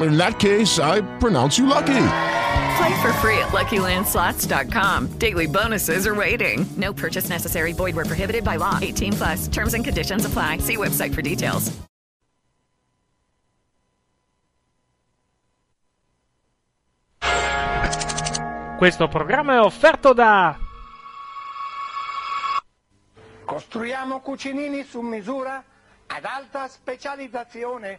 In that case, I pronounce you lucky. Play for free at LuckyLandSlots.com. Daily bonuses are waiting. No purchase necessary. Void where prohibited by law. 18 plus. Terms and conditions apply. See website for details. Questo programma è offerto da Costruiamo cucinini su misura ad alta specializzazione.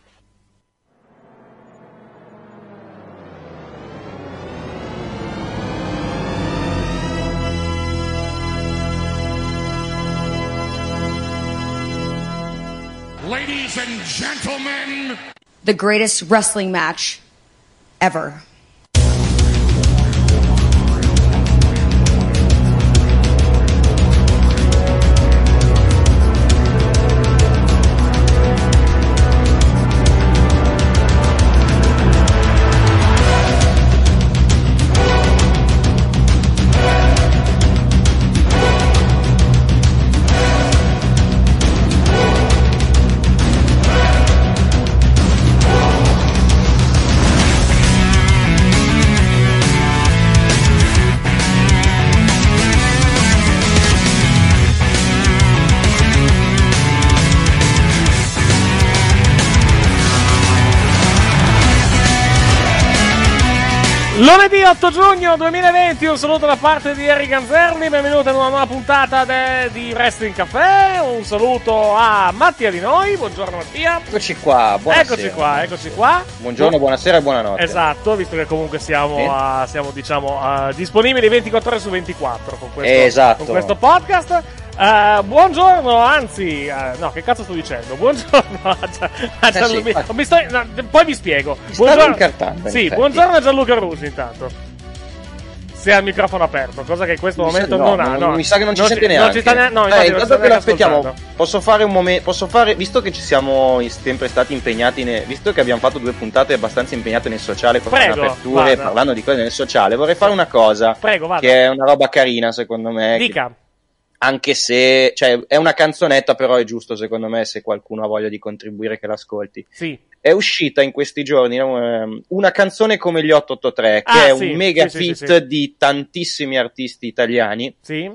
Ladies and gentlemen, the greatest wrestling match ever. Lunedì 8 giugno 2020, un saluto da parte di Eric Ganzerli, benvenuti in una nuova puntata de- di Wrestling Café, un saluto a Mattia di noi, buongiorno Mattia. Eccoci qua, buonasera. Eccoci qua, eccoci qua. Buongiorno, buonasera e buonanotte. Esatto, visto che comunque siamo, Sì. a- siamo diciamo, a- disponibili 24 ore su 24 con questo, Esatto. con questo podcast. Eh, buongiorno, anzi, eh, no, che cazzo sto dicendo? Buongiorno a, Gia- a sì, Gianluca. infatti. mi sto- no, poi vi spiego. Incartando, in Sì, buongiorno a Gianluca Rusi intanto. Se ha il microfono aperto, cosa che in questo Mi momento no, non ha. No, mi sa che non ci sente si- neanche. Non ci neanche. No, Eh, non ci intanto che lo neanche aspettiamo, ascoltando. posso fare un momento. Posso fare, visto che ci siamo sempre stati impegnati, ne- visto che abbiamo fatto due puntate abbastanza impegnate nel sociale, con Prego, aperture, vada. parlando di cose nel sociale, vorrei fare una cosa. Prego, vada. Che è una roba carina, secondo me. che- Dica. Anche se, cioè, è una canzonetta, però è giusto, secondo me, se qualcuno ha voglia di contribuire, che l'ascolti. Sì. È uscita in questi giorni ehm, una canzone come gli 883, che Ah, è sì, un mega sì, sì, sì. di tantissimi artisti italiani Sì.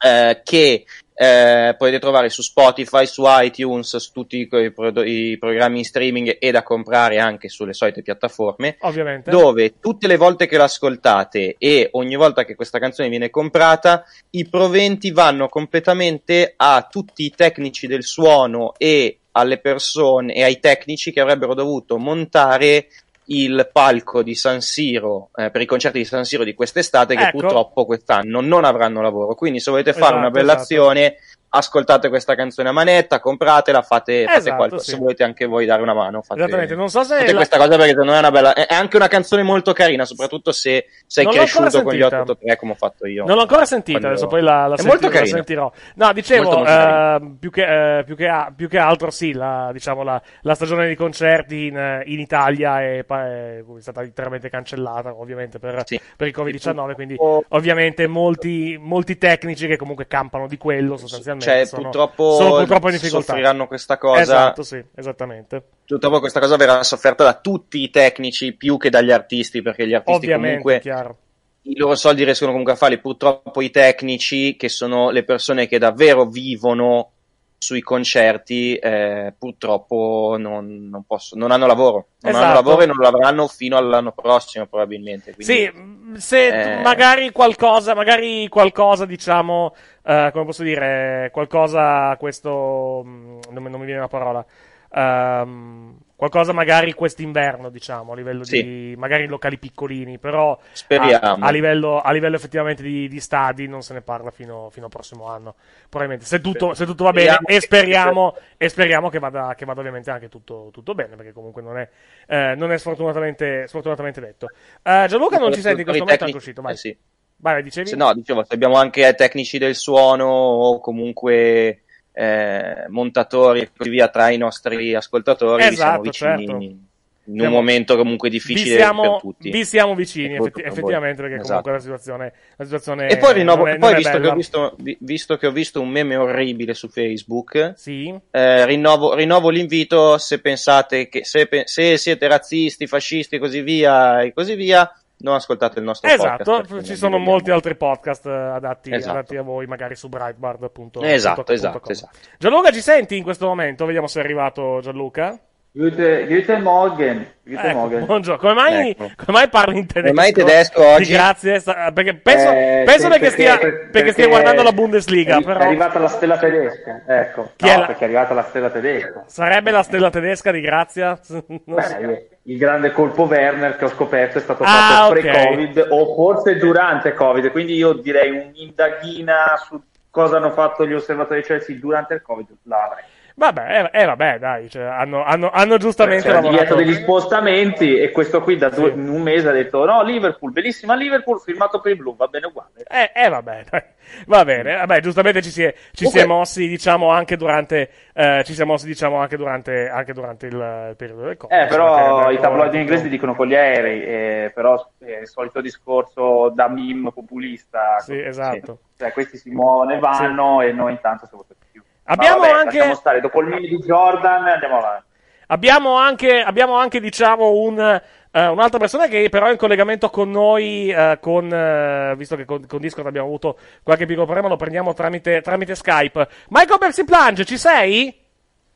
eh, che eh, potete trovare su Spotify, su iTunes, su tutti i, pro- i programmi in streaming e da comprare anche sulle solite piattaforme. Ovviamente. Dove tutte le volte che l'ascoltate e ogni volta che questa canzone viene comprata, i proventi vanno completamente a tutti i tecnici del suono e alle persone e ai tecnici che avrebbero dovuto montare il palco di San Siro eh, per i concerti di San Siro di quest'estate che Ecco. purtroppo quest'anno non avranno lavoro quindi se volete fare Esatto, una bella esatto. azione ascoltate questa canzone a manetta compratela fate, fate Esatto, qualcosa sì. se volete anche voi dare una mano fate, Esattamente, non so se fate la- questa cosa perché me è una bella è anche una canzone molto carina soprattutto se sei Non cresciuto con gli sentita. 883 come ho fatto io Non l'ho ancora sentita, Quando- adesso poi la, la è senti- molto la sentirò. No, dicevo, Molto, molto carina. più, che, eh, più, che più che altro sì, la, diciamo, la, stagione di concerti in, eh, in Italia è, è stata interamente cancellata, ovviamente, per, per il Covid-19, quindi ovviamente molti, molti tecnici che comunque campano di quello sostanzialmente finalmente. cioè, sono, purtroppo, sono purtroppo in difficoltà. soffriranno questa cosa. Esatto, sì, esattamente. Purtroppo questa cosa verrà sofferta da tutti i tecnici più che dagli artisti, perché gli artisti Ovviamente, comunque chiaro. i loro soldi riescono comunque a farli. Purtroppo i tecnici, che sono le persone che davvero vivono sui concerti, eh, purtroppo non, non, posso, non hanno lavoro. Non Esatto. hanno lavoro e non lo avranno fino all'anno prossimo, probabilmente. Quindi, Sì, mh, se eh, magari qualcosa, magari qualcosa, diciamo, eh, come posso dire, qualcosa, questo, mh, non, mi- non mi viene la parola, Ehm, qualcosa magari quest'inverno, diciamo, a livello Sì. di, magari in locali piccolini, però Speriamo. A, a livello, a livello effettivamente di, di stadi non se ne parla fino, fino al prossimo anno, probabilmente, se tutto, se tutto va bene, Speriamo e che- speriamo, e speriamo che vada, che vada ovviamente anche tutto, tutto bene, perché comunque non è, eh, non è sfortunatamente, sfortunatamente detto. Eh, Gianluca non ci senti in questo momento, è tecnici- uscito, vai. eh sì. Vai, dicevi? Se no, dicevo, se abbiamo anche tecnici del suono o comunque eh, montatori e così via tra i nostri ascoltatori, vi siamo Esatto, vicini certo. in un Siamo- momento comunque difficile siamo, per tutti. vi siamo vicini, effetti- effettivamente, perché Esatto. comunque la situazione, la situazione E poi rinnovo, è, poi visto, che visto, vi- visto che ho visto un meme orribile su Facebook, Sì. eh, rinnovo, rinnovo l'invito se pensate che se, se siete razzisti, fascisti e così via e così via, non ascoltate il nostro Esatto, podcast. perché ci sono vi molti altri podcast eh, adatti, Esatto. adatti a voi, magari su Breitbart. Esatto, esatto, esatto. Gianluca, ci senti in questo momento? Vediamo se è arrivato Gianluca. Guten, guten Morgen. Guten Ecco, Morgen. buongiorno. Come mai, Ecco. come mai parli in tedesco? Come mai tedesco Di oggi? Grazie, sta- perché penso, Eh, penso sì, perché, stia, per- perché stia guardando la Bundesliga, è, però è arrivata la stella tedesca, ecco. Chi no, è la- perché è arrivata la stella tedesca. sarebbe la stella tedesca di Grazia? So. Beh, il grande colpo Werner che ho scoperto è stato Ah, fatto ok. pre-Covid o forse durante Covid, quindi io direi un'indaghina su cosa hanno fatto gli osservatori Chelsea durante il Covid la avrei. Vabbè, eh, eh, vabbè, dai, cioè, hanno, hanno, hanno giustamente il divieto lavorato. degli spostamenti e questo qui da due- in un mese ha detto no Liverpool, bellissima Liverpool, firmato per i blu, va bene uguale. Eh, eh, vabbè, dai. va bene. Vabbè, giustamente ci si è, ci si è mossi, diciamo, anche durante, eh, ci si è mossi, diciamo, anche durante, anche durante il, il periodo del Covid. Eh, però i tabloidi inglesi dicono con gli aerei, eh, però è il solito discorso da meme populista. Sì, esatto. Cioè, questi si muovono e vanno e noi intanto siamo sempre più. Abbiamo vabbè, anche- stare, dopo il meme di Jordan andiamo avanti. Abbiamo anche, abbiamo anche diciamo, un, eh, un'altra persona che però è in collegamento con noi, eh, con, eh, visto che con, con Discord abbiamo avuto qualche piccolo problema, lo prendiamo tramite, tramite Skype. Michael Percy Plange, ci sei?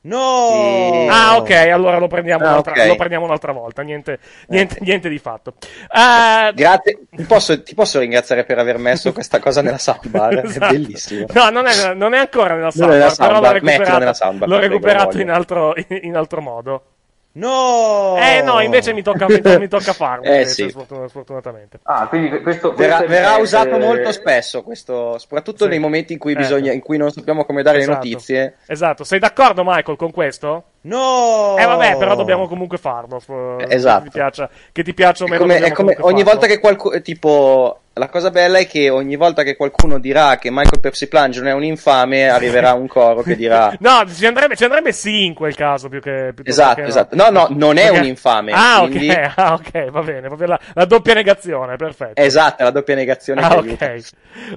No! Ah, ok, allora lo prendiamo, Ah, un'altra, ok. lo prendiamo un'altra volta. Niente, niente, niente di fatto. Eh, Grazie, ti posso, ti posso ringraziare per aver messo questa cosa nella soundbar, è Esatto. bellissimo. No, non è, non è ancora nella Non è nella soundbar, però l'ho soundbar, recuperato, mettilo nella soundbar, l'ho per prego, recuperato in altro, in altro modo. No! Eh no, invece mi tocca, mi, to- mi tocca farlo, Eh, invece, sì. sfortun- sfortunatamente. Ah, quindi questo, Verrà, verrà usato eh, molto spesso questo, soprattutto Sì. nei momenti in cui, Eh. bisogna, in cui non sappiamo come dare Esatto. le notizie. Esatto, sei d'accordo Michael con questo? No! Eh vabbè, però dobbiamo comunque farlo. Esatto. Che ti piaccia, che ti piaccia o È meno. come, come ogni farlo. volta che qualcuno, tipo, la cosa bella è che ogni volta che qualcuno dirà che Michael Pepsi non è un infame, arriverà un coro che dirà. No, ci andrebbe, ci andrebbe sì in quel caso più che Esatto, che esatto. No, no, non è Perché- un infame. Ah, quindi... ok, ah, ok, va bene. Va bene la, la doppia negazione, perfetto. Esatto, la doppia negazione Ah, aiuta. ok.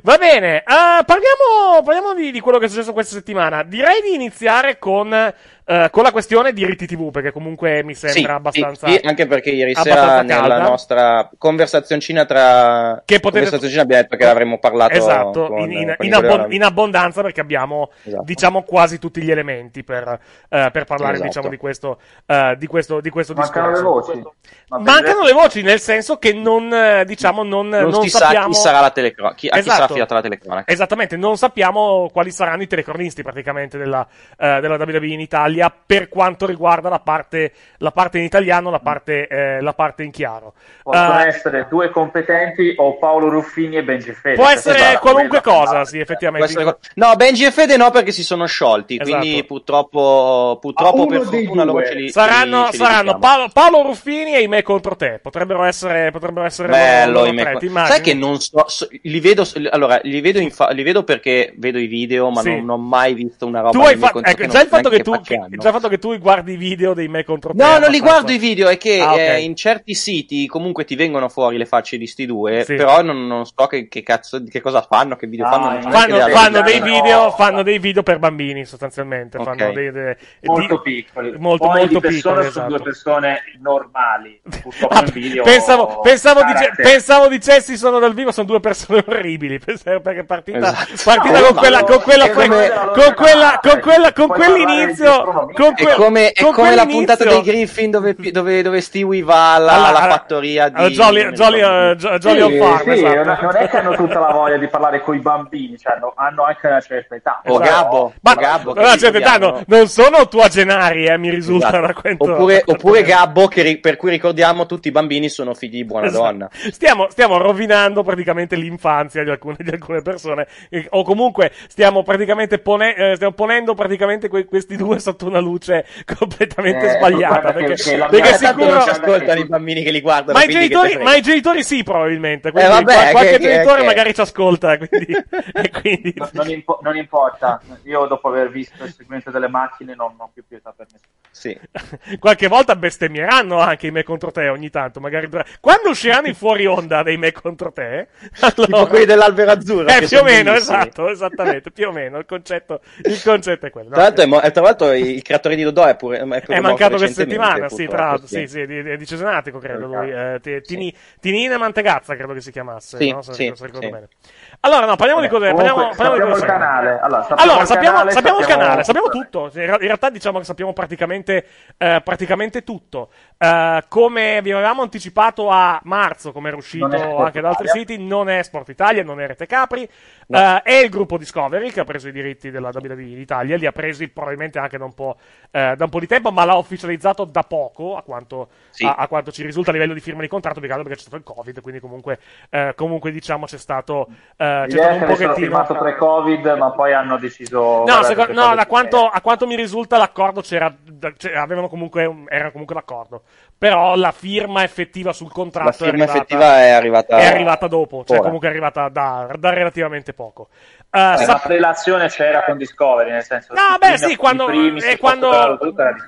Va bene, eh, parliamo, parliamo di, di quello che è successo questa settimana. Direi di iniziare con, eh, con la questione di Riti TV, perché comunque mi Sì, sembra abbastanza. sì, sì, anche perché ieri sera nella calda. nostra conversazioncina tra Che potete- conversazioncina abbiamo detto che avremmo parlato Esatto, con, in, in- con in abbon- in abbondanza perché abbiamo, Esatto. diciamo, quasi tutti gli elementi per, eh, per parlare, Esatto. diciamo, di questo, eh, di questo, di questo Mancano le discorso. voci. Ma Mancano le voci, nel senso che non, diciamo, non, non, non si sappiamo... sa chi sarà la telecronaca, chi, a chi sarà Esatto. affidata la telecronaca. Esattamente, non sappiamo quali saranno i telecronisti praticamente della, della WWE in Italia per quanto riguarda la parte, la parte in italiano, la parte, eh, la parte in chiaro. Possono Eh, essere due competenti o Paolo Ruffini e Benji Fede. può essere qualunque cosa, sì, Può effettivamente. essere No, Benji e Fede no perché si sono sciolti, Esatto. quindi purtroppo, purtroppo Ah, per fortuna loro ce li Saranno, ce li- saranno. Paolo, Paolo Ruffini e i me contro te. Potrebbero essere, potrebbero essere Bello, loro, loro tre, sai che non so, so- li vedo, allora, li vedo, in fa- li vedo perché vedo i video, ma Sì. non, non ho mai visto una roba Tu hai concerti, ecco, già il fatto che tu, facciano. Anno. Già il fatto che tu guardi i video dei me contro te. No, non li guardo i video, è che Ah, ok. eh, in certi siti comunque ti vengono fuori le facce di sti due, Sì. però non, non so che, che cazzo, che cosa fanno, che video Ah, fanno. Fanno, fanno dei no. video, fanno dei video per bambini sostanzialmente. Ok. Fanno dei, dei- molto di- piccoli. molto, Poi molto di piccoli, sono esatto. due persone normali. Purtroppo Ah, in video. pensavo, pensavo, dice- carattere. pensavo dicessi sono dal vivo, sono due persone orribili. Pensavo perché partita, Esatto. partita No, con ma quella, no, con quella, con quella, con quella, con di quell'inizio, con È que- come, è con come la puntata dei Griffin dove, dove, dove Stewie va alla, Alla- alla fattoria di Jolly, Jolly, Jo- Jolly on Sì, Farm, sì, esatto. non- è che hanno tutta la voglia di parlare con i bambini, cioè hanno, hanno anche una certa età. O Però- Gabbo, Ma o Gabbo che no, cioè, ricordiamo. Tano, non sono ottuagenari, eh, mi risulta Esatto. da quanto... Oppure, oppure Gabbo, che ri- per cui ricordiamo tutti i bambini sono figli di buona Esatto. donna. Stiamo, stiamo rovinando praticamente l'infanzia di alcune, di alcune persone, eh, o comunque stiamo praticamente pone- eh, stiamo ponendo praticamente que- questi due sotto una luce completamente Eh, sbagliata. Perché, perché mia- Tanto sicuro. non ci ascoltano i bambini che li guardano. Ma i, genitori, ma i genitori sì, probabilmente. Quindi Eh, vabbè, qual- qualche che- genitore che- magari ci ascolta. Quindi, e quindi No, non, impo- non importa, io dopo aver visto il segmento delle macchine non ho più pietà per nessuno. Sì. qualche volta bestemmieranno anche i me contro te ogni tanto. Magari dura- quando usciranno i fuori onda dei me contro te, Tipo allora... quelli dell'albero azzurro. Eh, più o meno, bellissimi. esatto, esattamente, più o meno, il concetto, il concetto è quello. no? Tra l'altro, è mo- eh, tra l'altro il creatore di Dodò è pure è, È mancato questa settimana, sì, tra l'altro, sì, sì, di, di, Cesenatico, credo lui. Eh. Tini- Tinina Mantegazza, credo che si chiamasse, Sì, no? Se, sì, se ricordo sì. bene. Allora, no, parliamo di cose. Comunque, Parliamo, parliamo di cose il canale. Allora, sappiamo Allora, il sappiamo, canale, sappiamo il sappiamo- canale, sappiamo tutto. In realtà diciamo che sappiamo praticamente, eh, praticamente tutto. Eh, come vi avevamo anticipato a marzo, come era uscito anche da altri siti, non è Sport Italia, non è Rete Capri, eh, è il gruppo Discovery che ha preso i diritti della WWE d'Italia, li ha presi probabilmente anche da un po', eh, da un po' di tempo, ma l'ha ufficializzato da poco, a quanto, Sì. a, a quanto ci risulta a livello di firma di contratto, perché c'è stato il Covid, quindi comunque, eh, comunque diciamo c'è stato, eh, c'è stato un pochettino... firmato pre-Covid, ma poi hanno deciso. No, secondo- no, da quanto, a quanto mi risulta l'accordo c'era, da- cioè, avevano comunque, un- era comunque d'accordo. Però la firma effettiva sul contratto La firma è arrivata, effettiva è arrivata, è arrivata dopo, cioè ora. comunque è arrivata da, da relativamente poco. Eh, Eh, sap- la relazione c'era con Discovery, nel senso No, beh, sì, quando, primi, se quando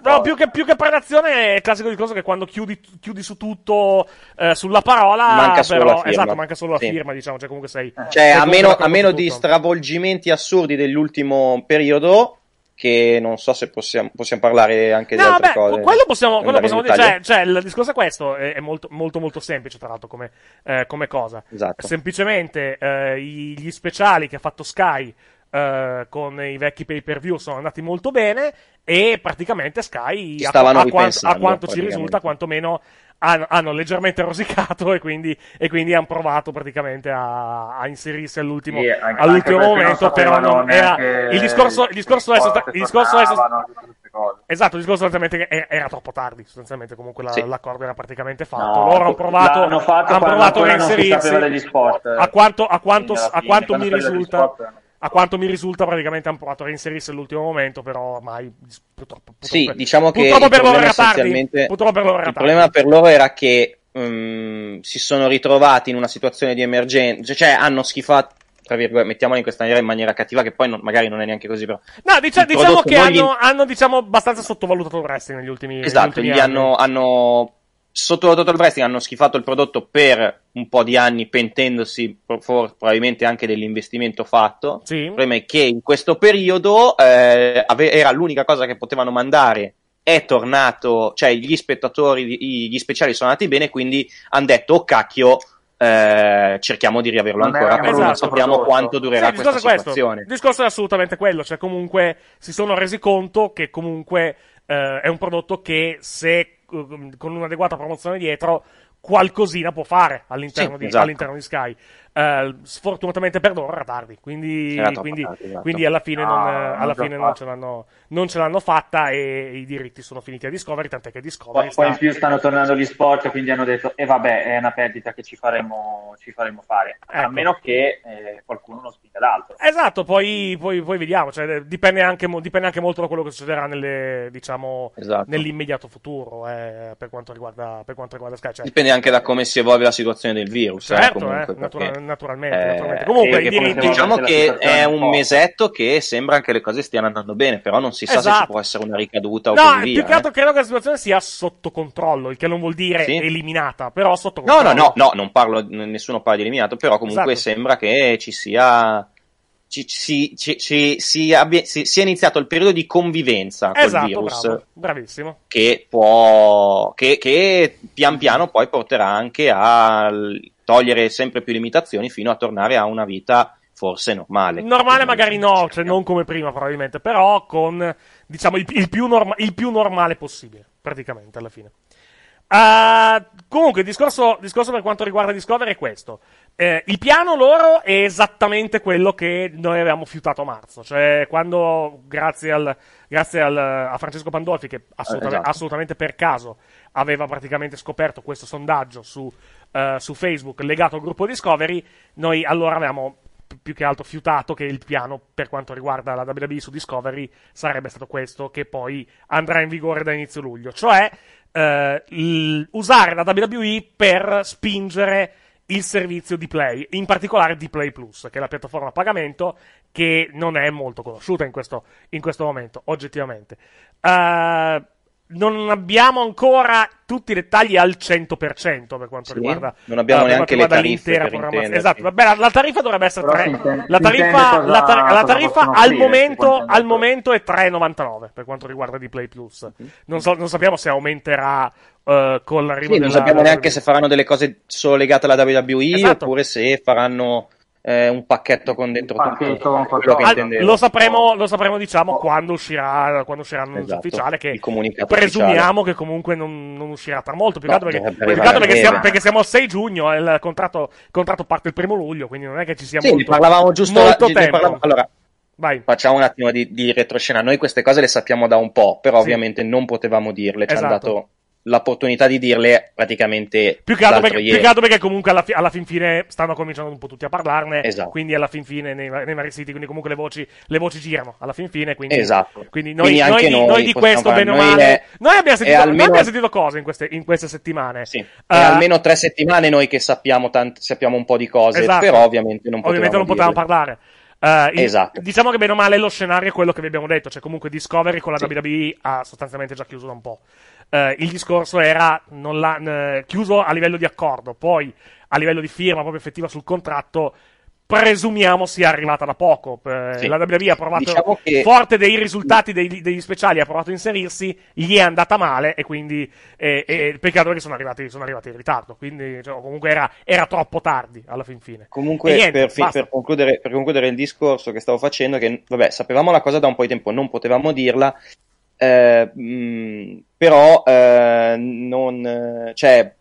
no, più che, più che prelazione è il classico discorso che quando chiudi, chiudi su tutto eh, sulla parola, Manca solo però, la firma. esatto, manca solo la Sì. firma, diciamo, cioè comunque sei, Cioè, sei a meno, a meno di stravolgimenti assurdi dell'ultimo periodo, che non so se possiamo, possiamo parlare anche di No, altre beh, cose. quello possiamo, quello possiamo dire. Cioè, cioè, il discorso è questo: è, molto, molto, molto semplice, tra l'altro, come, eh, come cosa. Esatto. Semplicemente eh, gli speciali che ha fatto Sky eh, con i vecchi pay per view sono andati molto bene. E praticamente Sky, a, a quanto, a quanto ci risulta, quantomeno hanno, hanno leggermente rosicato e quindi, e quindi hanno provato praticamente a, a inserirsi all'ultimo, Sì, anche- all'ultimo anche momento. non Però non era. Il discorso, il discorso è, sosta- il discorso cose. Esatto, il discorso sostanzialmente era, era troppo tardi, sostanzialmente comunque la- Sì. l'accordo era praticamente fatto. No, Loro hanno provato, hanno provato a ancora non si reinserirsi. sapeva degli sport. A quanto, a quanto, Quindi a quanto mi risulta, sport, a quanto mi risulta praticamente hanno provato a reinserirsi all'ultimo momento, però ormai purtroppo, purtroppo Sì, diciamo che purtroppo per loro era tardi. Purtroppo per loro era Il tardi. problema per loro era che mm, si sono ritrovati in una situazione di emergenza, cioè hanno schifato, tra virgolette, mettiamola in questa maniera, in maniera cattiva, che poi non- magari non è neanche così, però. No, dicia- diciamo che non gli- hanno, hanno, diciamo, abbastanza sottovalutato il wrestling negli ultimi, negli Esatto, ultimi gli anni. hanno, hanno sottovalutato il wrestling, hanno schifato il prodotto per un po' di anni, pentendosi pro- for- probabilmente anche dell'investimento fatto. Sì. Il problema è che in questo periodo eh, ave- era l'unica cosa che potevano mandare. È tornato, cioè gli spettatori, gli speciali sono andati bene, quindi hanno detto: Oh cacchio, eh, cerchiamo di riaverlo Non ancora, però non esatto. sappiamo prodotto. quanto durerà Sì, il discorso questa situazione. Il discorso è assolutamente quello, cioè comunque si sono resi conto che comunque eh, è un prodotto che se con un'adeguata promozione dietro qualcosina può fare all'interno, Sì, di, esatto. all'interno di Sky. Eh, sfortunatamente per loro era tardi, quindi, quindi, tardi, esatto. quindi alla fine, No, non, eh, non alla fine non, ce l'hanno, non ce l'hanno fatta e i diritti sono finiti a Discovery, tant'è che Discovery Poi, poi in sta- più stanno tornando gli sport, quindi hanno detto, e vabbè, è una perdita che ci faremo, ci faremo fare. A Ecco. meno che eh, qualcuno non spinga l'altro. Esatto, poi, poi, poi vediamo, cioè, eh, dipende, anche, dipende anche molto da quello che succederà nelle, diciamo, Esatto. nell'immediato futuro eh, per, quanto riguarda, per quanto riguarda Sky. Cioè, Dipende anche da come si evolve la situazione del virus. eh, Certo, comunque, eh, perché, naturalmente, eh, naturalmente. Comunque, che- i che- diritti- diciamo che è un mesetto che sembra che le cose stiano andando bene, però non si sa se Esatto. ci può essere una ricaduta o No, così più via. che eh. altro credo che la situazione sia sotto controllo, il che non vuol dire Sì. eliminata, però sotto No, controllo. no, no, no, non parlo, nessuno parla di eliminato, però comunque Esatto. sembra che ci sia. Ci, ci- ci- si, abbia- si- sia iniziato il periodo di convivenza col Esatto, virus bravo, bravissimo. che può che, che pian piano poi porterà anche a l- togliere sempre più limitazioni fino a tornare a una vita forse normale. Normale magari no, cioè non come prima probabilmente, però con, diciamo, il, il più, norma- il più normale possibile, praticamente, alla fine. Ah, comunque, il discorso, discorso per quanto riguarda Discovery è questo. Eh, il piano loro è esattamente quello che noi avevamo fiutato a marzo, cioè quando, grazie, al, grazie al- a Francesco Pandolfi, che assolutamente, esatto. assolutamente per caso aveva praticamente scoperto questo sondaggio su, eh, su Facebook legato al gruppo Discovery, noi allora avevamo pi- più che altro fiutato che il piano per quanto riguarda la WWE su Discovery sarebbe stato questo, che poi andrà in vigore da inizio luglio, cioè eh, usare la WWE per spingere il servizio di Play, in particolare di Play Plus, che è la piattaforma a pagamento che non è molto conosciuta in questo, in questo momento, oggettivamente. Eh, non abbiamo ancora tutti i dettagli al 100% per quanto Sì, riguarda non abbiamo eh, per neanche le tariffe, programmazione. intenderci. Esatto, vabbè, la, la tariffa dovrebbe essere Però 3. si intende- la tariffa, la tar- la tariffa al, offrire, momento, al momento è 3,99 per quanto riguarda di Play Plus. Non, so- non sappiamo se aumenterà eh, con l'arrivo Sì, non della sappiamo della neanche se faranno delle cose solo legate alla WWE Esatto. oppure se faranno eh, un pacchetto con dentro pacchetto tutto con quello che Ah, intendevo. lo sapremo, lo sapremo diciamo quando uscirà quando uscirà l'annuncio Esatto, ufficiale che il comunicato presumiamo che comunque non, non uscirà tra molto più che No, altro perché, più altro perché a siamo, perché siamo al 6 giugno e il contratto, il contratto parte il primo luglio quindi non è che ci sia Sì, molto, parlavamo giusto molto ne tempo parlavamo- allora, vai facciamo un attimo di, di retroscena. Noi queste cose le sappiamo da un po', però Sì. ovviamente non potevamo dirle. Ci hanno Esatto. dato l'opportunità di dirle praticamente Più che, altro perché, più che altro perché comunque alla, fi- alla fin fine stanno cominciando un po' tutti a parlarne, Esatto. quindi alla fin fine nei, nei vari siti, quindi comunque le voci, le voci girano alla fin fine, quindi, Esatto. quindi noi, Quindi noi noi noi di questo bene o male, è- noi abbiamo sentito, almeno- abbiamo sentito cose in queste, in queste settimane. Sì. È almeno tre settimane noi che sappiamo, tant- sappiamo un po' di cose, Esatto. però ovviamente non potevamo, Ovviamente non potevamo parlare. Il- Esatto. Diciamo che bene o male lo scenario è quello che vi abbiamo detto, cioè comunque Discovery con la Sì. WWE ha sostanzialmente già chiuso da un po'. Eh, il discorso era n- chiuso a livello di accordo, poi a livello di firma proprio effettiva sul contratto. Presumiamo sia arrivata da poco. Eh, Sì. La WWE ha provato, Diciamo che- forte dei risultati dei- degli speciali, ha provato a inserirsi, gli è andata male e quindi eh, eh, peccato che sono arrivati, sono arrivati in ritardo. Quindi cioè, comunque era, era troppo tardi alla fin fine. Comunque, niente, per, fi- per concludere, per concludere il discorso che stavo facendo, che vabbè, sapevamo la cosa da un po' di tempo, non potevamo dirla, eh, mh, però eh, non, cioè,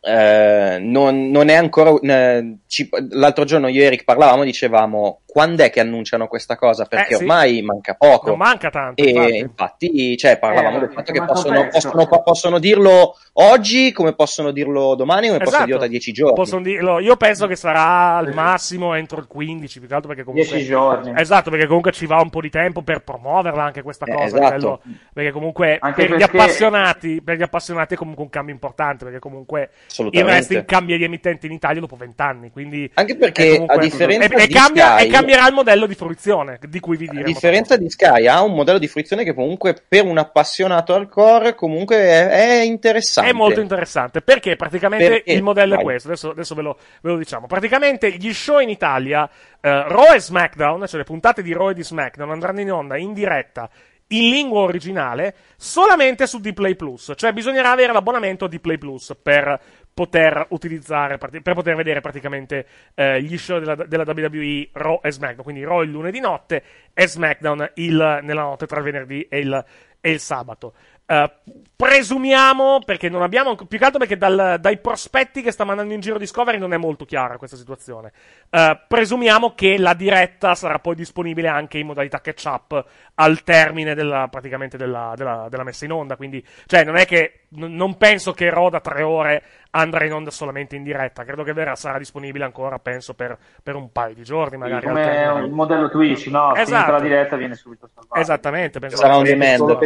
eh, non, non è ancora. eh, ci- l'altro giorno io e Eric parlavamo, dicevamo quando è che annunciano questa cosa? Perché Eh, sì. ormai manca poco. Non manca tanto. E infatti. infatti, cioè, parlavamo Eh, del fatto che possono, possono, possono dirlo oggi, come possono dirlo domani, come possono Esatto. dirlo tra dieci giorni. Possono dirlo. Io penso che sarà al massimo entro il 15, più che altro perché comunque... 10 giorni. Esatto, perché comunque ci va un po' di tempo per promuoverla anche questa Eh, cosa. a esatto. livello- perché comunque Anche per, gli perché- appassionati, per gli appassionati è comunque un cambio importante, perché comunque il Assolutamente. wrestling cambia di emittente in Italia dopo vent'anni, quindi... Anche perché, comunque- a differenza e, e di cambia, Sky- cambierà il modello di fruizione, di cui vi A diremo. differenza di Sky, ha un modello di fruizione che comunque per un appassionato hardcore comunque è, è interessante. È molto interessante perché praticamente Perché? il modello è Vai. questo. Adesso, adesso ve, lo, ve lo diciamo. Praticamente gli show in Italia, eh, Raw e SmackDown, cioè le puntate di Raw e di SmackDown, andranno in onda in diretta in lingua originale solamente su Dplay Plus. Cioè bisognerà avere l'abbonamento di Play Plus per poter utilizzare, per poter vedere praticamente eh, gli show della, della WWE Raw e SmackDown. Quindi Raw il lunedì notte e SmackDown il- nella notte tra il venerdì e il, e il sabato. Eh, presumiamo, perché non abbiamo, più che altro perché dal- dai prospetti che sta mandando in giro Discovery non è molto chiara questa situazione. Eh, presumiamo che la diretta sarà poi disponibile anche in modalità catch up al termine della, praticamente della, della- della messa in onda. Quindi, cioè, non è che, n- non penso che Raw da tre ore andrà in onda solamente in diretta. Credo che verrà, sarà disponibile ancora, penso, per, per un paio di giorni, magari. come un modello Twitch, no? Esatto. Finita la diretta viene subito salvato. Esattamente, penso Sarà che- on demand.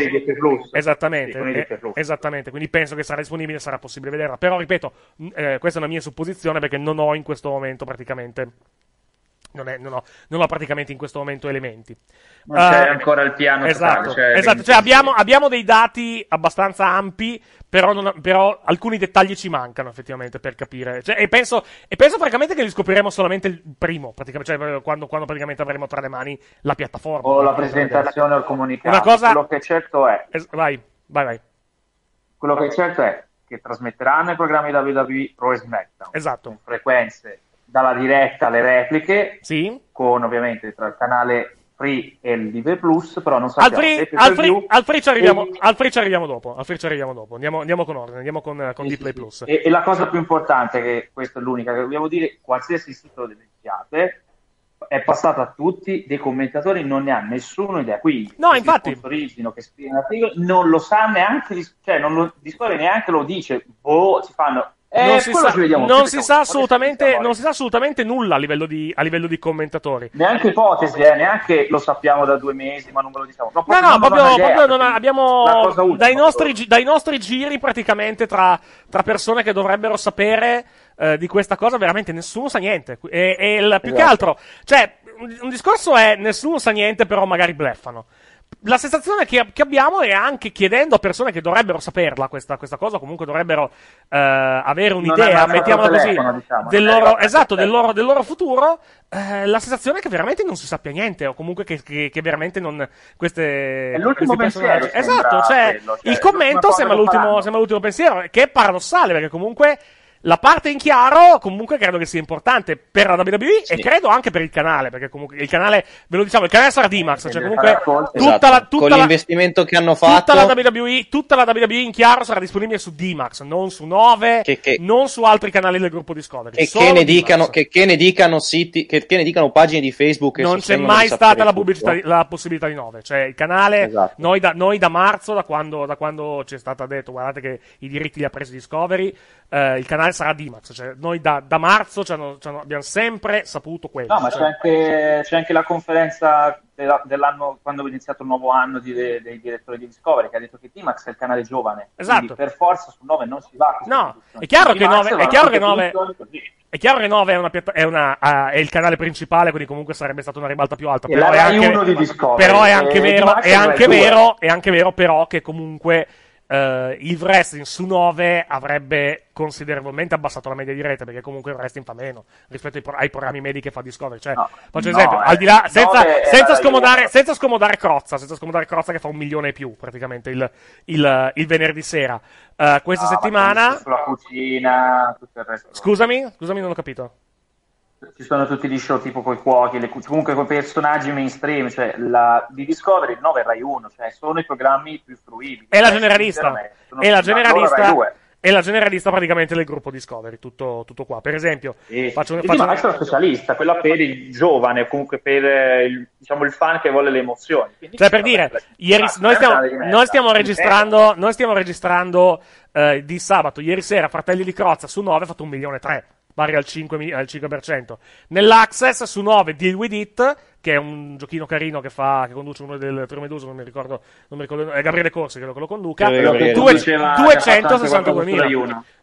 Esattamente, eh, Plus. esattamente, quindi penso che sarà disponibile, sarà possibile vederla. Però, ripeto, eh, questa è una mia supposizione perché non ho in questo momento praticamente. Non, è- non ho, non ho praticamente in questo momento elementi. Non c'è Eh, ancora il piano Esatto, totale, cioè, esatto. Cioè abbiamo, abbiamo dei dati abbastanza ampi, però, non- però alcuni dettagli ci mancano effettivamente per capire. Cioè, e, penso, e penso francamente che li scopriremo solamente il primo, praticamente, cioè quando, quando praticamente avremo tra le mani la piattaforma. o la presentazione o il comunicato. Una cosa- Quello che certo è, Es- vai, vai, vai. quello che certo è che trasmetteranno i programmi WWE Pro e SmackDown Esatto. con frequenze dalla diretta alle repliche, Sì. con ovviamente tra il canale Free e il DV Plus, però non Al sappiamo free, al, free, al free ci arriviamo, e- al free ci arriviamo dopo. Al free ci arriviamo dopo. Andiamo, andiamo con ordine, andiamo con, eh, con Dplay Plus. E, e la cosa più importante, che questa è l'unica che dobbiamo dire, qualsiasi sito delle iniziate è passato a tutti, dei commentatori non ne ha nessuno idea. Quindi, No, che infatti. sponsorizzino, che articoli, non lo sa neanche, cioè non lo, Discovery neanche lo dice, boh, si fanno... Eh, non si, sa, non si sa assolutamente, non si sa assolutamente nulla a livello di, a livello di commentatori. Neanche ipotesi, eh, neanche lo sappiamo da due mesi, ma non ve lo diciamo. No, no, proprio, proprio non ha- La abbiamo ultima, dai nostri, dai nostri giri praticamente tra, tra persone che dovrebbero sapere eh, di questa cosa, veramente nessuno sa niente. E, e il- più che Esatto. altro, cioè, un, un discorso è nessuno sa niente, però magari bleffano. La sensazione che, che abbiamo è anche chiedendo a persone che dovrebbero saperla questa, questa cosa, comunque dovrebbero eh, avere un'idea, mettiamola così, telefono, diciamo, del loro, esatto, del loro, del loro futuro, eh, la sensazione è che veramente non si sappia niente, o comunque che, che- che veramente non. Queste. È l'ultimo pensiero, Esatto, cioè, quello, cioè, il commento sembra l'ultimo, sembra l'ultimo pensiero, che è paradossale, perché comunque. La parte in chiaro comunque credo che sia importante per la WWE e credo anche per il canale, perché comunque il canale, ve lo diciamo, il canale sarà D-Max, cioè comunque tutta Esatto. la, tutta con la, l'investimento che hanno fatto tutta la WWE, tutta la WWE in chiaro sarà disponibile su D-Max, non su 9, non su altri canali del gruppo Discovery. che, solo che ne dicano, che, che ne dicano siti, che, che ne dicano pagine di Facebook che non c'è mai stata la, pubblicità- la possibilità di 9. Cioè, il canale, Esatto. noi, da, noi da marzo, da quando, da quando ci è stato detto, guardate che i diritti li ha presi Discovery, eh, il canale sarà D-Max. Cioè, noi da, da marzo ci hanno- ci hanno- abbiamo sempre saputo quello. No, ma Cioè, c'è anche, c'è anche la conferenza della- dell'anno quando è iniziato il nuovo anno di- dei, dei direttori di Discovery che ha detto che T-Max è il canale giovane. Esatto. Quindi per forza su 9 non si va. No, è chiaro che T-Max 9 è chiaro che tutte 9 produzioni così. È chiaro che 9 è, una è, una- ah, è il canale principale, quindi comunque sarebbe stata una ribalta più alta. Però è anche, 1 di Discovery, però è anche vero, T-Max è è Rai anche 2. vero, è anche vero però che comunque eh, il wrestling su 9 avrebbe considerevolmente abbassato la media di rete, perché comunque il wrestling fa meno rispetto ai, pro- ai programmi medi che fa Discovery. Cioè, faccio no, esempio, eh, al di là, senza, 9 è senza Rai scomodare, 1. senza scomodare Crozza, senza scomodare Crozza che fa un milione e più praticamente il, il- il venerdì sera. Eh, questa No, ma settimana, Sulla cucina, tutto il resto. scusami, scusami, non ho capito. Ci sono tutti gli show tipo coi cuochi, le comunque con personaggi mainstream, cioè la, di Discovery il 9 è Rai 1, cioè sono i programmi più fruibili. È la Cioè, generalista. È la generalista. 2. È la generalista praticamente del gruppo Discovery, tutto, tutto qua. Per esempio, E, faccio, e faccio- una specialista, quella per il giovane, comunque per eh, il, diciamo, il fan che vuole le emozioni. Quindi, Cioè, per dire, beh, ieri, T-Max noi stiamo, noi stiamo registrando, noi stiamo registrando eh, di sabato. Ieri sera, Fratelli di Crozza su 9 ha fatto un milione e tre, pari al 5, mi- al 5%. Nell'Access su 9 Deal With It, che è un giochino carino che fa, che conduce uno del Trio Medusa, non mi ricordo, non mi ricordo, è Gabriele Corsi credo che lo conduca. Gabriele, fatto anche 262.000. qualcosa su Rai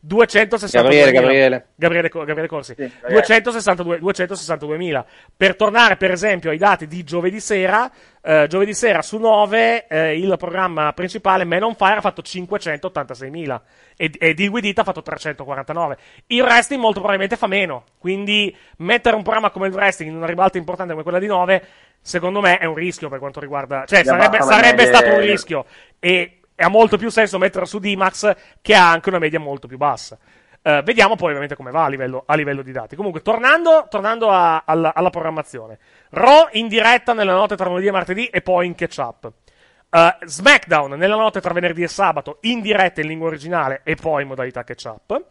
262.000. Gabriele, Gabriele. Gabriele, Co- Gabriele Corsi. Gabriele. 262 262.000. Per tornare, per esempio, ai dati di giovedì sera, eh, giovedì sera su 9 eh, il programma principale Man on Fire ha fatto 586.000 e, e With It ha fatto 349. Il wrestling molto probabilmente fa meno, quindi mettere un programma come il wrestling in una ribalta importante come quella di 9 secondo me è un rischio per quanto riguarda cioè sarebbe, sarebbe stato un rischio e, e ha molto più senso metterlo su D-Max che ha anche una media molto più bassa eh, vediamo poi ovviamente come va a livello, a livello di dati. Comunque, tornando, tornando a- alla, alla programmazione. Raw in diretta nella notte tra lunedì e martedì e poi in catch-up. Eh, SmackDown nella notte tra venerdì e sabato in diretta in lingua originale e poi in modalità catch-up.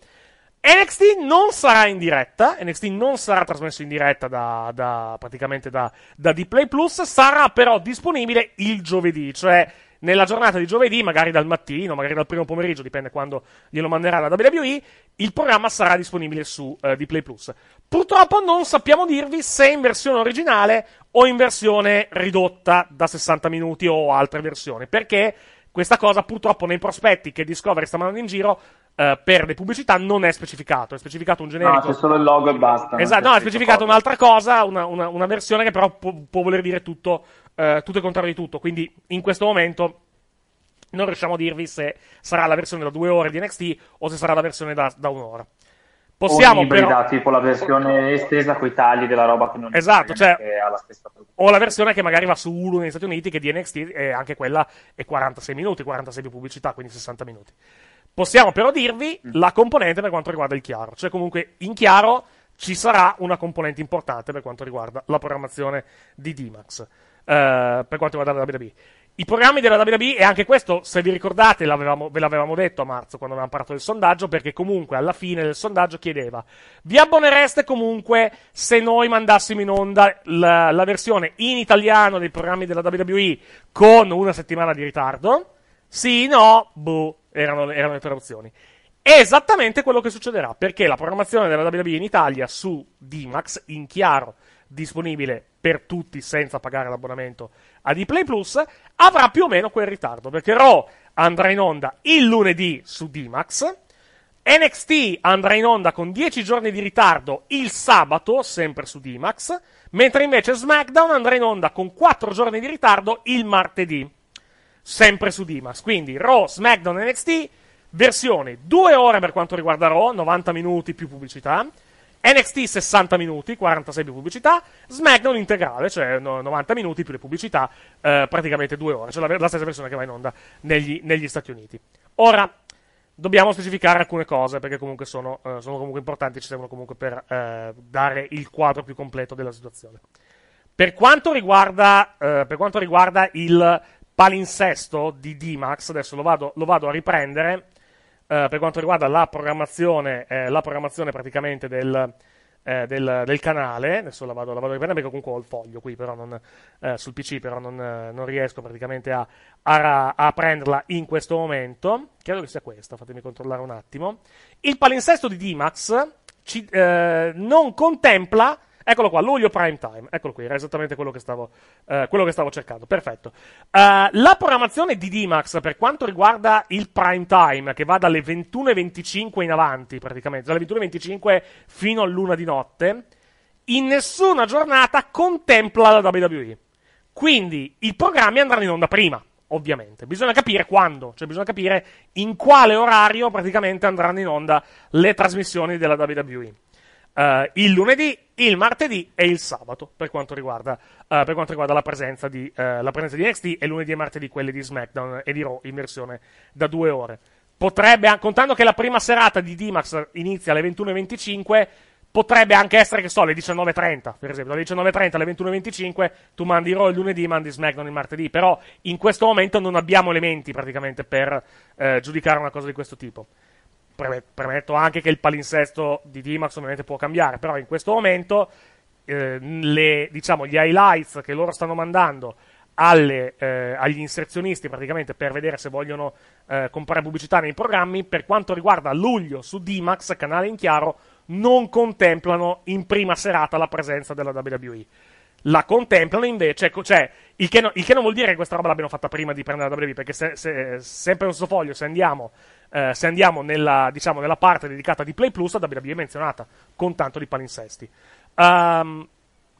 NXT non sarà in diretta, NXT non sarà trasmesso in diretta da, da- praticamente da, da Dplay Plus, sarà però disponibile il giovedì, cioè nella giornata di giovedì, magari dal mattino, magari dal primo pomeriggio, dipende quando glielo manderà la WWE, il programma sarà disponibile su uh, Dplay Plus. Purtroppo non sappiamo dirvi se in versione originale o in versione ridotta da 60 minuti o altre versioni, perché questa cosa purtroppo nei prospetti che Discovery sta mandando in giro Uh, per le pubblicità non è specificato, è specificato un generico. No, c'è solo il logo e basta. Esatto, no, è specificato un'altra cosa, una, una, una, versione che però può, può voler dire tutto, uh, tutto il contrario di tutto. Quindi in questo momento non riusciamo a dirvi se sarà la versione da due ore di NXT o se sarà la versione da, da un'ora. Possiamo o ibrida, però... tipo la versione estesa con i tagli della roba che non esatto, cioè, la stessa o la versione che magari va su Hulu negli Stati Uniti che di NXT e anche quella è 46 minuti, 46 di pubblicità, quindi 60 minuti. Possiamo però dirvi mm. la componente per quanto riguarda il chiaro, cioè comunque in chiaro ci sarà una componente importante per quanto riguarda la programmazione di D-Max, eh, per quanto riguarda la WWE. I programmi della WWE, e anche questo, se vi ricordate, ve l'avevamo detto a marzo quando avevamo parlato del sondaggio, perché comunque alla fine del sondaggio chiedeva: vi abbonereste comunque se noi mandassimo in onda la, la versione in italiano dei programmi della WWE con una settimana di ritardo? Sì, no, boh, erano, erano le tre opzioni. È esattamente quello che succederà, perché la programmazione della WWE in Italia su D-Max, in chiaro, disponibile per tutti senza pagare l'abbonamento a Dplay Plus, avrà più o meno quel ritardo, perché Raw andrà in onda il lunedì su D-Max, NXT andrà in onda con 10 giorni di ritardo il sabato, sempre su D-Max, mentre invece SmackDown andrà in onda con 4 giorni di ritardo il martedì sempre su Dimas. Quindi Raw, SmackDown NXT, versione 2 ore per quanto riguarda Raw, 90 minuti più pubblicità. NXT 60 minuti, 46 più pubblicità, SmackDown integrale, cioè 90 minuti più le pubblicità, eh, praticamente 2 ore, cioè la, la, stessa versione che va in onda negli, negli, Stati Uniti. Ora, dobbiamo specificare alcune cose, perché comunque sono, eh, sono comunque importanti, ci servono comunque per eh, dare il quadro più completo della situazione. Per quanto riguarda, eh, per quanto riguarda il palinsesto di D-Max, adesso lo vado, lo vado a riprendere, eh, per quanto riguarda la programmazione, eh, la programmazione praticamente del, eh, del, del, canale, adesso la vado, la vado, a riprendere perché comunque ho il foglio qui però non, eh, sul PC, però non, non riesco praticamente a, a, a, prenderla in questo momento, credo che sia questa, fatemi controllare un attimo. Il palinsesto di D-Max ci, eh, non contempla Eccolo qua, luglio prime time. Eccolo qui, era esattamente quello che stavo, uh, quello che stavo cercando. Perfetto. Uh, la programmazione di D-Max per quanto riguarda il prime time, che va dalle 21.25 in avanti, praticamente, dalle 21.25 fino all'una di notte, in nessuna giornata contempla la WWE. Quindi i programmi andranno in onda prima, ovviamente. Bisogna capire quando, cioè bisogna capire in quale orario praticamente andranno in onda le trasmissioni della WWE uh, il lunedì, il martedì e il sabato per quanto riguarda, uh, per quanto riguarda la, presenza di, uh, la presenza di NXT e lunedì e martedì quelle di SmackDown e di Raw in versione da due ore. Potrebbe, contando che la prima serata di D-Max inizia alle 21.25, potrebbe anche essere, che so, alle 19.30, per esempio, dalle 19.30 alle 21.25 tu mandi Raw il lunedì, mandi SmackDown il martedì, però in questo momento non abbiamo elementi praticamente per eh, giudicare una cosa di questo tipo premetto anche che il palinsesto di D-Max ovviamente può cambiare, però in questo momento eh, le, diciamo, gli highlights che loro stanno mandando alle, eh, agli inserzionisti praticamente per vedere se vogliono eh, comprare pubblicità nei programmi, per quanto riguarda luglio su D-Max, canale in chiaro, non contemplano in prima serata la presenza della WWE. La contemplano invece, cioè, il che, no, il che non vuol dire che questa roba l'abbiano fatta prima di prendere la WWE, perché se, se, sempre un foglio, se andiamo eh, se andiamo nella, diciamo, nella, parte dedicata di Play Plus, la WWE è menzionata con tanto di palinsesti. Um,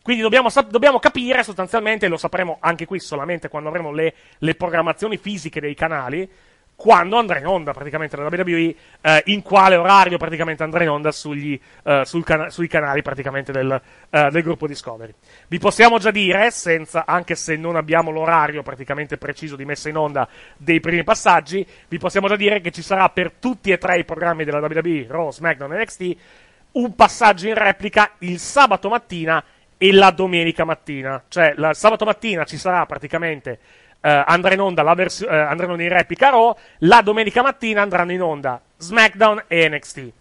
quindi dobbiamo, dobbiamo, capire sostanzialmente, e lo sapremo anche qui solamente quando avremo le, le programmazioni fisiche dei canali, quando andrà in onda praticamente la WWE, eh, in quale orario praticamente andrà in onda sugli, eh, sul cana- sui canali praticamente del, eh, del, gruppo Discovery. Vi possiamo già dire, senza, anche se non abbiamo l'orario praticamente preciso di messa in onda dei primi passaggi, vi possiamo già dire che ci sarà per tutti e tre i programmi della WWE, Raw, SmackDown e NXT, un passaggio in replica il sabato mattina e la domenica mattina. Cioè, il sabato mattina ci sarà praticamente Uh, andrà in onda la vers- uh, andranno in replica Raw, la domenica mattina andranno in onda SmackDown e NXT.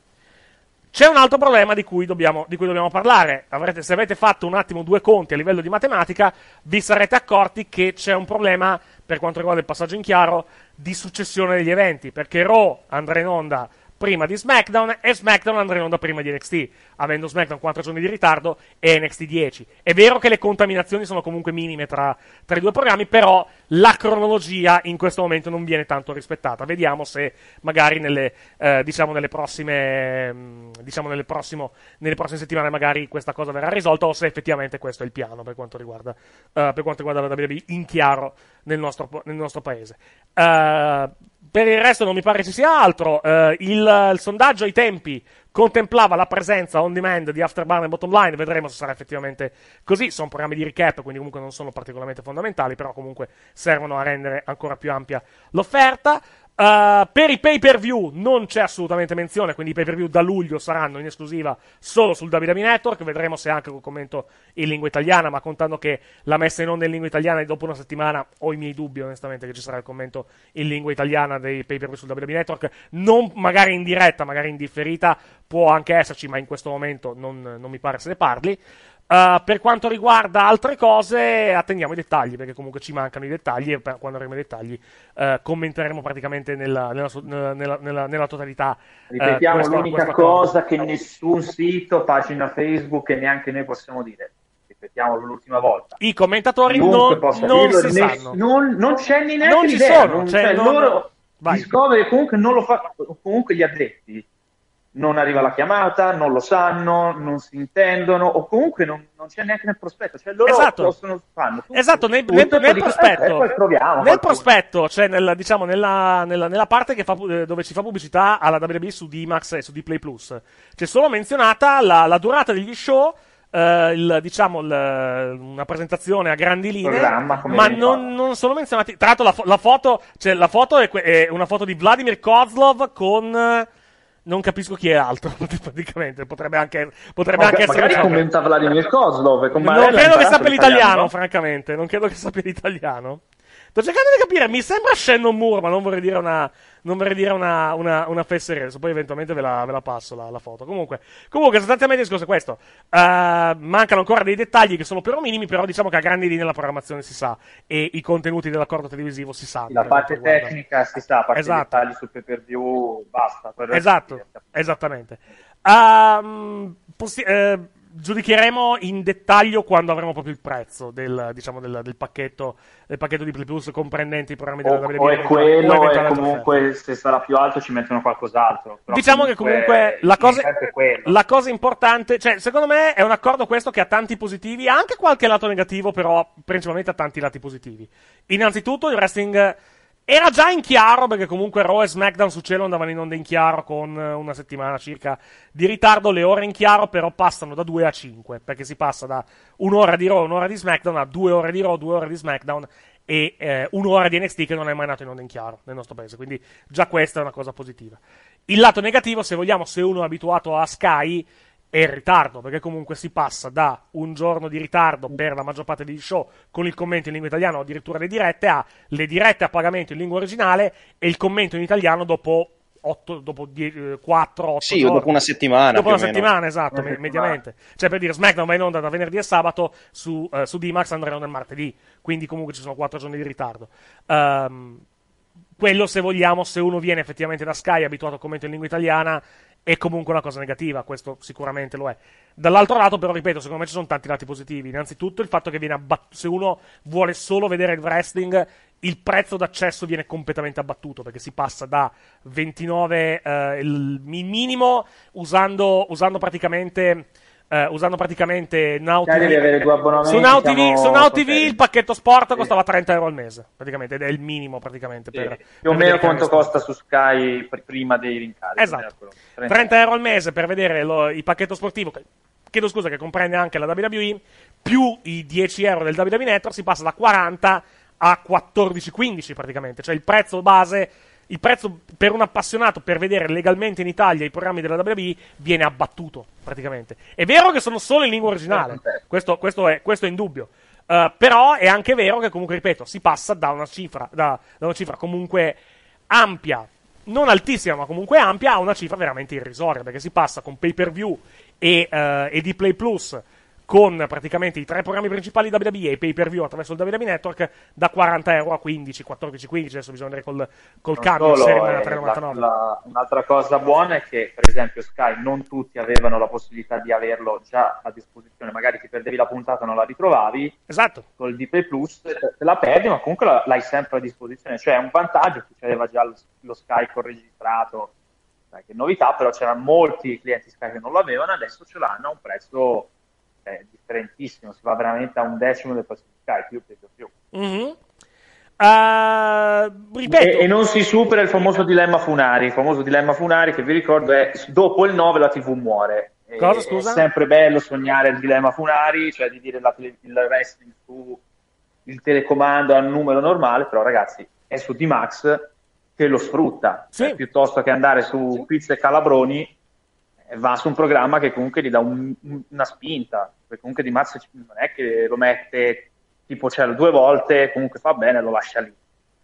C'è un altro problema di cui dobbiamo, di cui dobbiamo parlare. Avrete, se avete fatto un attimo due conti a livello di matematica, vi sarete accorti che c'è un problema per quanto riguarda il passaggio in chiaro di successione degli eventi, perché Raw andrà in onda prima di SmackDown e SmackDown andrà in onda prima di NXT, avendo SmackDown 4 giorni di ritardo e NXT 10. È vero che le contaminazioni sono comunque minime tra, tra, i due programmi, però la cronologia in questo momento non viene tanto rispettata. Vediamo se magari nelle, eh, diciamo nelle prossime, mm, diciamo nelle, prossimo, nelle prossime settimane magari questa cosa verrà risolta o se effettivamente questo è il piano per quanto riguarda, uh, per quanto riguarda la WWE in chiaro nel nostro, nel nostro paese. Uh, per il resto non mi pare ci sia altro. Uh, il, il, sondaggio ai tempi contemplava la presenza on demand di Afterburn e Bottom Line. Vedremo se sarà effettivamente così. Sono programmi di recap, quindi comunque non sono particolarmente fondamentali, però comunque servono a rendere ancora più ampia l'offerta. Uh, per i pay per view non c'è assolutamente menzione, quindi i pay per view da luglio saranno in esclusiva solo sul WWE Network. Vedremo se anche col commento in lingua italiana, ma contando che la messa in onda in lingua italiana dopo una settimana ho i miei dubbi, onestamente, che ci sarà il commento in lingua italiana dei pay per view sul WWE Network. Non magari in diretta, magari in differita, può anche esserci, ma in questo momento non, non mi pare se ne parli. Uh, per quanto riguarda altre cose, attendiamo i dettagli, perché comunque ci mancano i dettagli e quando avremo i dettagli uh, commenteremo praticamente nella, nella, nella, nella, totalità. Ripetiamo, uh, questa, l'unica questa cosa che nessun sito, pagina Facebook e neanche noi possiamo dire. Ripetiamolo l'ultima volta. I commentatori non, non dirlo, si ne, sanno. Non, non c'è neanche non ci idea, sono. Non, cioè, cioè, non... loro Vai. Discovery comunque non lo fa, comunque gli addetti non arriva la chiamata, non lo sanno, non si intendono, o comunque non, non c'è neanche nel prospetto. Cioè loro Esatto. possono fanno tutto, Esatto, nel, tutto, nel- poi nel prospetto, "Eh, proviamo nel qualcuno." prospetto, cioè nella, diciamo, nella, nella- nella parte che fa eh, dove ci fa pubblicità alla WWE su D-Max e su D-Play Plus, c'è solo menzionata la, la durata degli show, eh, il- diciamo, il- una presentazione a grandi linee, ma non, non sono menzionati. Tra l'altro, la, fo- la foto, cioè, la foto è, que- è una foto di Vladimir Kozlov con. Non capisco chi è altro, praticamente. Potrebbe anche, potrebbe anche essere. commenta Vladimir Kozlov Non credo che sappia l'italiano, no? francamente. Non credo che sappia l'italiano. Sto cercando di capire, mi sembra Shannon Moore, ma non vorrei dire una, non vorrei dire una, una, una fesseria. Adesso poi eventualmente ve la, ve la passo la, la foto. Comunque, comunque, sostanzialmente il discorso è questo. Eh, mancano ancora dei dettagli che sono però minimi, però diciamo che a grandi linee la programmazione si sa e i contenuti dell'accordo televisivo si sanno. La parte tecnica si sa, a parte Esatto. i dettagli sul pay per view, basta. Esatto, esattamente. Ehm, possi- eh, giudicheremo in dettaglio quando avremo proprio il prezzo del, diciamo, del, del pacchetto, del pacchetto di Play Plus comprendente i programmi della O, WWE. o è o quello, eventuali e comunque se sarà più alto ci mettono qualcos'altro. Diciamo che comunque la cosa, la cosa importante, cioè secondo me è un accordo questo che ha tanti positivi, ha anche qualche lato negativo, però principalmente ha tanti lati positivi. Innanzitutto il wrestling era già in chiaro, perché comunque Raw e SmackDown su cielo andavano in onda in chiaro con eh, una settimana circa di ritardo, le ore in chiaro però passano da 2 a 5, perché si passa da un'ora di Raw, un'ora di SmackDown a due ore di Raw, due ore di SmackDown e eh, un'ora di NXT che non è mai nato in onda in chiaro nel nostro paese, quindi già questa è una cosa positiva. Il lato negativo, se vogliamo, se uno è abituato a Sky, è il ritardo, perché comunque si passa da un giorno di ritardo per la maggior parte degli show con il commento in lingua italiana o addirittura le dirette a le dirette a pagamento in lingua originale e il commento in italiano dopo 8, dopo 4, 8 Sì, o dopo una settimana. Dopo una settimana, esatto, Una settimana. mediamente. Cioè, per dire, SmackDown va in onda da venerdì e sabato, su, eh, su D-Max andranno nel martedì, quindi comunque ci sono 4 giorni di ritardo. Ehm, quello, se vogliamo, se uno viene effettivamente da Sky, abituato a commento in lingua italiana, è comunque una cosa negativa, questo sicuramente lo è. Dall'altro lato, però, ripeto, secondo me ci sono tanti lati positivi. Innanzitutto il fatto che viene abbattuto, se uno vuole solo vedere il wrestling, il prezzo d'accesso viene completamente abbattuto, perché si passa da 29, eh, il mi- minimo, usando, usando praticamente... eh, usando praticamente Now Cioè, devi avere due abbonamenti, su Now TV, su Now TV il pacchetto sport costava 30 euro al mese, praticamente, ed è il minimo praticamente. Per, Sì, più o meno quanto costa su Sky pr- prima dei rincari. Esatto. 30 euro al mese per vedere lo- il pacchetto sportivo, che- chiedo scusa, che comprende anche la WWE, più i 10 euro del WWE Network, si passa da 40 a 14-15 praticamente. Cioè il prezzo base, il prezzo per un appassionato per vedere legalmente in Italia i programmi della WWE viene abbattuto praticamente. È vero che sono solo in lingua originale, questo, questo è, questo è indubbio. Uh, però è anche vero che comunque, ripeto, si passa da una cifra, da, da una cifra comunque ampia non altissima, ma comunque ampia, a una cifra veramente irrisoria, perché si passa con pay per view e, eh, e di Play Plus con praticamente i tre programmi principali WWE e i pay per view attraverso il WWE Network da 40 euro a 15, 14, 15. Adesso bisogna vedere col, col cambio eh, 3,99. la- la- un'altra cosa buona è che, per esempio, Sky non tutti avevano la possibilità di averlo già a disposizione. Magari ti perdevi la puntata non la ritrovavi. Esatto. Col DP Plus te la perdi, ma comunque la- l'hai sempre a disposizione. Cioè, è un vantaggio. Chi aveva già lo, lo Sky con registrato, sai che novità, però c'erano molti clienti Sky che non l'avevano, adesso ce l'hanno a un prezzo eh, differentissimo. Si va veramente a un decimo del di Sky, più più più. Mhm. Eh, ripeto, E, e non si supera il famoso dilemma Funari. Il famoso dilemma Funari, che vi ricordo, è dopo il 9 la TV muore. E- Cosa, scusa? È sempre bello sognare il dilemma Funari, cioè di dire la il wrestling su il telecomando a un numero normale, però ragazzi è su D-Max che lo sfrutta. Cioè, piuttosto che andare su Quiz e Calabroni, eh, va su un programma che comunque gli dà un- un- una spinta. Perché comunque D-Max non è che lo mette tipo cielo due volte, comunque fa bene, lo lascia lì.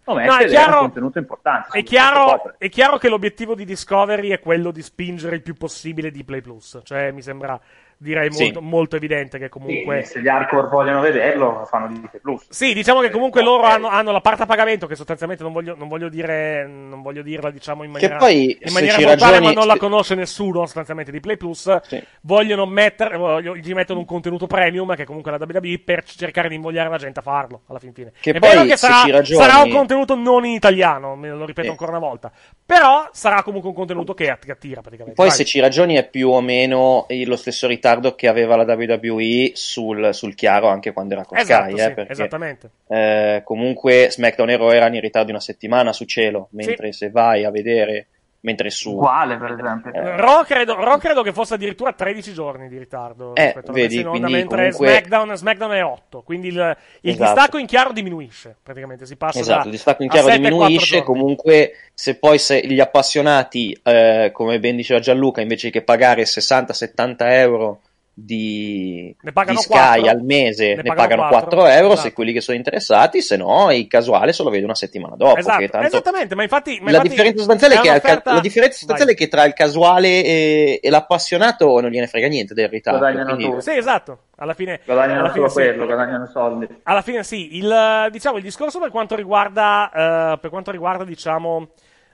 Lo mette No, è ed è chiaro- un contenuto importante. È chiaro, è chiaro che l'obiettivo di Discovery è quello di spingere il più possibile di Play Plus. Cioè, mi sembra, direi, Sì. molto, molto evidente che comunque. Sì, se gli hardcore vogliono vederlo, fanno di Disney Plus. Sì, diciamo che comunque loro hanno, hanno la parte a pagamento che sostanzialmente non voglio, non voglio dire, non voglio dirla diciamo in maniera, poi, in maniera ci volgare, ragioni- ma non la conosce nessuno sostanzialmente di Play Plus. Vogliono mettere, voglio- gli mettono un contenuto premium che comunque è la WWE per cercare di invogliare la gente a farlo alla fin fine. Che è poi, vero che sarà, ragioni- sarà un contenuto non in italiano, me lo ripeto Sì. ancora una volta. Però sarà comunque un contenuto che, att- che attira praticamente. Poi, Vai. se ci ragioni, è più o meno lo stesso ritardo che aveva la WWE sul, sul chiaro anche quando era con Esatto, Sky. sì, eh, perché, esattamente. eh, comunque, SmackDown e Raw erano in ritardo di una settimana su cielo, mentre se vai a vedere, mentre su. Uguale, per esempio. Raw credo, Raw credo che fosse addirittura 13 giorni di ritardo Eh, vedi, onda, quindi mentre comunque- SmackDown, SmackDown è 8, quindi il, il Esatto. distacco in chiaro diminuisce, praticamente si passa Esatto, da il distacco in a chiaro 7 a 4 diminuisce. Comunque, se poi se gli appassionati, eh, come ben diceva Gianluca, invece che pagare 60-70 euro di, di Sky 4. al mese, Ne ne, pagano pagano 4, 4 euro esatto. se quelli che sono interessati, se no il casuale se lo vede una settimana dopo. Esatto, che tanto esattamente, ma infatti, ma la infatti differenza sostanziale è, che al ca- un'offerta- la differenza sostanziale è che tra il casuale e, e l'appassionato non gliene frega niente del ritardo. Guadagnano quindi-. Sì, esatto, alla fine Guadagnano alla fine solo sì. quello, guadagnano soldi. Alla fine sì, il, diciamo, il discorso per quanto riguarda, eh, per quanto riguarda diciamo,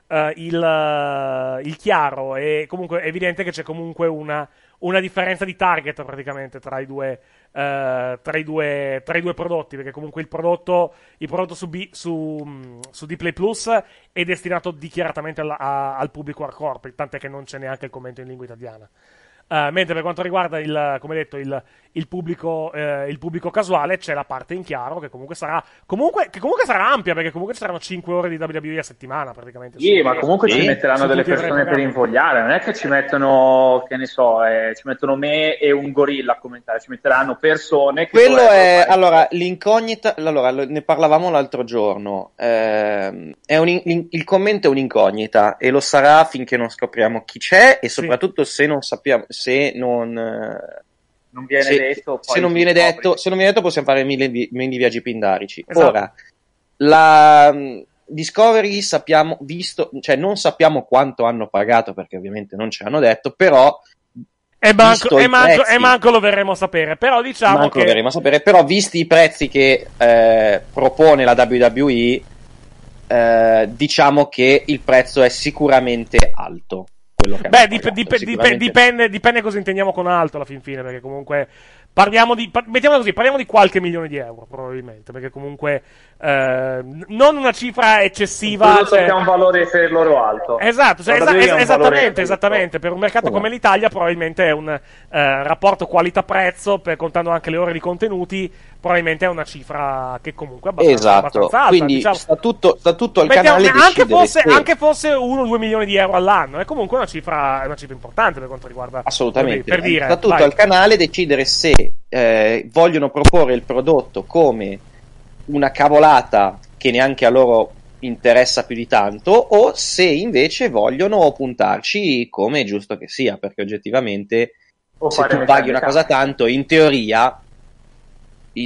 eh, il, eh, il chiaro è comunque evidente che c'è comunque una, una differenza di target praticamente tra i due, eh, tra i due, tra i due prodotti, perché comunque il prodotto, il prodotto su, B, su, mh, su Dplay Plus è destinato dichiaratamente alla- a- al pubblico hardcore, tant'è che non c'è neanche il commento in lingua italiana. Eh, mentre per quanto riguarda il, come detto, il, il pubblico, eh, il pubblico casuale, c'è la parte in chiaro che comunque sarà, comunque, che comunque sarà ampia perché comunque ci saranno 5 ore di WWE a settimana praticamente. Sì, ma comunque su- ci metteranno delle persone per invogliare, non è che ci mettono, che ne so, eh, ci mettono me e un gorilla a commentare, ci metteranno persone che Quello è allora l'incognita. Allora, lo- ne parlavamo l'altro giorno. è un in- il commento è un'incognita e lo sarà finché non scopriamo chi c'è e soprattutto se non sappiamo se non. Non viene se, detto, poi se non viene detto, se non viene detto, possiamo fare mille, vi- mille viaggi pindarici. Esatto. Ora, la mh, Discovery sappiamo, visto, cioè non sappiamo quanto hanno pagato perché ovviamente non ce l'hanno detto, però E manco, e manco- prezzi- e manco lo verremo a sapere. Però diciamo manco che. lo verremo a sapere, però visti i prezzi che eh, propone la WWE, eh, diciamo che il prezzo è sicuramente alto. Quello che Beh, dip- dip- sicuramente. dipende, dipende cosa intendiamo con alto alla fin fine, perché comunque parliamo di, par- mettiamola così, parliamo di qualche milione di euro probabilmente, perché comunque eh, non una cifra eccessiva. cioè- che ha un valore per loro alto. Esatto, cioè, esa- es- esattamente, esattamente. Per un mercato come l'Italia, probabilmente è un eh, rapporto qualità-prezzo, per- contando anche le ore di contenuti, probabilmente è una cifra che comunque è abbastanza, Esatto, abbastanza alta. quindi diciamo. sta, tutto, sta tutto al Mettiamo- canale anche, decidere fosse, se- anche fosse 1-2 milioni di euro all'anno, è comunque una cifra, è una cifra importante per quanto riguarda. Assolutamente, Per dire, sta tutto vai. al canale decidere se eh, vogliono proporre il prodotto come una cavolata che neanche a loro interessa più di tanto o se invece vogliono puntarci come è giusto che sia, perché oggettivamente O se tu paghi una cosa tanto, in teoria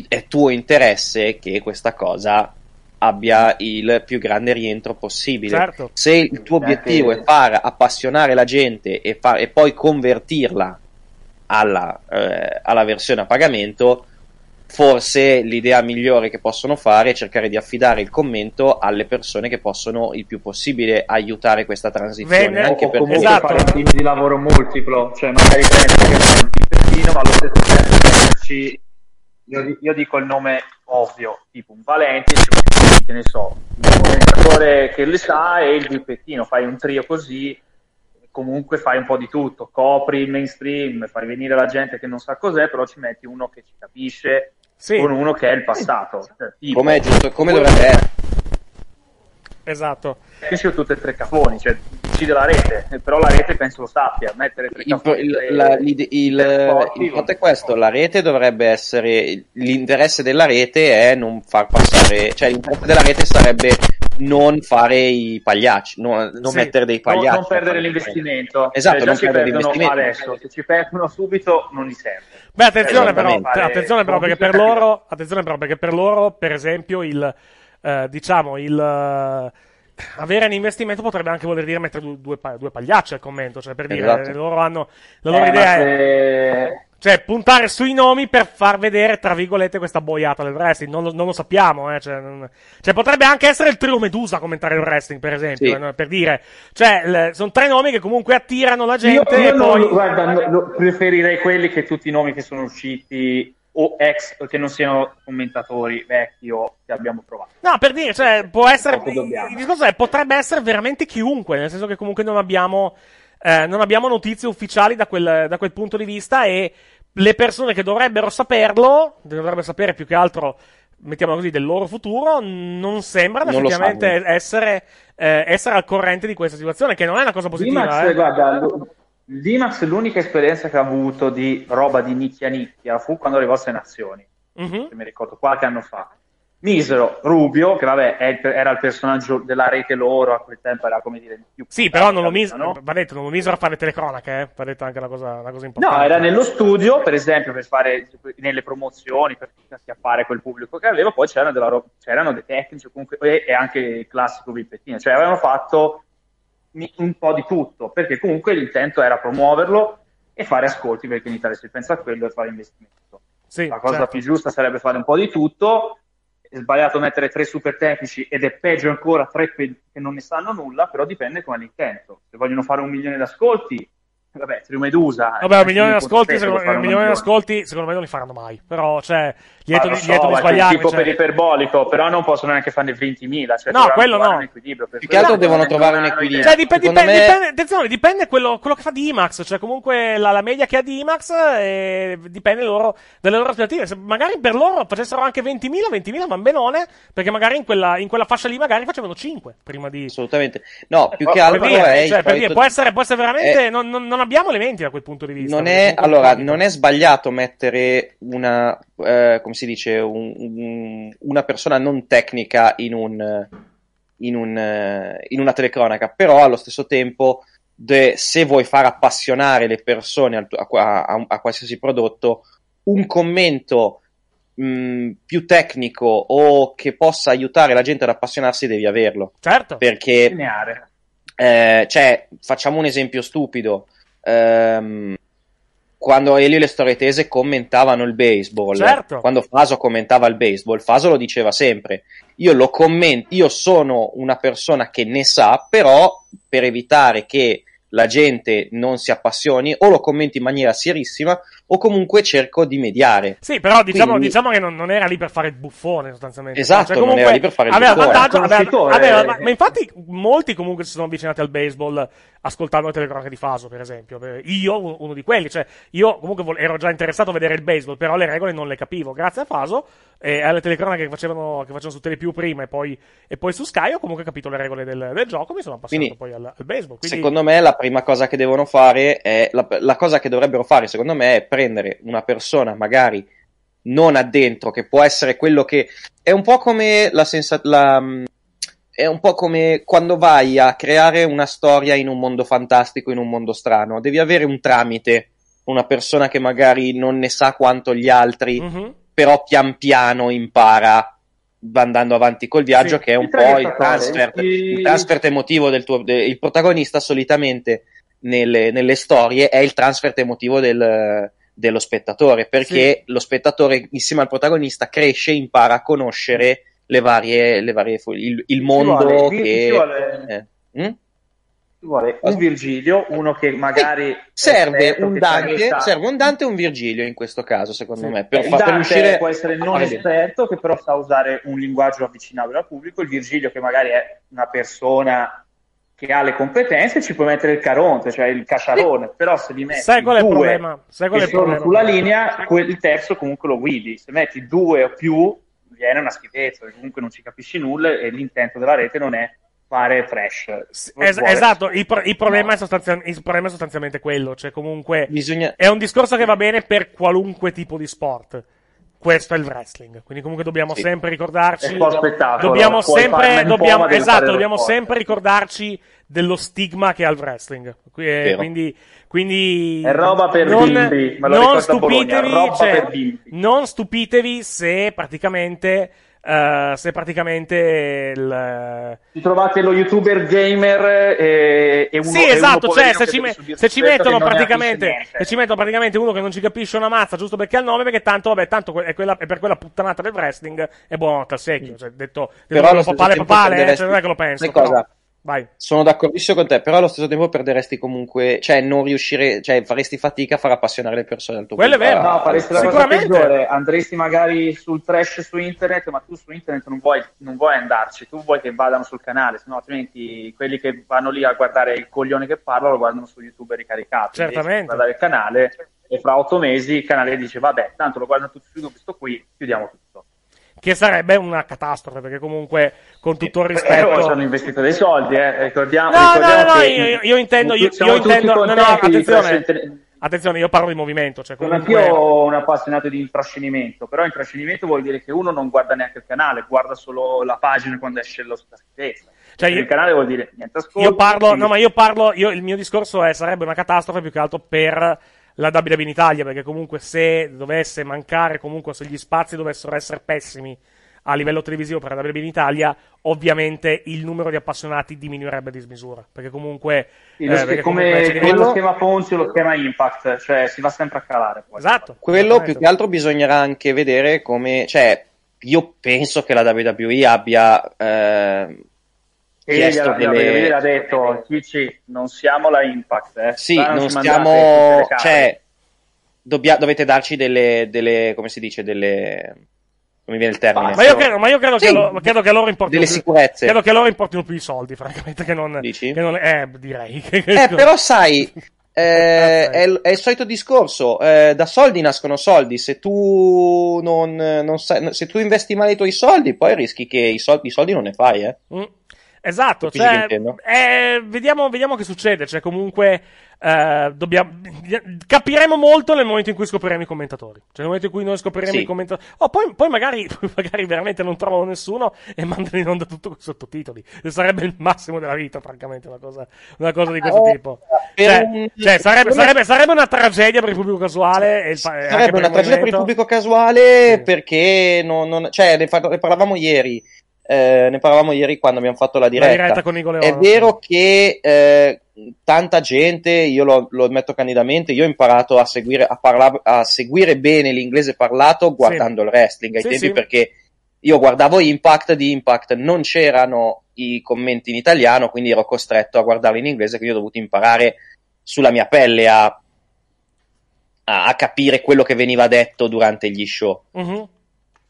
è tuo interesse che questa cosa abbia il più grande rientro possibile. Certo. Se il tuo obiettivo è far appassionare la gente e, far- e poi convertirla alla, eh, alla versione a pagamento, forse l'idea migliore che possono fare è cercare di affidare il commento alle persone che possono il più possibile aiutare questa transizione. Venne- anche o perché comunque Esatto. fare un team di lavoro multiplo, cioè magari prendi che fai un pippettino, ma allo stesso tempo metterci- io, io dico il nome ovvio, tipo un Valenti, ci metti, che ne so, un commentatore che le sa e il pippettino, fai un trio così, comunque fai un po' di tutto, copri il mainstream, fai venire la gente che non sa cos'è, però ci metti uno che ci capisce Sì. con uno che è il passato. Cioè, tipo, come è giusto, come dovrebbe essere. Esatto. che siano tutte e tre cafoni, cioè decide la rete, eh, però la rete penso lo sappia, mettere tre Il, cafoni. il- la- il fatto è questo, la rete dovrebbe essere, l'interesse della rete è non far passare, cioè l'interesse della rete sarebbe non fare i pagliacci, non, non Sì, mettere dei pagliacci. Non, perdere l'investimento. Esatto, Cioè, non perdere perdono l'investimento. adesso, se ci perdono subito non gli serve. Beh, attenzione però, Esattamente. attenzione però perché per Fare- loro, attenzione però perché per loro, per esempio, il, eh, diciamo, il, eh, avere un investimento potrebbe anche voler dire mettere due, due, due pagliacci al commento, cioè per dire, Esatto. loro hanno, la loro Eh, idea ma è, se- cioè, puntare sui nomi per far vedere, tra virgolette, questa boiata del wrestling. Non lo, non lo sappiamo, eh. Cioè, non- cioè, potrebbe anche essere il trio Medusa a commentare il wrestling, per esempio. Sì. eh? Per dire, cioè, le- sono tre nomi che comunque attirano la Io, gente io e non- poi. guarda, no- preferirei quelli che tutti i nomi che sono usciti o ex che non siano commentatori vecchi o che abbiamo provato. No, per dire, cioè, può essere. Il discorso è, potrebbe essere veramente chiunque, nel senso che comunque non abbiamo, eh, non abbiamo notizie ufficiali da quel, da quel punto di vista e le persone che dovrebbero saperlo, dovrebbero sapere più che altro, mettiamolo così, del loro futuro, non sembrano Non effettivamente essere, eh, essere al corrente di questa situazione, che non è una cosa positiva. Dimax, eh. guarda, Dimax l'unica esperienza che ha avuto di roba di nicchia nicchia fu quando arrivò a Sei Nazioni, Mhm. se mi ricordo, qualche anno fa. Misero, Rubio, che vabbè il- era il personaggio della rete loro, a quel tempo era come dire più Sì, però non lo mis- misero, va detto, non lo misero a fare telecronache, eh. Va detto anche una cosa, una cosa No, importante. era nello studio, per esempio, per fare nelle promozioni, per acchiappare quel pubblico che aveva, poi c'erano, della ro- c'erano dei tecnici comunque, e, e anche il classico vippettino, cioè avevano fatto un po' di tutto, perché comunque l'intento era promuoverlo e fare ascolti, perché in Italia si pensa a quello e fare investimento. Sì, La cosa certo. più giusta sarebbe fare un po' di tutto, sbagliato mettere tre super tecnici ed è peggio ancora tre pe- che non ne sanno nulla, però dipende come l'intento. Se vogliono fare un milione di ascolti, vabbè, Trio Medusa. Vabbè, un eh, milione di ascolti, secondo, un milione ascolti, secondo me non li faranno mai. Però, cioè, lieto, di, so, lieto di ma sbagliarmi. tipo cioè. per iperbolico, però non possono neanche farne 20.000. Cioè No, quello no. un equilibrio. Per Più che altro quello devono trovare un equilibrio. Cioè, dipende, Secondo dipende, me- dipende- attenzione, dipende quello, quello che fa di IMAX. Cioè, comunque la, la media che ha di IMAX eh, dipende loro, dalle loro aspettative. Se magari per loro facessero anche 20.000, 20.000 van benone, perché magari in quella, in quella fascia lì magari facevano 5 prima di. Assolutamente. No, più Ma- che altro Per dire, è cioè, per dire, può essere, può essere veramente. Eh, non, non- non abbiamo elementi da quel punto di vista. non è, allora, non è sbagliato mettere una, eh, come si dice, un- un- una persona non tecnica in, un, in, un, eh, in una telecronaca, però allo stesso tempo, de- se vuoi far appassionare le persone a, qua- a- a qualsiasi prodotto, un commento mh, più tecnico o che possa aiutare la gente ad appassionarsi devi averlo. Certo. Perché eh, cioè, facciamo un esempio stupido. Ehm, quando Elio e le storie tese commentavano il baseball, Certo. quando Faso commentava il baseball, Faso lo diceva sempre. Io lo commento, io sono una persona che ne sa, però per evitare che la gente non si appassioni, o lo commento in maniera serissima, o comunque cerco di mediare. Sì, però diciamo, Quindi- diciamo che non, non era lì per fare il buffone, sostanzialmente. Esatto, Cioè, non era lì per fare il aveva buffone. vantaggio, aveva- aveva- ma, ma infatti molti comunque si sono avvicinati al baseball ascoltando le telecronache di Faso, per esempio. Eh, Io, uno di quelli, cioè, io comunque ero già interessato a vedere il baseball, però le regole non le capivo. Grazie a Faso e alle telecronache che facevano, che facevano su Telepiù prima e poi, e poi su Sky, ho comunque capito le regole del, del gioco, mi sono appassionato Quindi, poi al, al baseball. Quindi, Secondo me la prima cosa che devono fare è la, la cosa che dovrebbero fare, secondo me, è prendere una persona magari non addentro, che può essere quello che è un po' come la sensazione. È un po' come quando vai a creare una storia in un mondo fantastico, in un mondo strano. Devi avere un tramite, una persona che magari non ne sa quanto gli altri, Mhm. però pian piano impara andando avanti col viaggio, Sì, che è un po' il transfert, sì. il transfert emotivo del tuo. de- il protagonista solitamente nelle, nelle storie è il transfert emotivo del- dello spettatore, perché lo spettatore, insieme al protagonista, cresce, impara a conoscere le varie, le varie il, il mondo vuole- ci che. vuole- eh, mm? Ci vuole un Virgilio, uno che magari è Serve un, che Dante, serve un Dante e un Virgilio in questo caso, secondo me, per, il fa- per Dante riuscire può essere non a vedere. esperto, che però sa usare un linguaggio avvicinabile al pubblico. Il Virgilio, che magari è una persona che ha le competenze, ci puoi mettere il Caronte, cioè il Cacciarone. Però se li metti Sai qual è il due problema? Sai qual è che il sono problema? sulla linea, quel- il terzo comunque lo guidi. Se metti due o più, viene una schifezza, perché comunque non ci capisci nulla e l'intento della rete non è fare trash. Es- esatto, il, pro- il problema è sostanzia- il problema è sostanzialmente quello, cioè comunque Bisogna... è un discorso che va bene per qualunque tipo di sport. Questo è il wrestling, quindi comunque dobbiamo Sì. sempre ricordarci. È Dobbiamo sempre, farne un po', dobbiamo, esatto, dobbiamo sempre ricordarci dello stigma che ha il wrestling. Qui- eh. Quindi, quindi È roba per non, bimbi, non stupitevi, cioè, per non stupitevi se praticamente, eh, se praticamente il, Ci trovate lo youtuber gamer e, e uno sì, uno esatto, cioè se che ci, me- se ci mettono praticamente se ci mettono praticamente uno che non ci capisce una mazza giusto perché ha il nome, perché tanto vabbè, tanto è, quella- è per quella puttanata del wrestling è buono al secchio, cioè, detto, detto Però papale papale, eh, cioè, non è che lo penso, sai però. cosa? Vai. Sono d'accordissimo con te, però allo stesso tempo perderesti comunque, cioè non riuscire, cioè faresti fatica a far appassionare le persone al tuo Quello è pubblico. vero. No, faresti la cosa Sicuramente. peggiore, andresti magari sul trash su internet, ma tu su internet non vuoi, non vuoi andarci, tu vuoi che vadano sul canale, sennò altrimenti quelli che vanno lì a guardare il coglione che parla lo guardano su YouTube ricaricato. Certamente. Guardare il canale e fra otto mesi il canale dice vabbè, tanto lo guardano tutti su YouTube, sto qui, chiudiamo tutto. Che sarebbe una catastrofe, perché comunque con tutto il Però ci rispetto hanno investito dei soldi, eh. ricordiamo, No, no, ricordiamo no, no, che io, io intendo, io, io intendo, no, no, attenzione, attenzione, io parlo di movimento, cioè comunque, anch'io un appassionato di intrascinimento, però intrascinimento vuol dire che uno non guarda neanche il canale, guarda solo la pagina quando esce lo la schifezza. Cioè, io- il canale vuol dire niente ascolto. Io parlo, no, ma io parlo, io, il mio discorso è, sarebbe una catastrofe più che altro per la WWE in Italia, perché comunque se dovesse mancare, comunque se gli spazi dovessero essere pessimi a livello televisivo per la WWE in Italia, ovviamente il numero di appassionati diminuirebbe a dismisura, perché comunque... Sì, lo eh, perché come, comunque diventa- lo schema Ponzi o lo schema Impact, cioè si va sempre a calare. Poi. Esatto. Quello più che altro bisognerà anche vedere come, cioè, io penso che la WWE abbia eh, E chiesto gliela- delle... gliela- ha detto, Chici, non siamo la Impact, eh. Sì, Qua non stiamo, cioè, dobbia- dovete darci delle, delle, come si dice, delle, non mi viene il termine. Ma io credo, ma io credo, che, Sì, lo- credo che loro importino delle più- sicurezze. Credo che loro importino più i soldi, francamente, che non... Dici? Che non eh, direi. Eh, però sai, eh, è, il, è il solito discorso, eh, da soldi nascono soldi, se tu non, non sai, se tu investi male i tuoi soldi, poi rischi che i soldi, i soldi non ne fai, eh. Mm. Esatto, cioè, eh, vediamo, vediamo che succede. Cioè, comunque, eh, dobbiamo, capiremo molto nel momento in cui scopriremo i commentatori. Cioè, nel momento in cui noi scopriremo Sì. i commentatori. Oh, poi, poi magari, poi magari veramente non trovano nessuno e mandano in onda tutto con i sottotitoli. Sarebbe il massimo della vita, francamente, una cosa, una cosa di questo Oh, tipo. Cioè, cioè, sarebbe, sarebbe, sarebbe una tragedia per il pubblico casuale. Il, Sarebbe una tragedia per il pubblico casuale perché non, non- cioè, ne, ne parlavamo ieri. Eh, ne parlavamo ieri quando abbiamo fatto la diretta. diretta con Nicoleone, È vero che eh, tanta gente, io lo, lo ammetto candidamente, io ho imparato a seguire, a parla- a seguire bene l'inglese parlato guardando il wrestling ai Sì, tempi sì. perché io guardavo Impact, di Impact non c'erano i commenti in italiano, quindi ero costretto a guardarli in inglese, quindi ho dovuto imparare sulla mia pelle a, a, a capire quello che veniva detto durante gli show. Mhm.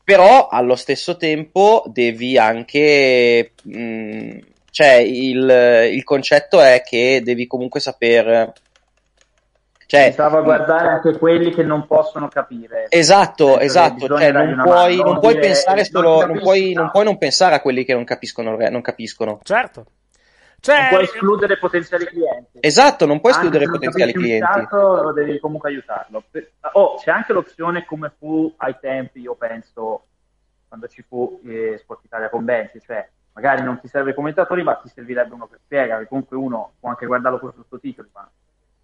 Però allo stesso tempo devi anche. mh, cioè, il, il concetto è che devi comunque saper. Cioè, Stava a guardare anche quelli che non possono capire. Esatto, che esatto, cioè non puoi, mano, non puoi dire, pensare non solo, non puoi, non puoi non pensare a quelli che non capiscono, non capiscono. Certo. Non Cioè, puoi escludere potenziali clienti. Esatto, non puoi Anche escludere non potenziali clienti. cazzo, devi comunque aiutarlo. Oh, c'è anche l'opzione come fu ai tempi, io penso, quando ci fu eh, Sport Italia con Benzi, cioè magari non ti serve i commentatori, ma ti servirebbe uno che spiega, che comunque uno può anche guardarlo con sottotitoli, ma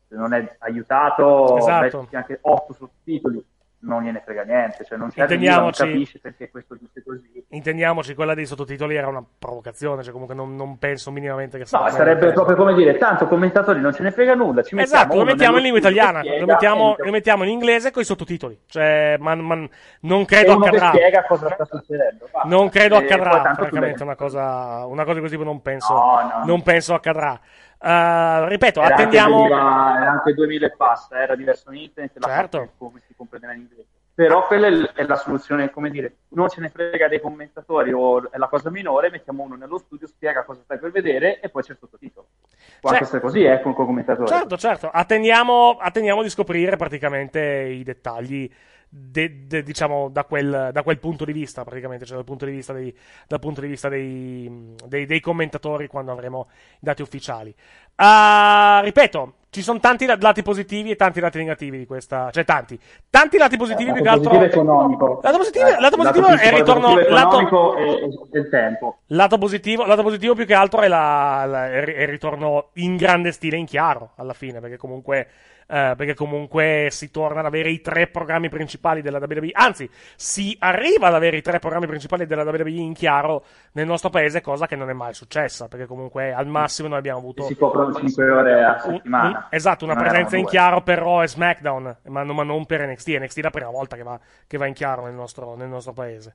se non è aiutato, Esatto. metti anche otto sottotitoli. Non gliene frega niente, cioè non non capisce perché questo dice così. Intendiamoci, quella dei sottotitoli era una provocazione, cioè comunque non, non penso minimamente che No, sia sarebbe proprio come dire, tanto commentatori non ce ne frega nulla, ci Esatto, lo mettiamo in lingua italiana, lo mettiamo, lo mettiamo in inglese con i sottotitoli. Cioè, ma, ma non credo accadrà. spiega cosa sta succedendo. basta. Non credo E poi accadrà, francamente, una cosa, una cosa di questo tipo non penso, No, no. non penso accadrà. Eh, ripeto, Era anche attendiamo... 2000 era anche 2000 e passa, era diverso in internet, Certo. come si comprendeva in inglese. Però quella è è la soluzione, come dire, non ce ne frega dei commentatori o è la cosa minore, mettiamo uno nello studio, spiega cosa stai per vedere e poi c'è il sottotitolo. Cioè- questo è così, eh, con, con commentatori. Certo, certo. Attendiamo, attendiamo di scoprire praticamente i dettagli, de- de- diciamo, da quel, da quel punto di vista, praticamente, cioè dal punto di vista dei, dal punto di vista dei, dei- dei commentatori quando avremo i dati ufficiali. Ah, ripeto, ci sono tanti la- lati positivi e tanti lati negativi di questa, cioè tanti, tanti lati positivi più che altro. economico. Lato positivo, Eh, lato positivo è il ritorno, lato, economico e, e del tempo. Lato positivo, lato positivo più che altro è, la- la- è il ritorno in grande stile in chiaro alla fine, perché comunque, eh, perché comunque si torna ad avere i tre programmi principali della WWE, anzi si arriva ad avere i tre programmi principali della WWE in chiaro nel nostro paese, cosa che non è mai successa, perché comunque al massimo noi abbiamo avuto Si coprono 5 ore a un- settimana. un- esatto, una Non presenza in chiaro per Raw e SmackDown, ma, non- ma non per NXT. NXT è la prima volta che va, che va in chiaro nel nostro, nel nostro paese.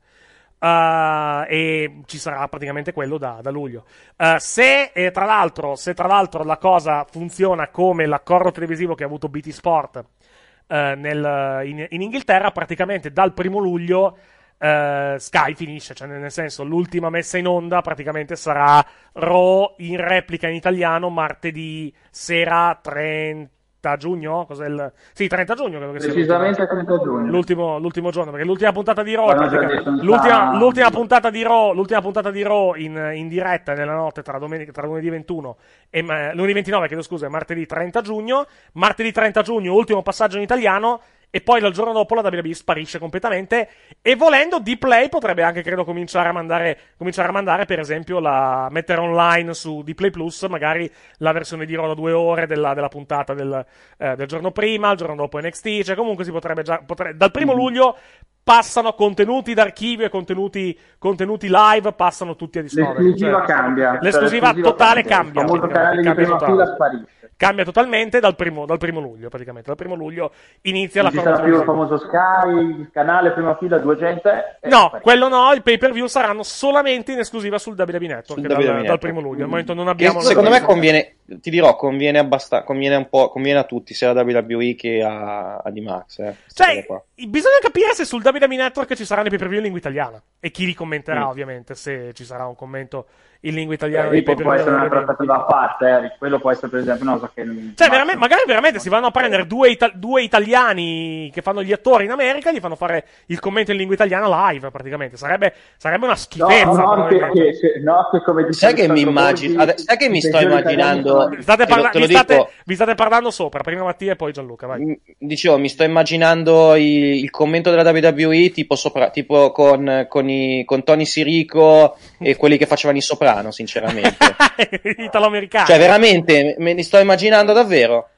Uh, e ci sarà praticamente quello da, da luglio. Uh, se, e tra l'altro, se tra l'altro la cosa funziona come l'accordo televisivo che ha avuto BT Sport uh, nel- in, in Inghilterra, praticamente dal primo luglio Sky finisce, cioè nel nel senso l'ultima messa in onda praticamente sarà Raw in replica in italiano martedì sera 30 giugno? Cos'è il... Sì, 30 giugno credo che sia. Precisamente 30 giugno. L'ultimo, l'ultimo giorno, perché l'ultima puntata di Raw, l'ultima, l'ultima puntata di Raw, l'ultima puntata di Raw in, in diretta nella notte tra, domenica, tra lunedì 21 e lunedì 29, chiedo scusa, martedì 30 giugno. Martedì 30 giugno, ultimo passaggio in italiano. E poi il giorno dopo la WWE sparisce completamente. E volendo, D-Play potrebbe anche, credo, cominciare a mandare, cominciare a mandare per esempio, la, mettere online su D-Play Plus, magari la versione di Raw da due ore della, della puntata del, eh, del giorno prima, il giorno dopo NXT. Cioè, comunque si potrebbe già. potre- dal primo luglio passano contenuti d'archivio e contenuti, contenuti live, passano tutti a Discovery. L'esclusiva Cioè, cambia. Cioè, L'esclusiva totale cambia. Il famoso canale di prima fila sparisce. Cambia totalmente dal primo, dal primo luglio, praticamente. Dal primo luglio inizia Non la ci sarà più il famoso Sky, il canale prima fila 200. e- No, quello no, i pay per view saranno solamente in esclusiva sul WWE Network Sul dal, WWE dal Network. primo luglio. Al momento non Che abbiamo. secondo me conviene, ti dirò, conviene abbastanza, conviene un po', conviene a tutti, sia a WWE che a, a D-Max. Eh, Cioè, bisogna capire se sul WWE Network ci saranno i pay per view in lingua italiana. E chi li commenterà, Mm. ovviamente, se ci sarà un commento in lingua italiana. Eh, può, può essere una trattativa a parte, eh. quello può essere per esempio una cosa che... Cioè, veramente- magari veramente si vanno a prendere due, ita- due italiani che fanno gli attori in America e gli fanno fare il commento in lingua italiana live, praticamente. Sarebbe, sarebbe una No, schifezza. no, che, probabilmente. che- che- no, che come Sai che mi immagino, ade- sai che mi sto immaginando, Vi state, parla- vi state- vi state parlando sopra, prima Mattia e poi Gianluca, vai. Mm, Dicevo, mi sto immaginando i- il commento della WWE tipo, sopra, tipo con, con, i- con Tony Sirico e quelli che facevano i soprano, sinceramente. Italo-americano. cioè, veramente, me li sto immaginando davvero.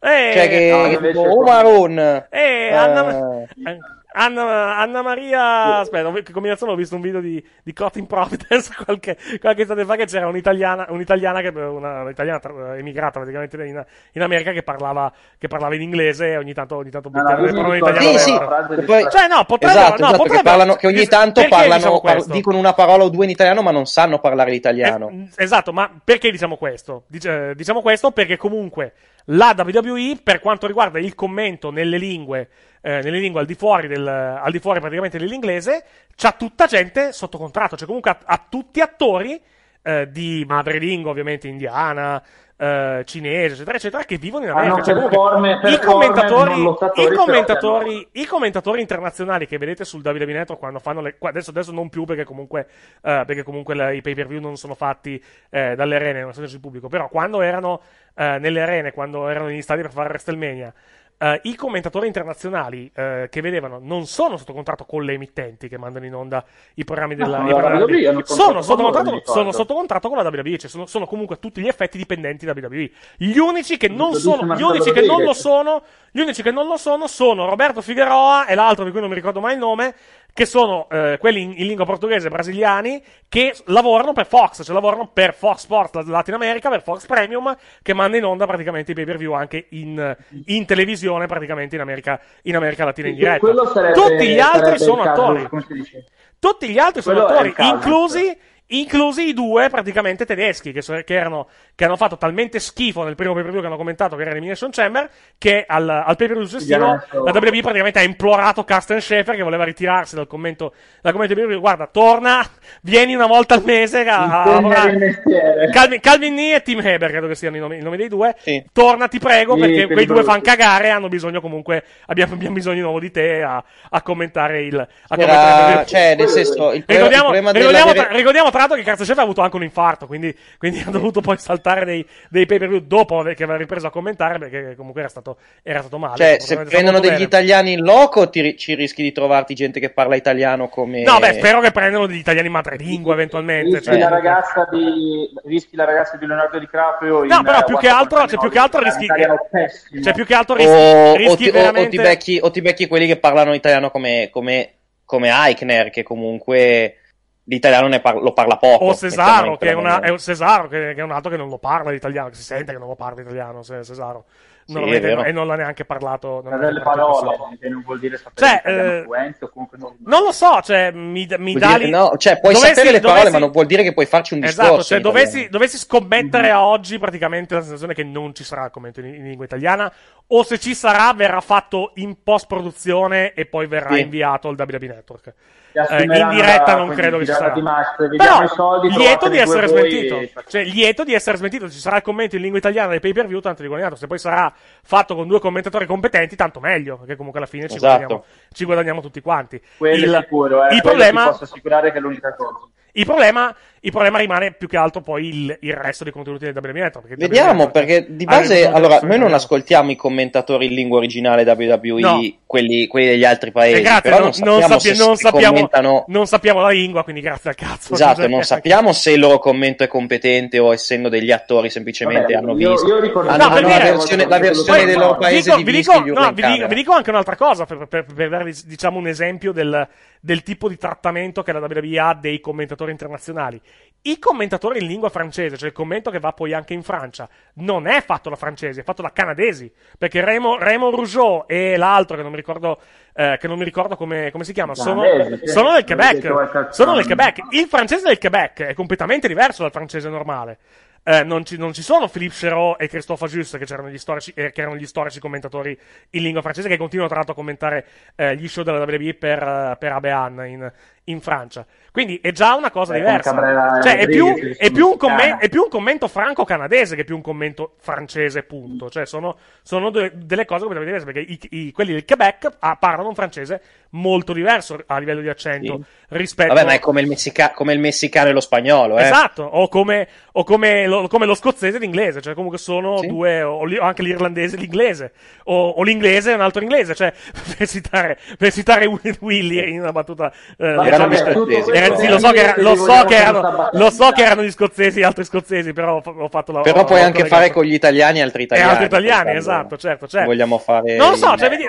Eh, Cioè, che, no, che invece tipo, con- Umarun, Eh, eh, Anna, Anna, Maria. Aspetta, che combinazione ho visto un video di, di Cotton Providence qualche, qualche estate fa che c'era un'italiana, un'italiana, che, una, un'italiana emigrata praticamente in, in America che parlava, che parlava in inglese e ogni tanto, ogni tanto No, no, buttava in ricordo italiano. Sì, sì, che poi- Cioè, no, potrebbe, esatto, no, esatto, che potrebbe- parlano, che ogni tanto parlano, diciamo par- dicono una parola o due in italiano, ma non sanno parlare l'italiano. Eh, esatto, ma perché diciamo questo? Dice- diciamo questo perché comunque la WWE, per quanto riguarda il commento nelle lingue, eh, nelle lingue al di fuori, del, al di fuori praticamente dell'inglese, c'ha tutta gente sotto contratto, cioè comunque ha, tutti attori eh, di madrelingua, ovviamente indiana, eh, cinese, eccetera, eccetera, che vivono in America. Cioè, per comunque, forme- per i, commentatori, i, commentatori, i commentatori internazionali che vedete sul WWE Network quando fanno le. Adesso, adesso non più perché comunque, eh, perché comunque la- i pay per view non sono fatti eh, dalle arene, non sono sul pubblico. Però quando erano eh, nelle arene, quando erano negli stadi per fare WrestleMania. Eh, i commentatori internazionali eh, che vedevano non sono sotto contratto con le emittenti che mandano in onda i programmi della Ah, i WWE sono, sotto contratto, sono sotto contratto con la WWE, cioè sono, sono comunque a tutti gli effetti dipendenti da WWE. Gli unici che non sono, gli unici che non lo sono, gli unici che non lo sono sono Roberto Figueroa e l'altro di cui non mi ricordo mai il nome, che sono eh, quelli in, in lingua portoghese brasiliani che lavorano per Fox, cioè lavorano per Fox Sports Latin America, per Fox Premium, che manda in onda praticamente i pay per view anche in, in televisione, praticamente in America, in America Latina in diretta. Sarebbe- Tutti gli altri sono caso, attori. Tutti gli altri sono Quello attori, caso. inclusi, inclusi i due praticamente tedeschi che, so- che erano, che hanno fatto talmente schifo nel primo pay per view che hanno commentato che era Elimination Chamber che al, al pay per view successivo la WWE praticamente ha implorato Carsten Schaefer che voleva ritirarsi dal commento dal commento pay per view guarda torna vieni una volta al mese a, a lavorare. Calvin, Calvin Nee e Tim Heber credo che siano i nomi, i nomi dei due. Torna ti prego Sì, perché per quei due fanno cagare e hanno bisogno comunque abbiamo, abbiamo bisogno di nuovo di te a, a commentare il a Era- commentare il- cioè, nel senso, il pro- ricordiamo, il problema ricordiamo, tra, ricordiamo tra l'altro che Carzo Chef ha avuto anche un infarto, quindi, quindi ha dovuto poi saltare dei, dei pay per view dopo che aveva ripreso a commentare perché comunque era stato, era stato male. Cioè, se prendono degli bene. italiani in loco, ti ci rischi di trovarti gente che parla italiano come. No, beh, spero che prendano degli italiani madrelingua eventualmente. Rischi Cioè, la ragazza di rischi la ragazza di Leonardo DiCaprio No, in, però più che altro, cioè, più che altro rischi, cioè, più che altro rischi, o, o rischi ti, o- o veramente. ti becchi, o ti becchi quelli che parlano italiano come, come, come Eichner, che comunque l'italiano ne par- lo parla poco. O Cesaro, che è, una, è un Cesaro, che, che è un altro che non lo parla l'italiano, che si sente che non lo parla l'italiano, Se- Cesaro. Sì, Non lo è vede- e non l'ha neanche parlato. non delle parole passato. che non vuol dire sapere Cioè, eh, fluente o comunque non Non lo so, cioè, mi, mi dà lì- no, cioè, puoi dovessi- sapere le parole, dovessi- ma non vuol dire che puoi farci un discorso. Esatto, cioè dovessi, dovessi scommettere a oggi praticamente la sensazione che non ci sarà il commento in, in lingua italiana, o se ci sarà verrà fatto in post-produzione e poi verrà Sì. inviato al WWE Network. Eh, in diretta non credo che ci sarà. di vediamo Però, i soldi, lieto di essere smentito. e- Cioè, lieto di essere smentito. Ci sarà il commento in lingua italiana dei pay per view, tanto di guadagnato. Se poi sarà fatto con due commentatori competenti, tanto meglio. Perché comunque alla fine ci, Esatto. guadagniamo, ci guadagniamo tutti quanti. Quello il, è sicuro, eh. il Quello problema, ti posso assicurare che è l'unica cosa. il problema, il problema rimane più che altro poi il, il resto dei contenuti del WWE Network. perché Vediamo, WWE perché di base, allora, noi non ascoltiamo i commentatori in lingua originale WWE, No. quelli, quelli degli altri paesi, Eh, grazie, però non, non non sappiamo sappia- se, non sappiamo, commentano... non sappiamo la lingua, quindi grazie al cazzo. Esatto, non sappiamo se il loro commento è competente o essendo degli attori semplicemente Vabbè, hanno io- visto. io ricordo- hanno No, per la versione, la versione del loro vi paese dico, di vi dico- no, vi dico- vi dico anche un'altra cosa per, per- per darvi diciamo un esempio del, del tipo di trattamento che la WWE ha dei commentatori internazionali. I commentatori in lingua francese, cioè il commento che va poi anche in Francia, non è fatto da francesi, è fatto da canadesi. Perché Remo, Remo Rougeau e l'altro, che non mi ricordo, eh, che non mi ricordo come, come si chiama, sono, sono del Quebec. Sono del. Quebec. Il francese del Quebec è completamente diverso dal francese normale. Eh, non, ci, non ci sono Philippe Chéreau e Christophe Just, che, eh, che erano gli storici commentatori in lingua francese, che continuano tra l'altro a commentare eh, gli show della WWE per, eh, per Abean in, in Francia. Quindi è già una cosa Eh, diversa. Cioè, è più, è, più commen- è più un commento franco-canadese che più un commento francese, punto. Cioè, sono, sono de- delle cose come diverse, perché i- i- quelli del Quebec ah, parlano un francese molto diverso a livello di accento rispetto Vabbè, ma è come il, messica- come il messicano e lo spagnolo, eh. Esatto, o come, o come, lo, come lo scozzese e l'inglese, cioè comunque sono due, o, li- o anche l'irlandese e l'inglese, o, o l'inglese e un altro inglese, cioè per citare, per citare Will- Willy in una battuta. eh, Vabbè, diciamo, gli eh, scozzesi. sì, lo so che, era- lo so che erano, lo so che erano gli scozzesi e altri scozzesi, però ho, fa- ho fatto la Però ho- puoi ho anche fare con gli italiani e altri E italiani. altri italiani, esatto, certo, certo. Vogliamo fare. Non lo so, cioè, vedi,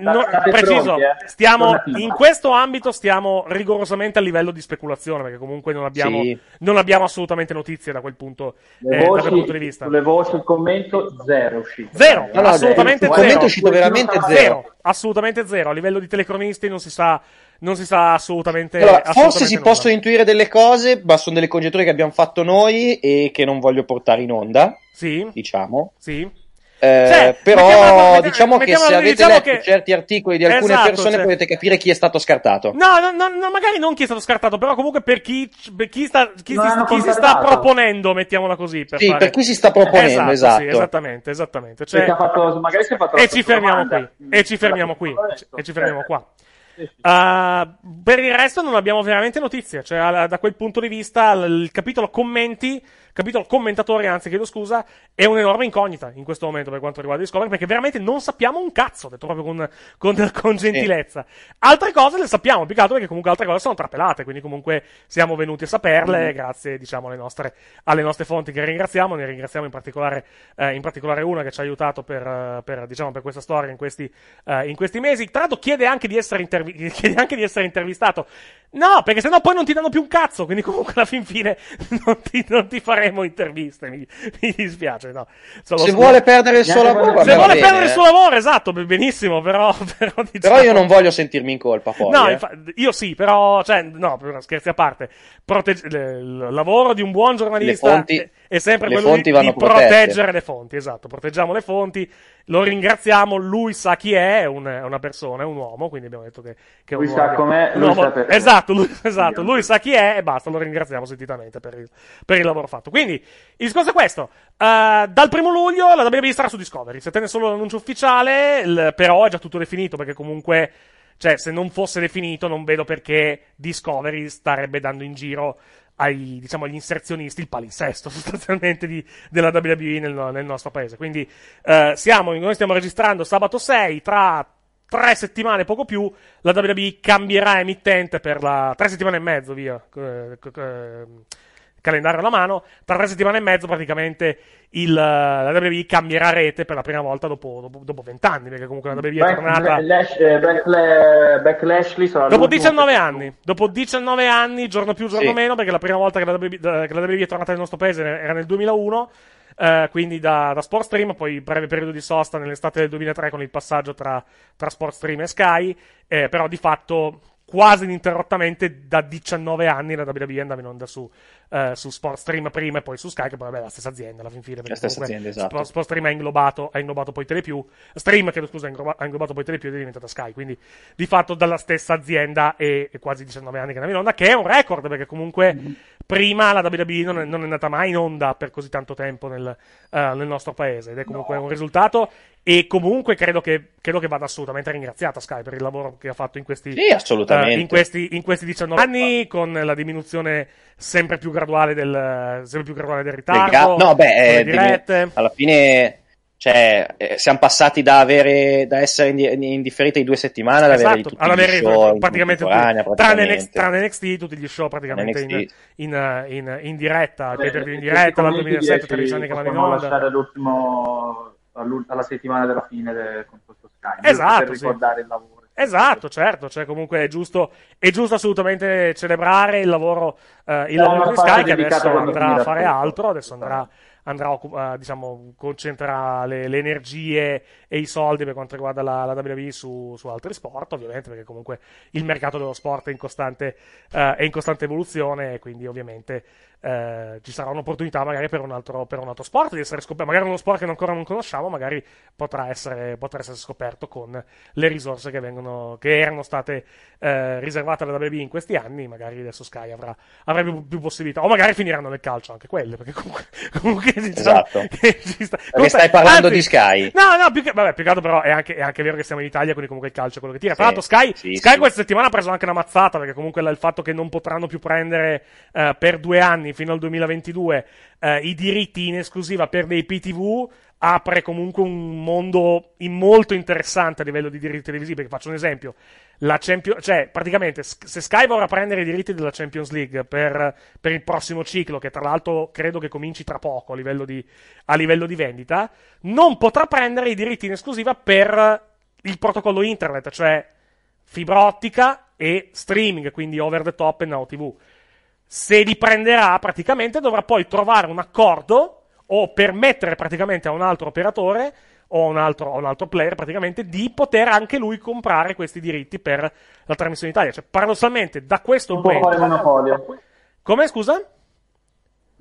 Da- no- preciso, pronti, eh? stiamo, in questo ambito stiamo rigorosamente a livello di speculazione, perché comunque non abbiamo, Sì. non abbiamo assolutamente notizie da quel punto, Le eh, da voci, quel punto di vista. Sulle voci, il commento, zero uscito. Zero, No, no, assolutamente il zero. commento è uscito veramente zero. assolutamente zero. A livello di telecronisti non si sa, non si sa assolutamente. Allora, assolutamente forse si nulla. possono intuire delle cose, ma sono delle congetture che abbiamo fatto noi e che non voglio portare in onda, Sì, diciamo. sì. Eh, Cioè, però mettiamola- metti- diciamo che mettiamola se così, avete diciamo letto che- certi articoli di alcune Esatto, persone cioè- potete capire chi è stato scartato. No, no, no, no, magari non chi è stato scartato, però comunque per chi, per chi sta, chi, hanno chi si sta proponendo, mettiaamola così. Per Sì, fare... per cui si sta proponendo, Sì, esatto. esattamente, esammente. Cioè, fatto, magari si è fatto la e ci fermiamo domanda. qui. E ci fermiamo qui. E ci fermiamo qua. Uh, per il resto non abbiamo veramente notizie. Cioè, da quel punto di vista, il capitolo commenti capitolo commentatori, anzi, chiedo scusa, è un'enorme incognita in questo momento per quanto riguarda Discovery, perché veramente non sappiamo un cazzo, detto proprio con, con, con gentilezza. Altre cose le sappiamo, più che altro perché comunque altre cose sono trapelate, quindi comunque siamo venuti a saperle, mm. grazie, diciamo, alle nostre, alle nostre fonti che ringraziamo, ne ringraziamo in particolare, eh, in particolare una che ci ha aiutato per, per, diciamo, per questa storia in questi, eh, in questi mesi. Tra l'altro chiede anche di essere, intervi- chiede anche di essere intervistato. No, perché sennò poi non ti danno più un cazzo, quindi comunque alla fin fine non ti, non ti faremo interviste, mi, mi dispiace, no. Solo se vuole perdere il suo lavoro, se vuole bene. perdere il suo lavoro, esatto, benissimo, però... Però, diciamo... però io non voglio sentirmi in colpa poi. No, eh. infa- io sì, però, cioè, no, scherzi a parte, Protegge- il lavoro di un buon giornalista fonti, è, sempre quello di, di proteggere le fonti, esatto, proteggiamo le fonti, lo ringraziamo, lui sa chi è, è, un, è una persona, è un uomo, quindi abbiamo detto che, che è un lui uomo. Sa com'è, un uomo lui esatto, lui, esatto, lui sa chi è e basta, lo ringraziamo sentitamente per il, per il lavoro fatto. Quindi, il discorso è questo, uh, dal primo luglio la WWE sarà su Discovery, se tenne solo l'annuncio ufficiale, il, però è già tutto definito, perché comunque... Cioè, se non fosse definito, non vedo perché Discovery starebbe dando in giro ai, diciamo, agli inserzionisti il palinsesto sostanzialmente di, della WWE nel, nel, nostro paese. Quindi eh, siamo, noi stiamo registrando sabato 6, tra tre settimane, poco più, la WWE cambierà emittente per la... tre settimane e mezzo, via. Eh, eh, calendario alla mano, tra tre settimane e mezzo praticamente il, la WWE cambierà rete per la prima volta dopo, dopo, 20 anni, perché comunque la WWE è tornata... Lash, eh, Back, Back Lashley sarà Dopo 19 anni, dopo 19 anni, giorno più, giorno sì. meno, perché la prima volta che la, WWE, che la WWE è tornata nel nostro paese era nel 2001, Uh, quindi da, da Sport Stream, poi breve periodo di sosta nell'estate del 2003 con il passaggio tra, tra Sport Stream e Sky, eh, però di fatto quasi ininterrottamente da 19 anni la WWE andava in onda su, uh, su Sport Stream prima e poi su Sky, che poi vabbè è la stessa azienda alla fin fine. La stessa azienda, esatto. Sport, Sport Stream ha inglobato, ha inglobato poi Telepiù, Stream, chiedo scusa, ha inglobato, ha inglobato poi Telepiù ed è diventata Sky, quindi di fatto dalla stessa azienda e, e quasi 19 anni che andava in onda, che è un record, perché comunque mm-hmm. prima la WWE non è, non è, andata mai in onda per così tanto tempo nel, uh, nel nostro paese, ed è comunque no. un risultato e comunque credo che, credo che, vada assolutamente ringraziata Sky per il lavoro che ha fatto in questi, sì, assolutamente. Uh, in questi, in questi 19 anni, con la diminuzione sempre più graduale del, sempre più graduale del ritardo. Ga- no, beh, eh, diminu- alla fine cioè, eh, siamo passati da, avere, da essere indifferiti di due settimane ad esatto, avere tutti ad avere show praticamente, praticamente. Tranne, NXT, tranne NXT tutti gli show praticamente in, in, in, in, diretta Beh, in diretta dal 2007 televisioni che vanno in onda lasciare l'ultimo alla settimana della fine de, con questo Sky esatto, per ricordare sì. il lavoro. Esatto, certo, cioè comunque è giusto, è giusto assolutamente celebrare il lavoro, eh, il lavoro di Sky che adesso andrà a fare altro, adesso andrà, andrà a, diciamo, concentrerà le, le, energie e i soldi per quanto riguarda la, la WWE su, su, altri sport, ovviamente, perché comunque il mercato dello sport è in costante, uh, è in costante evoluzione e quindi ovviamente uh, ci sarà un'opportunità magari per un, altro, per un altro sport di essere scoperto, magari uno sport che ancora non conosciamo, magari potrà essere, potrà essere scoperto con le risorse che, vengono, che erano state uh, riservate alla WWE in questi anni, magari adesso Sky avrà, avrà più, più, possibilità, o magari finiranno nel calcio anche quelle, perché comunque, comunque esatto. sta... Perché stai parlando anzi, di Sky. No, no, più che, vabbè, più che altro però è anche, è anche, vero che siamo in Italia, quindi comunque il calcio è quello che tira. Tra l'altro Sky, sì, Sky sì. questa settimana ha preso anche una mazzata, perché comunque il fatto che non potranno più prendere uh, per due anni, fino al 2022, uh, i diritti in esclusiva per dei PTV, apre comunque un mondo molto interessante a livello di diritti televisivi, perché faccio un esempio la Champions, cioè praticamente se Sky vorrà prendere i diritti della Champions League per, per, il prossimo ciclo, che tra l'altro credo che cominci tra poco a livello, di, a livello di vendita, non potrà prendere i diritti in esclusiva per il protocollo internet, cioè fibra ottica e streaming, quindi over the top e now TV. Se li prenderà praticamente dovrà poi trovare un accordo o permettere praticamente a un altro operatore o un altro, un altro player praticamente di poter anche lui comprare questi diritti per la trasmissione in Italia. Cioè, paradossalmente, da questo non momento. Come scusa?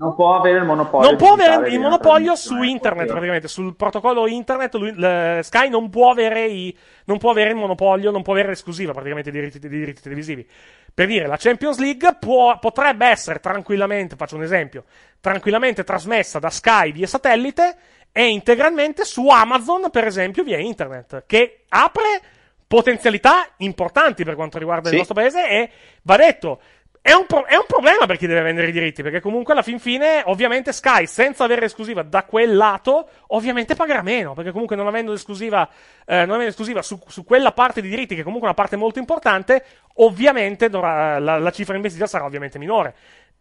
Non può avere il monopolio. Non può avere il monopolio su internet, praticamente. Sul protocollo internet, lui, le, Sky non può, avere i, non può avere il monopolio, non può avere l'esclusiva praticamente dei diritti, dei diritti televisivi. Per dire, la Champions League può, potrebbe essere tranquillamente, faccio un esempio, tranquillamente trasmessa da Sky via satellite e integralmente su Amazon, per esempio, via internet, che apre potenzialità importanti per quanto riguarda sì. il nostro paese e va detto è un, pro- è un, problema per chi deve vendere i diritti, perché comunque alla fin fine, ovviamente Sky, senza avere esclusiva da quel lato, ovviamente pagherà meno, perché comunque non avendo esclusiva, eh, non avendo esclusiva su, su, quella parte di diritti, che è comunque una parte molto importante, ovviamente dovrà, la, la cifra investita sarà ovviamente minore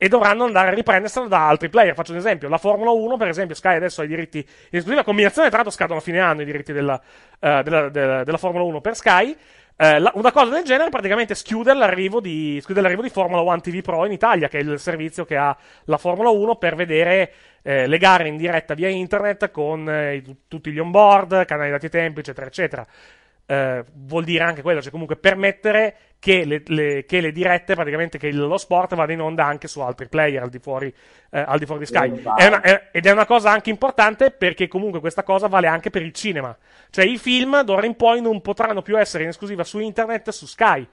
e dovranno andare a riprendersela da altri player. Faccio un esempio: la Formula 1, per esempio, Sky adesso ha i diritti in esclusiva combinazione, tra l'altro scadono a fine anno i diritti della, uh, della, della, della Formula 1 per Sky. Uh, la, una cosa del genere praticamente schiude l'arrivo, di, schiude l'arrivo di Formula 1 TV Pro in Italia, che è il servizio che ha la Formula 1 per vedere eh, le gare in diretta via internet con eh, tutti gli onboard, canali dati tempo, eccetera, eccetera. Uh, vuol dire anche quello, cioè comunque permettere che le, le, che le, dirette, praticamente che lo sport vada in onda anche su altri player al di fuori, eh, al di, fuori di Sky. È una, è, ed è una cosa anche importante perché comunque questa cosa vale anche per il cinema. Cioè i film d'ora in poi non potranno più essere in esclusiva su internet su Sky.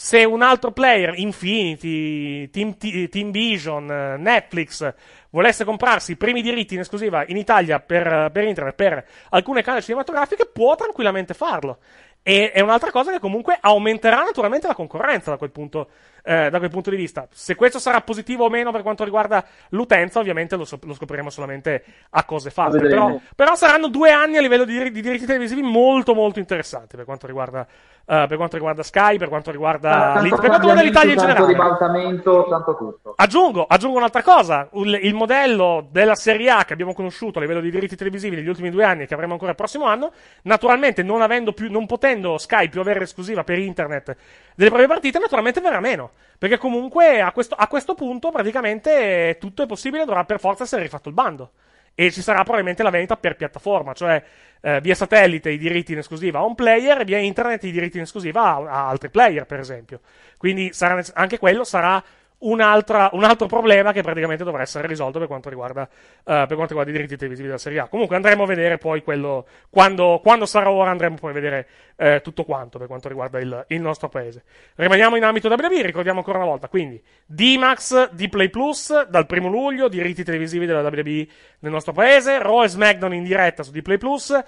Se un altro player, Infinity, Team, Team Vision, Netflix, volesse comprarsi i primi diritti in esclusiva in Italia per, per internet per alcune canali cinematografiche, può tranquillamente farlo. E è un'altra cosa che comunque aumenterà naturalmente la concorrenza da quel, punto, eh, da quel punto di vista. Se questo sarà positivo o meno per quanto riguarda l'utenza, ovviamente lo, so- lo scopriremo solamente a cose fatte. Però, però, saranno due anni a livello di, di, diritti televisivi molto molto interessanti per quanto riguarda, uh, per quanto riguarda Sky, per quanto riguarda, ah, per quanto riguarda l'Italia in generale. ribaltamento, tanto tutto. Aggiungo, aggiungo un'altra cosa. Il, il, modello della Serie A che abbiamo conosciuto a livello di diritti televisivi negli ultimi due anni e che avremo ancora il prossimo anno, naturalmente non avendo più, non potendo Sky più avere esclusiva per internet delle proprie partite, naturalmente verrà meno. Perché comunque a questo, a questo punto praticamente tutto è possibile, dovrà per forza essere rifatto il bando. E ci sarà probabilmente la vendita per piattaforma, cioè eh, via satellite i diritti in esclusiva a un player, via internet i diritti in esclusiva a, a altri player, per esempio. Quindi sarà, anche quello sarà un altro problema che praticamente dovrà essere risolto per quanto, riguarda, uh, per quanto riguarda i diritti televisivi della Serie A. Comunque andremo a vedere poi quello, quando, quando sarà ora andremo poi a vedere uh, tutto quanto per quanto riguarda il, il, nostro paese. Rimaniamo in ambito WWE, ricordiamo ancora una volta, quindi D-Max, D-Play Plus, dal primo luglio, diritti televisivi della WWE nel nostro paese, Raw e SmackDown in diretta su D-Play Plus,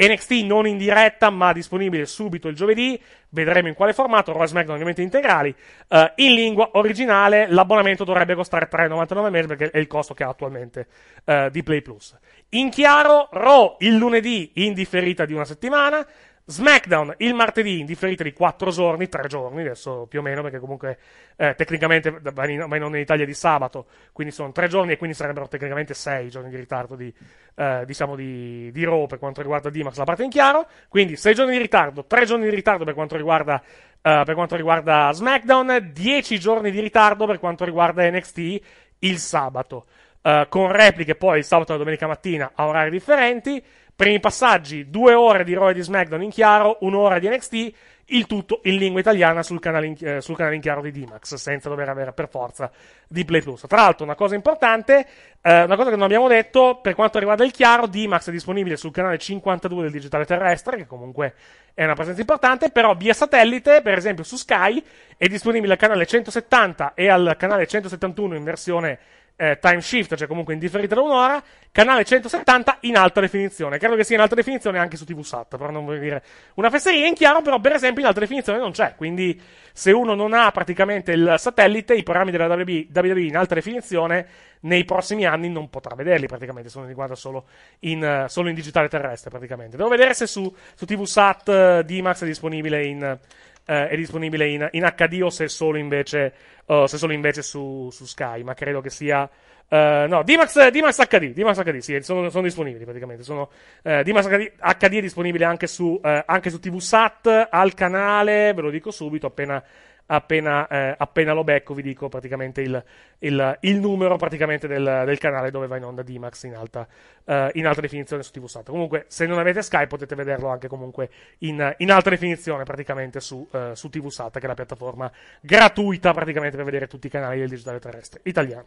NXT non in diretta, ma disponibile subito il giovedì. Vedremo in quale formato. Raw SmackDown ovviamente integrali. Uh, in lingua originale, l'abbonamento dovrebbe costare 3,99 al mese perché è il costo che ha attualmente uh, di Play Plus. In chiaro, Raw il lunedì in differita di una settimana. SmackDown il martedì in differita di 4 giorni, 3 giorni adesso più o meno, perché comunque eh, tecnicamente va in, va in Italia di sabato, quindi sono 3 giorni e quindi sarebbero tecnicamente 6 giorni di ritardo di, eh, diciamo di, di Raw per quanto riguarda D-Max, la parte in chiaro, quindi 6 giorni di ritardo, 3 giorni di ritardo per quanto riguarda, eh, per quanto riguarda SmackDown, 10 giorni di ritardo per quanto riguarda NXT il sabato. Uh, con repliche poi il sabato e la domenica mattina a orari differenti. Primi passaggi, due ore di Raw di SmackDown in chiaro, un'ora di NXT, il tutto in lingua italiana sul canale in, eh, sul canale in chiaro di D-Max, senza dover avere per forza di Play Plus. Tra l'altro, una cosa importante, eh, una cosa che non abbiamo detto, per quanto riguarda il chiaro, D-Max è disponibile sul canale 52 del digitale terrestre, che comunque è una presenza importante, però via satellite, per esempio su Sky, è disponibile al canale 170 e al canale 171 in versione eh, time shift, cioè comunque indifferita da un'ora, canale 170 in alta definizione. Credo che sia in alta definizione anche su TV SAT, però non voglio dire una fesseria in chiaro, però per esempio in alta definizione non c'è, quindi se uno non ha praticamente il satellite, i programmi della WWE in alta definizione nei prossimi anni non potrà vederli praticamente, se non li guarda solo in, uh, solo in digitale terrestre praticamente. Devo vedere se su, su TV SAT uh, eh, D-Max è disponibile in... Uh, è disponibile in, in, HD o se solo invece, uh, se solo invece su, su, Sky, ma credo che sia. Uh, no, D-Max, HD, D-Max HD, sì, sono, sono disponibili praticamente. Sono, D-Max HD, HD, è disponibile anche su, anche su TV SAT al canale, ve lo dico subito, appena appena, eh, appena, lo becco vi dico praticamente il, il, il numero praticamente del, del, canale dove va in onda D-Max in alta, uh, in alta definizione su TV Sat. Comunque, se non avete Sky potete vederlo anche comunque in, in alta definizione praticamente su, uh, su TV Sat, che è la piattaforma gratuita praticamente per vedere tutti i canali del digitale terrestre italiano.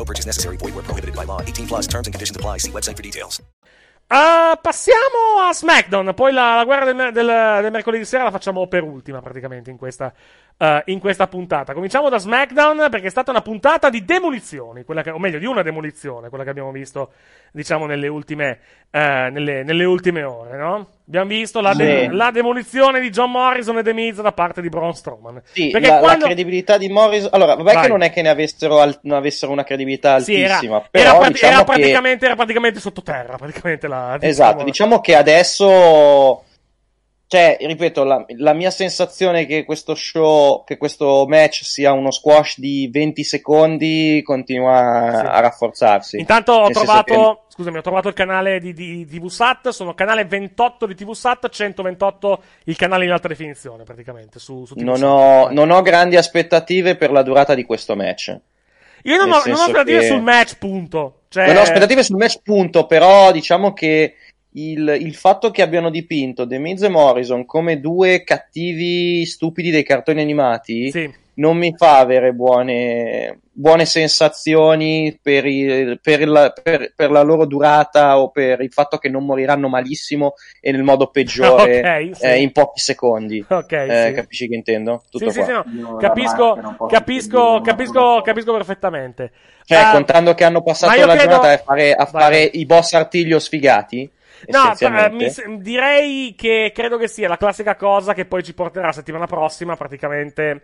No purchase necessary. Void where prohibited by law. 18 plus terms and conditions apply. See website for details. Ah, passiamo a SmackDown. Poi la, la guerra del, del- del mercoledì sera la facciamo per ultima, praticamente, in questa, eh, in questa puntata. Cominciamo da SmackDown perché è stata una puntata di demolizioni, che- o meglio, di una demolizione, quella che abbiamo visto, diciamo, nelle ultime, eh, nelle, nelle ultime ore, no? Abbiamo visto la, de- Sì. la demolizione di John Morrison e The Miz da parte di Braun Strowman. Sì, perché la, la quando... credibilità di Morris. Allora, vabbè, Vai. che non è che ne avessero, al- non avessero una credibilità Sì, era, altissima. era però prati- diciamo era che- praticamente, era praticamente sottoterra, praticamente la... Esatto, diciamo che adesso. Cioè, ripeto, la, la mia sensazione è che questo show, che questo match sia uno squash di 20 secondi continua Sì. a rafforzarsi. Intanto ho Nel trovato, scusami, ho trovato il canale di, di, di TVSAT, sono canale 28 di TVSAT, 128 il canale in alta definizione praticamente su, su che non ho, non ho grandi aspettative per la durata di questo match. Io non nel ho, non ho aspettative che- sul match, punto. Cioè, Non ho aspettative sul match, punto. Però diciamo che il, il fatto che abbiano dipinto The Miz e Morrison come due cattivi stupidi dei cartoni animati Sì. non mi fa avere buone, buone sensazioni per, il- per la, per- per la loro durata o per il fatto che non moriranno malissimo e nel modo peggiore Ok, sì. eh, in pochi secondi. Ok, Eh, sì. Capisci che intendo? Tutto Sì, sì, qua. sì, no, capisco, capisco, capisco, capisco perfettamente. Cioè, Ah, contando che hanno passato la credo- giornata a fare, a fare i boss artiglio sfigati. No, eh, mi direi che credo che sia la classica cosa che poi ci porterà settimana prossima praticamente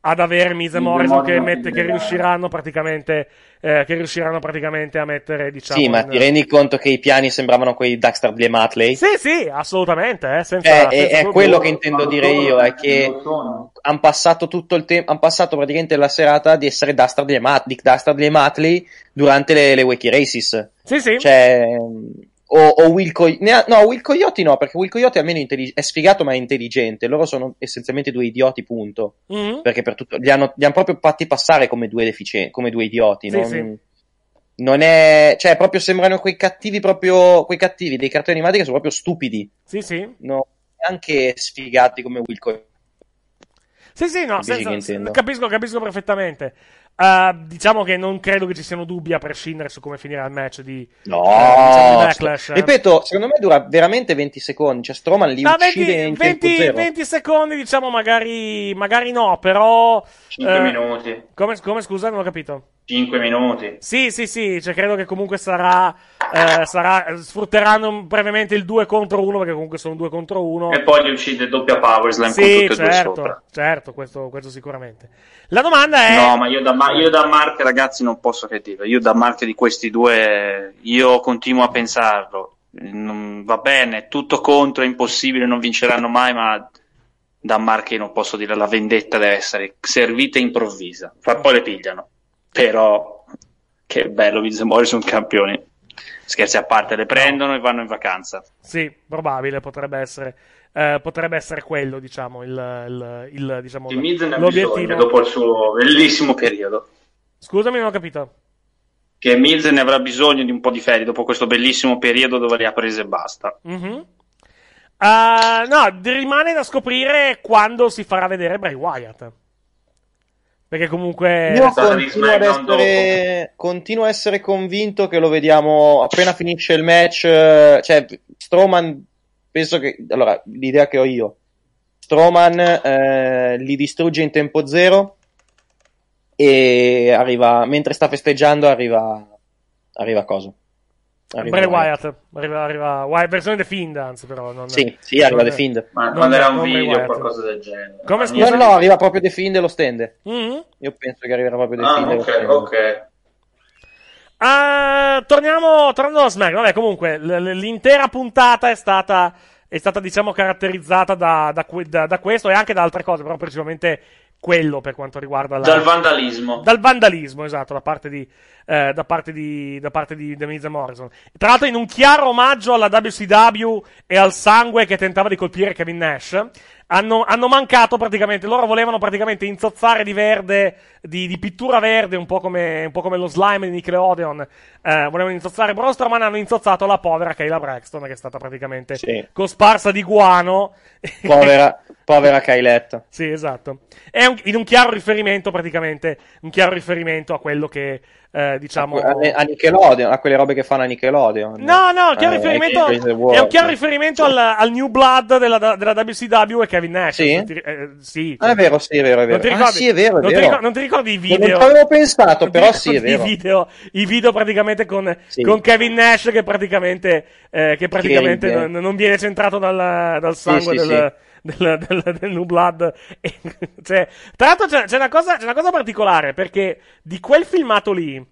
ad avere Miz e Miz e Morrison che, mette- che in- riusciranno praticamente eh, che riusciranno praticamente a mettere diciamo Sì, ma in- ti rendi conto che i piani sembravano quelli di Daxter Blee Matley? Sì, sì, assolutamente, eh, senza, Eh, è, senza è dubbio. quello che intendo dire io, è che hanno passato tutto il tempo, hanno passato praticamente la serata di essere Dastard e Mat- Dick Dastard e Matley durante le, le Wacky Races. Sì, sì. Cioè, o, o Will Coy- ne ha- no, Will Coyote no, perché Will Coyote almeno intelli- è sfigato ma è intelligente, loro sono essenzialmente due idioti, punto. Mhm. Perché per tutto, li, hanno, li hanno proprio fatti passare come due deficienti, come due idioti. Sì, non, sì. non è, cioè, proprio sembrano quei cattivi, proprio quei cattivi dei cartoni animati che sono proprio stupidi, Sì, sì. no, anche sfigati come Will Coyote. Sì, sì, no, intendo? capisco, capisco perfettamente. Uh, diciamo che non credo che ci siano dubbi a prescindere su come finirà il match di, No, diciamo di Backlash. ripeto, secondo me dura veramente 20 secondi. Cioè, Stroman li Ah, uccide 20, in 20 tempo zero. 20 secondi, diciamo, magari, magari no, però. 5 eh, minuti. Come, come, scusa, non ho capito. 5 minuti. Sì, sì, sì, cioè credo che comunque sarà, eh, sarà sfrutteranno brevemente il 2 contro 1 perché comunque sono 2 contro 1. E poi li uccide doppia Power Slam con Sì, tutte e due certo, sopra. certo, questo, questo sicuramente. La domanda è No, ma io da, ma- io da Mark, ragazzi, non posso che dire. Io da Mark di questi due, io continuo a pensarlo. Non- va bene, tutto contro, è impossibile, non vinceranno mai, ma da Mark io non posso dire la vendetta deve essere servita improvvisa. Fra poi le pigliano. Però, che bello, Vince Morrison campioni. Scherzi a parte, le prendono e vanno in vacanza. Sì, probabile, potrebbe essere, eh, potrebbe essere quello, diciamo, il, il, il, diciamo, Di Miz ne ha l'obiettivo. bisogno dopo il suo bellissimo periodo. Scusami, non ho capito. Che Miz ne avrà bisogno di un po' di ferie dopo questo bellissimo periodo dove le ha prese e basta. Mhm. Ah, no, rimane da scoprire quando si farà vedere Bray Wyatt. Perché comunque... Io continuo ad essere, continuo a essere convinto che lo vediamo appena finisce il match. eh, Cioè, Strowman, penso che. Allora, l'idea che ho io: Strowman eh, li distrugge in tempo zero. E arriva, mentre sta festeggiando, arriva. Arriva cosa? Arriva Bray Wyatt. Arriva, arriva Wyatt, versione The Fiend, anzi, però. Non, Sì, sì, arriva The Fiend. Ma Non- quando era un non video o qualcosa del genere. Come, scusa? No, no, arriva proprio The Fiend e lo stende. Mhm. Io penso che arriverà proprio The Ah, Fiend ok, ok. Ah, torniamo, tornando a SmackDown. Vabbè, comunque, l- l'intera puntata è stata, è è stata diciamo caratterizzata da, da, que- da- da questo e anche da altre cose, però principalmente quello per quanto riguarda la... Dal vandalismo. Dal vandalismo, esatto, da parte di, eh, da parte di, da parte di The Miz e Morrison. Tra l'altro in un chiaro omaggio alla WCW e al sangue che tentava di colpire Kevin Nash. Hanno, hanno mancato praticamente, loro volevano praticamente inzozzare di verde, di, di pittura verde, un po' come, un po' come lo slime di Nickelodeon. Eh, volevano inzozzare Braun Strowman, hanno inzozzato la povera Kayla Braxton, che è stata praticamente Sì. cosparsa di guano. Povera, povera Kailetta. Sì, esatto. È un- in un chiaro riferimento, praticamente, un chiaro riferimento a quello che, eh, diciamo... A, a Nickelodeon, a quelle robe che fanno a Nickelodeon. No, no, chiaro Eh, riferimento, è un chiaro riferimento al, al New Blood della, della WCW e Kevin Nash. Sì? Ti- eh, sì. Ah, è vero, sì, è vero, è vero. Non ti Ah, ricordi, sì, è vero, è non ti vero. ricor- non ti ricordi i Non video? ci avevo pensato, Non ti però sì, è ricordi vero. I video, i video praticamente con, Sì. con Kevin Nash che praticamente, eh, che praticamente non, non viene centrato dal, dal sangue sì, del, Del, del- del New Blood. E, cioè, tra l'altro c'è, c'è una cosa, c'è una cosa particolare perché di quel filmato lì,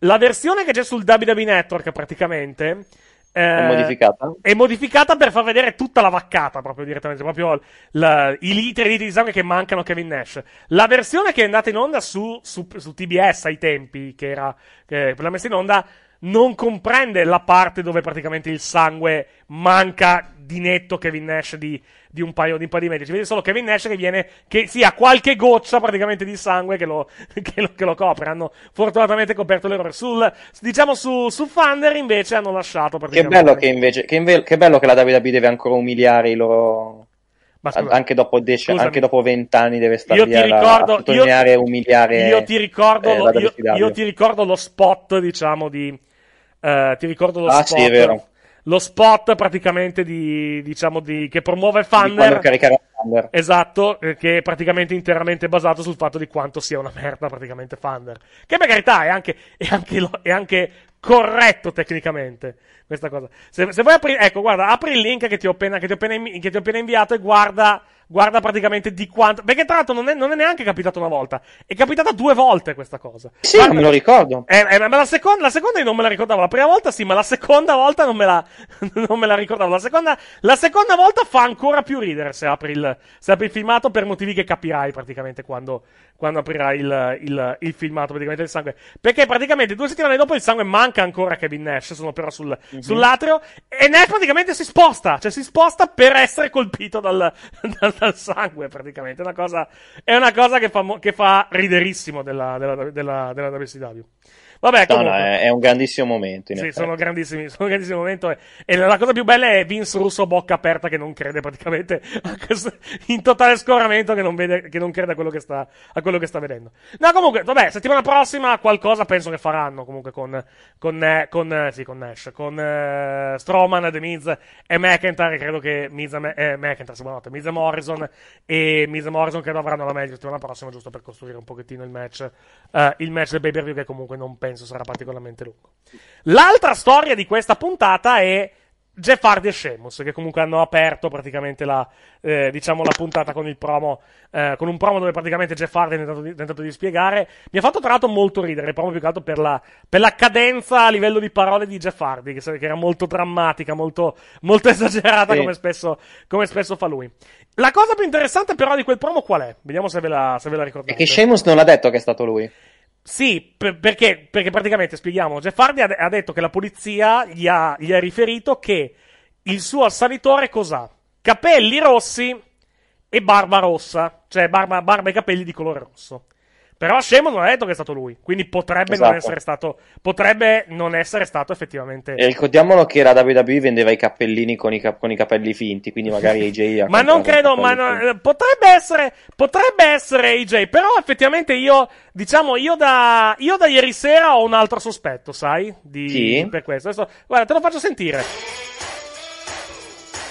la versione che c'è sul WWE Network praticamente... eh, È modificata? è modificata per far vedere tutta la vaccata proprio direttamente, proprio la- i litri di sangue che mancano a Kevin Nash. La versione che è andata in onda su, su- su TBS ai tempi, che era l'ha messa in onda, non comprende la parte dove praticamente il sangue manca di netto Kevin Nash di, di un paio di, un paio di metri. Si vede solo Kevin Nash che viene, che si ha qualche goccia praticamente di sangue che lo, che lo, che lo copre. Hanno fortunatamente coperto l'errore. Sul, diciamo su, su Thunder invece hanno lasciato Che praticamente. bello che invece, che, inve- che bello che la WWE deve ancora umiliare i loro. Scusa, anche dopo dec- anche dopo vent'anni deve stare Io lì a- ricordo- a sottolineare e umiliare Io ti ricordo, eh, lo, io, io ti ricordo lo spot, diciamo, di. Eh, ti ricordo lo Ah, spot. sì, è vero. Lo spot praticamente di. diciamo di. che promuove Thunder. Thunder. Esatto, eh, che è praticamente interamente basato sul fatto di quanto sia una merda praticamente Thunder. Che per carità è anche, è anche, è anche corretto tecnicamente questa cosa. Se, se vuoi apri, ecco, guarda, apri il link che ti ho appena, che ti ho appena, che ti ho appena inviato e guarda, guarda praticamente di quanto. Perché tra l'altro non è, non è neanche capitato una volta, è capitata due volte questa cosa. Sì, Guarda- me lo ricordo. eh, eh, ma la seconda, la seconda io non me la ricordavo. La prima volta sì, ma la seconda volta non me la, non me la ricordavo. La seconda, la seconda volta fa ancora più ridere se apri il, se apri il filmato per motivi che capirai praticamente quando, quando aprirai il, il, il filmato praticamente del sangue. Perché praticamente due settimane dopo il sangue manca ancora a Kevin Nash, sono però sul, sull'atrio, e Nash praticamente si sposta, cioè si sposta per essere colpito dal, dal, dal sangue praticamente. È una cosa, è una cosa che fa, che fa riderissimo della, della, della, della WCW. Vabbè, No, no, comunque. è, è un grandissimo momento. Sì, effetti. sono grandissimi, sono un grandissimo momento. E, e la cosa più bella è Vince Russo bocca aperta che non crede praticamente questo- in totale scoramento che non, vede, che non crede a quello che, sta, a quello che sta vedendo. No, comunque, vabbè, settimana prossima qualcosa penso che faranno comunque con, con, eh, con, eh, sì, con Nash, con eh, Strowman, The Miz e McIntyre. Credo che Miz e, eh, McIntyre, buonanotte, Miz Morrison e Miz Morrison credo avranno la meglio settimana prossima giusto per costruire un pochettino il match, eh, il match del pay per view che comunque non penso sarà particolarmente lungo. L'altra storia di questa puntata è Jeff Hardy e Sheamus, che comunque hanno aperto praticamente la, eh, diciamo, la puntata con il promo, eh, con un promo dove praticamente Jeff Hardy ha tentato di, tentato di spiegare. Mi ha fatto tra l'altro molto ridere, il promo più che altro per la, per la cadenza a livello di parole di Jeff Hardy, che, che era molto drammatica, molto, molto esagerata, Sì. come, spesso, come spesso fa lui. La cosa più interessante però di quel promo qual è? Vediamo se ve la, se ve la È ricordate. che Sheamus non l'ha detto che è stato lui. Sì, per- perché, perché praticamente spieghiamo. Jeff Hardy ha, ha detto che la polizia gli ha, gli ha riferito che il suo assalitore cos'ha? Capelli rossi e barba rossa, cioè barba, barba e capelli di colore rosso. Però Shemon non ha detto che è stato lui, quindi potrebbe non Esatto. essere stato, potrebbe non essere stato effettivamente. E ricordiamolo che la WWE vendeva i cappellini con i, cap- con i capelli finti, quindi magari AJ ha Ma non credo, ma no- eh, potrebbe essere, potrebbe essere AJ, però effettivamente io, diciamo, io da, io da ieri sera ho un altro sospetto, sai? Di, Sì? Per questo. Adesso, guarda, te lo faccio sentire.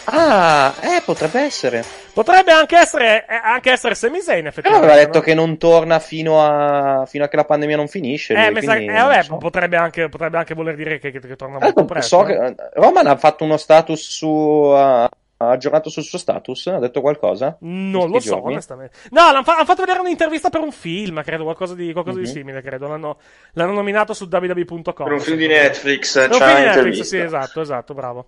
Ah, eh, potrebbe essere. Potrebbe anche essere, eh, anche essere Sami Zayn, Però effettivamente. aveva detto no? che non torna fino a, fino a che la pandemia non finisce. Eh, lui, sa, eh, vabbè, so. potrebbe anche, potrebbe anche voler dire che, che, che torna Eh, molto presto. so che, Roman ha fatto uno status su. ha ha aggiornato sul suo status? Ha detto qualcosa? Non lo so, giorni? onestamente. No, l'hanno, fa- hanno fatto vedere un'intervista per un film, credo, qualcosa di, qualcosa di Mhm. simile, credo. L'hanno, l'hanno nominato su www.com. Per un film di Netflix Per un c'è film di Netflix, sì, esatto, esatto, bravo.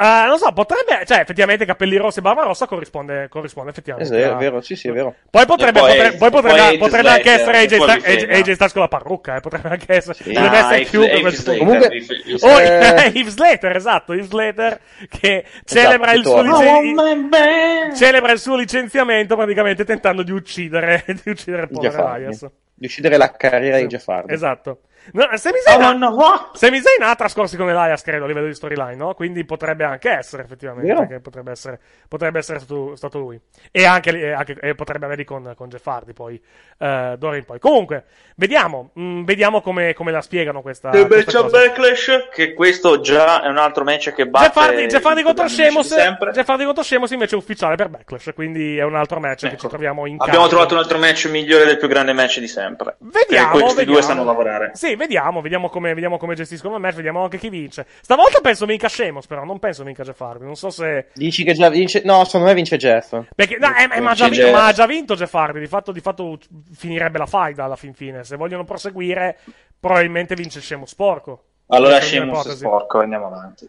Uh, non so, potrebbe, cioè, effettivamente capelli rossi e barba rossa corrisponde, corrisponde È effettivamente. vero, a- è vero, sì, sì, è vero. Poi potrebbe, poi- potrebbe, poi potrebbe, poi potrebbe anche essere AJ, Sta- frega. AJ Styles con la parrucca, eh, potrebbe anche essere, Sì. potrebbe Ah, essere questo Slater, punto. Heath- Oh, eh, Heath Slater, esatto, Heath Slater che celebra il, suo licenziamento celebra il suo licenziamento praticamente tentando di uccidere, di uccidere il povero. Elias. Di uccidere la carriera di Jeff Hardy. Esatto. No, Sami Zayn ha- Sami Zayn ha trascorsi con Elias, credo, a livello di storyline, no? Quindi potrebbe anche essere, effettivamente, potrebbe essere, potrebbe essere stato, stato lui. E anche, e anche- e potrebbe averli con, con Jeff Hardy, poi, eh, d'ora in poi. Comunque, vediamo, mm, vediamo come, come la spiegano questa, E questa c'è cosa. Backlash, che questo già è un altro match che batte Jeff Hardy, Jeff Hardy i contro Sheamus, sempre. Jeff Hardy contro Sheamus invece è ufficiale per Backlash, quindi è un altro match che ci troviamo in Ecco. Abbiamo campo. trovato un altro match migliore del più grande match di sempre. Vediamo, E questi vediamo. due sanno lavorare. Sì, vediamo, vediamo come, vediamo come gestiscono il match, vediamo anche chi vince. Stavolta penso vinca Sheamus, però non penso vinca Jeff Hardy. Non so se. Dici che già vince... No, secondo me vince Jeff. Perché, no, eh, eh, ma, ha già vinto, Jeff. ma ha già vinto Jeff Hardy. Di fatto, di fatto finirebbe la faida alla fin fine. Se vogliono proseguire, probabilmente vince Sheamus sporco. Allora un'ipotesi. sporco, andiamo avanti.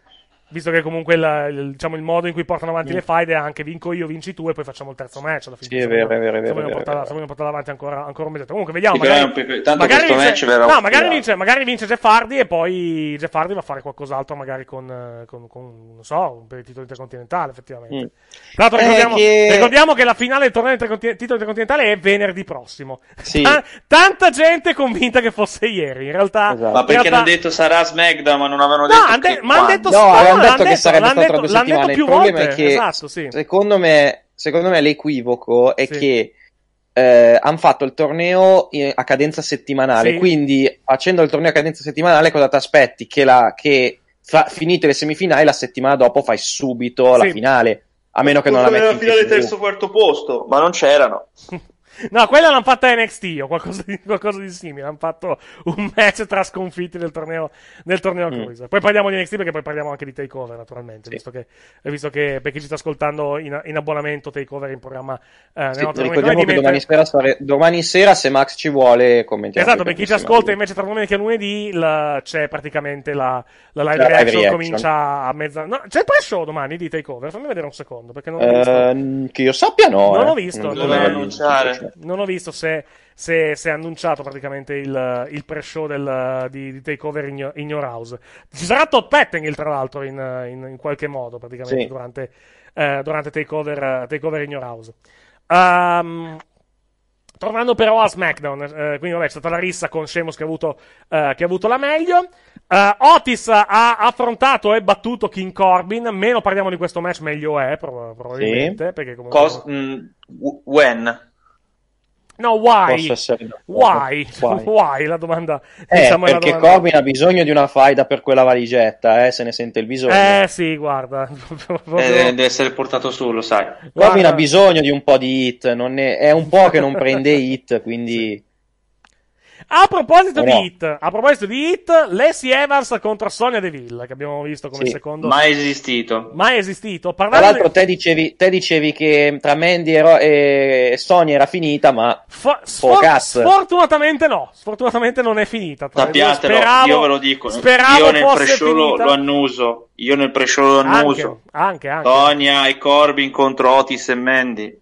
Visto che comunque il, il- diciamo, il modo in cui portano avanti Mm. le faide è anche vinco io, vinci tu e poi facciamo il terzo match alla fine. Sì, è Se vero, è vero, è se vero, vogliono portarla- portarla avanti ancora, ancora un mese. Comunque vediamo. Sì, magari, tanto magari questo vince, match verrà no, magari vince, magari vince Jeff Hardy e poi Jeff Hardy va a fare qualcos'altro magari con, con, con, non so, per il titolo intercontinentale effettivamente. Mm. Tra l'altro Eh, ricordiamo, che- ricordiamo che la finale del torneo interconti- titolo intercontinentale è venerdì prossimo. Sì. Ta- tanta gente convinta che fosse ieri. In realtà, Esatto. Ma perché realtà- hanno detto sarà SmackDown, ma non avevano No, detto han de- che ma hanno quando? detto No, no, detto che sarebbe l'hanno stato tra detto- due settimane. più Il problema volte, è che, esatto, sì. secondo me, secondo me l'equivoco è Sì. che eh, hanno fatto il torneo a cadenza settimanale. Sì. Quindi, facendo il torneo a cadenza settimanale, cosa ti aspetti? Che, la, che fra- finite le semifinali, la settimana dopo fai subito la finale. A meno che non la metti nella in finale terzo quarto posto, ma non c'erano. No, quella l'hanno fatta NXT o qualcosa di, qualcosa di simile. Hanno fatto un match tra sconfitti del torneo, del torneo Mm. Cruiser. Poi parliamo di NXT perché poi parliamo anche di Takeover, naturalmente. Visto, che, visto che per chi ci sta ascoltando in, in abbonamento, Takeover in programma eh, nel Sì, ricordiamo che domani sera, sare- domani sera, se Max ci vuole, commentiamo. Esatto, per chi ci ascolta invece tra domenica e lunedì la- c'è praticamente la, la live La live reaction, reaction. comincia a mezza... No, c'è il pre-show domani di Takeover, fammi vedere un secondo perché non ho visto. Eh, che io sappia, no. non eh. ho visto, Non non, so è- annunciare. non ho visto se, se, se è annunciato praticamente il, il pre-show del, di, di Takeover in, your- in Your House. Ci sarà Todd Pettengill, tra l'altro, in, in- in qualche modo, praticamente, Sì. durante, eh, durante takeover, takeover in Your House. Ehm, Tornando però a SmackDown, eh, quindi vabbè, c'è stata la rissa con Sheamus che ha avuto, eh, che ha avuto la meglio. Eh, Otis ha affrontato e battuto King Corbin. Meno parliamo di questo match, meglio è, prob- probabilmente. Perché comunque... Cos- mm, w- when? No, why? Essere. Why? Why? Why? La domanda. Eh, diciamo, perché domanda- Corbin ha bisogno di una faida per quella valigetta, eh, se ne sente il bisogno. Eh sì, guarda. Eh, deve essere portato su, lo sai. Corbin guarda. ha bisogno di un po' di hit, non è, è un po' che non prende hit, quindi... A proposito O di hit, a proposito di hit, Lacey Evans contro Sonia Deville, che abbiamo visto come Sì, secondo. Mai esistito. mai esistito. Tra Parlando l'altro di... te dicevi, te dicevi che tra Mandy e, Ro- e Sonia era finita, ma... Fo- po' sfor- sfortunatamente no, sfortunatamente non è finita. Tra. Sappiatelo, Speravo- io ve lo dico. Speravo io nel pre-show lo, lo annuso. Io nel pre-show lo annuso. Anche, anche, anche. Sonia e Corbin contro Otis e Mandy.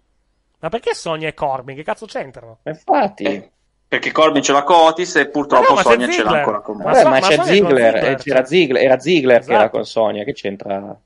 Ma perché Sonia e Corbin? Che cazzo c'entrano? Infatti... Perché Corbin ce l'ha con Otis e purtroppo no, Sonia ce l'ha ancora con Ma me. Ma, ma c'è Ziggler, Ziggler, c'era. Ziggler, era Ziggler che era Esatto. con Sonia, che c'entra?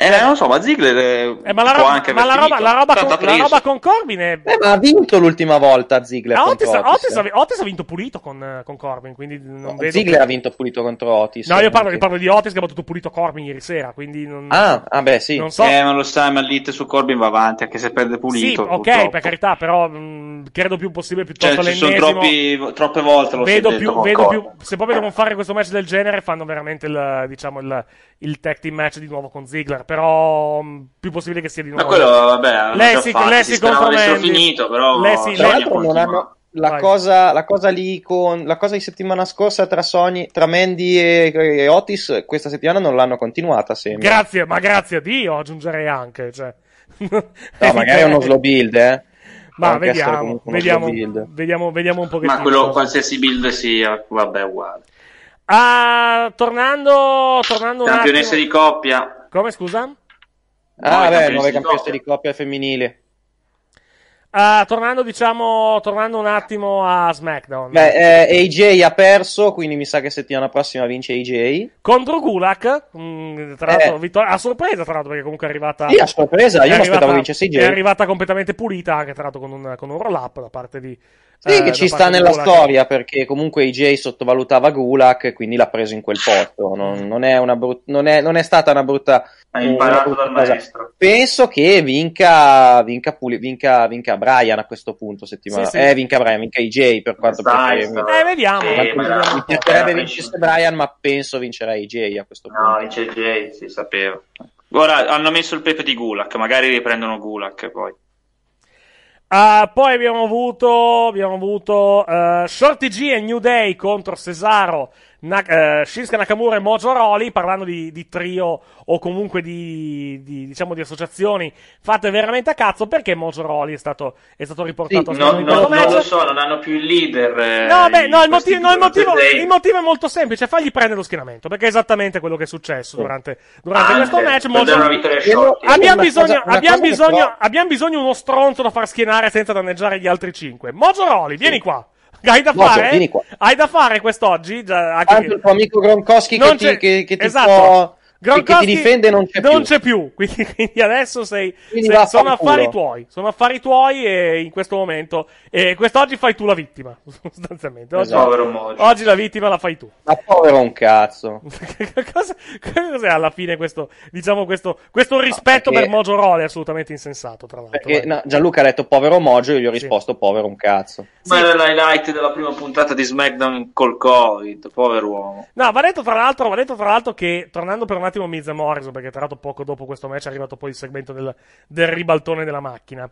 Eh, non lo so, ma Ziggler eh, Eh, ma la può roba, anche ma la roba, la roba con, la roba con Corbin è. Eh, ma ha vinto l'ultima volta Ziggler Ah, Otis, Otis. Otis ha, Otis ha vinto pulito con, eh, con Corbin, quindi non vedo. Ziggler ha vinto pulito contro Otis. No, io parlo, io parlo di Otis che ha battuto pulito Corbin ieri sera, quindi non. Ah, ah, beh, sì. Non so. Eh, ma lo sai, ma l'hit su Corbin va avanti, anche se perde Sì, pulito. ok, purtroppo. per carità, però mh, credo più possibile Cioè, piuttosto ci sono troppi, troppe volte lo vedo più, vedo più, se proprio devono fare questo match del genere, fanno veramente il, diciamo, il, il tag team match di nuovo con Ziggler. Però, mh, più possibile che sia di Ma nuovo. quello, vabbè, l'hanno Lei già si- fatto, lei si si sperava contro Mandy. finito, però Lei si- Tra l'altro non hanno la cosa, la cosa lì con la cosa di settimana scorsa tra Sony, tra Mandy e, e Otis questa settimana non l'hanno continuata sembra. Grazie, ma grazie a Dio, aggiungerei anche. Cioè. no, magari è uno slow build, eh. Ma anche vediamo, vediamo, slow build. vediamo, vediamo un pochettino. Ma quello, qualsiasi build sia, vabbè, è uguale. Ah, tornando, tornando Campionessa di coppia, Come scusa? Ah, beh, campionesse nuove campionesse di coppia femminili. Ah, tornando, diciamo, tornando un attimo a SmackDown. Beh, eh, AJ ha perso, quindi mi sa che settimana prossima vince AJ. Contro Gulak, mm, tra l'altro, Eh. vittoria- a sorpresa, tra l'altro, perché comunque è arrivata. Sì, a sorpresa, io mi aspettavo vincesse AJ. È arrivata completamente pulita, anche tra l'altro con un, con un roll up da parte di. Sì, eh, che ci sta nella Gulak. storia perché comunque AJ sottovalutava Gulak e quindi l'ha preso in quel posto. Non, non è, una brut- non, è, non è stata una brutta. Ha una imparato brutta dal cosa. maestro. Penso che vinca, vinca, Puli- vinca, vinca Brian a questo punto. Settimana. Sì, sì. Eh, vinca Brian, vinca AJ per quanto Dai, preferisco. sta- Eh, vediamo. Sì, Ma- ma mi piacerebbe vincesse Brian, ma penso vincerà AJ a questo punto. No, vince Jay, si sapeva. Ora hanno messo il pepe di Gulak, magari riprendono Gulak poi. Ah, poi abbiamo avuto, abbiamo avuto eh, Shorty G e New Day contro Cesaro, Na- eh, Shinsuke Nakamura e Mojo Rawley, parlando di, di trio o comunque di, di, diciamo di associazioni fatte veramente a cazzo, perché Mojo Rawley è stato, è stato riportato a No, no, non lo so, non hanno più il leader. eh, No, beh, no, il motivo, no, il, motivo, il motivo è molto semplice, fagli prendere lo schienamento, perché è esattamente quello che è successo durante, durante Anche, questo match. io- Abbiamo una bisogno, cosa- una abbiamo, bisogno, abbiamo bisogno di uno stronzo da far schienare senza danneggiare gli altri cinque. Mojo Rawley, vieni qua. Hai da Mojo, fare? vieni qua. Hai da fare quest'oggi? Già, anche Tanto il tuo amico Gronkowski che ti, che, che ti esatto. può- Gronkowski ti difende non c'è non più. c'è più. Quindi, quindi adesso sei, Quindi sei- sono affari tuoi. Sono affari tuoi e in questo momento. E quest'oggi fai tu la vittima. Sostanzialmente. Oggi, Esatto. Oggi la vittima la fai tu. Ma povero un cazzo. Cosa, cos'è alla fine questo, diciamo, questo, questo rispetto perché- per Mojo Rawley? Assolutamente insensato, tra l'altro. Perché no, Gianluca ha detto povero Mojo, io gli ho risposto povero un cazzo. Ma era l'highlight della prima puntata di SmackDown col Covid, povero uomo. No, va detto, tra l'altro, va detto tra l'altro che, tornando per un attimo Miz e Morrison, perché tra l'altro poco dopo questo match è arrivato poi il segmento del, del ribaltone della macchina.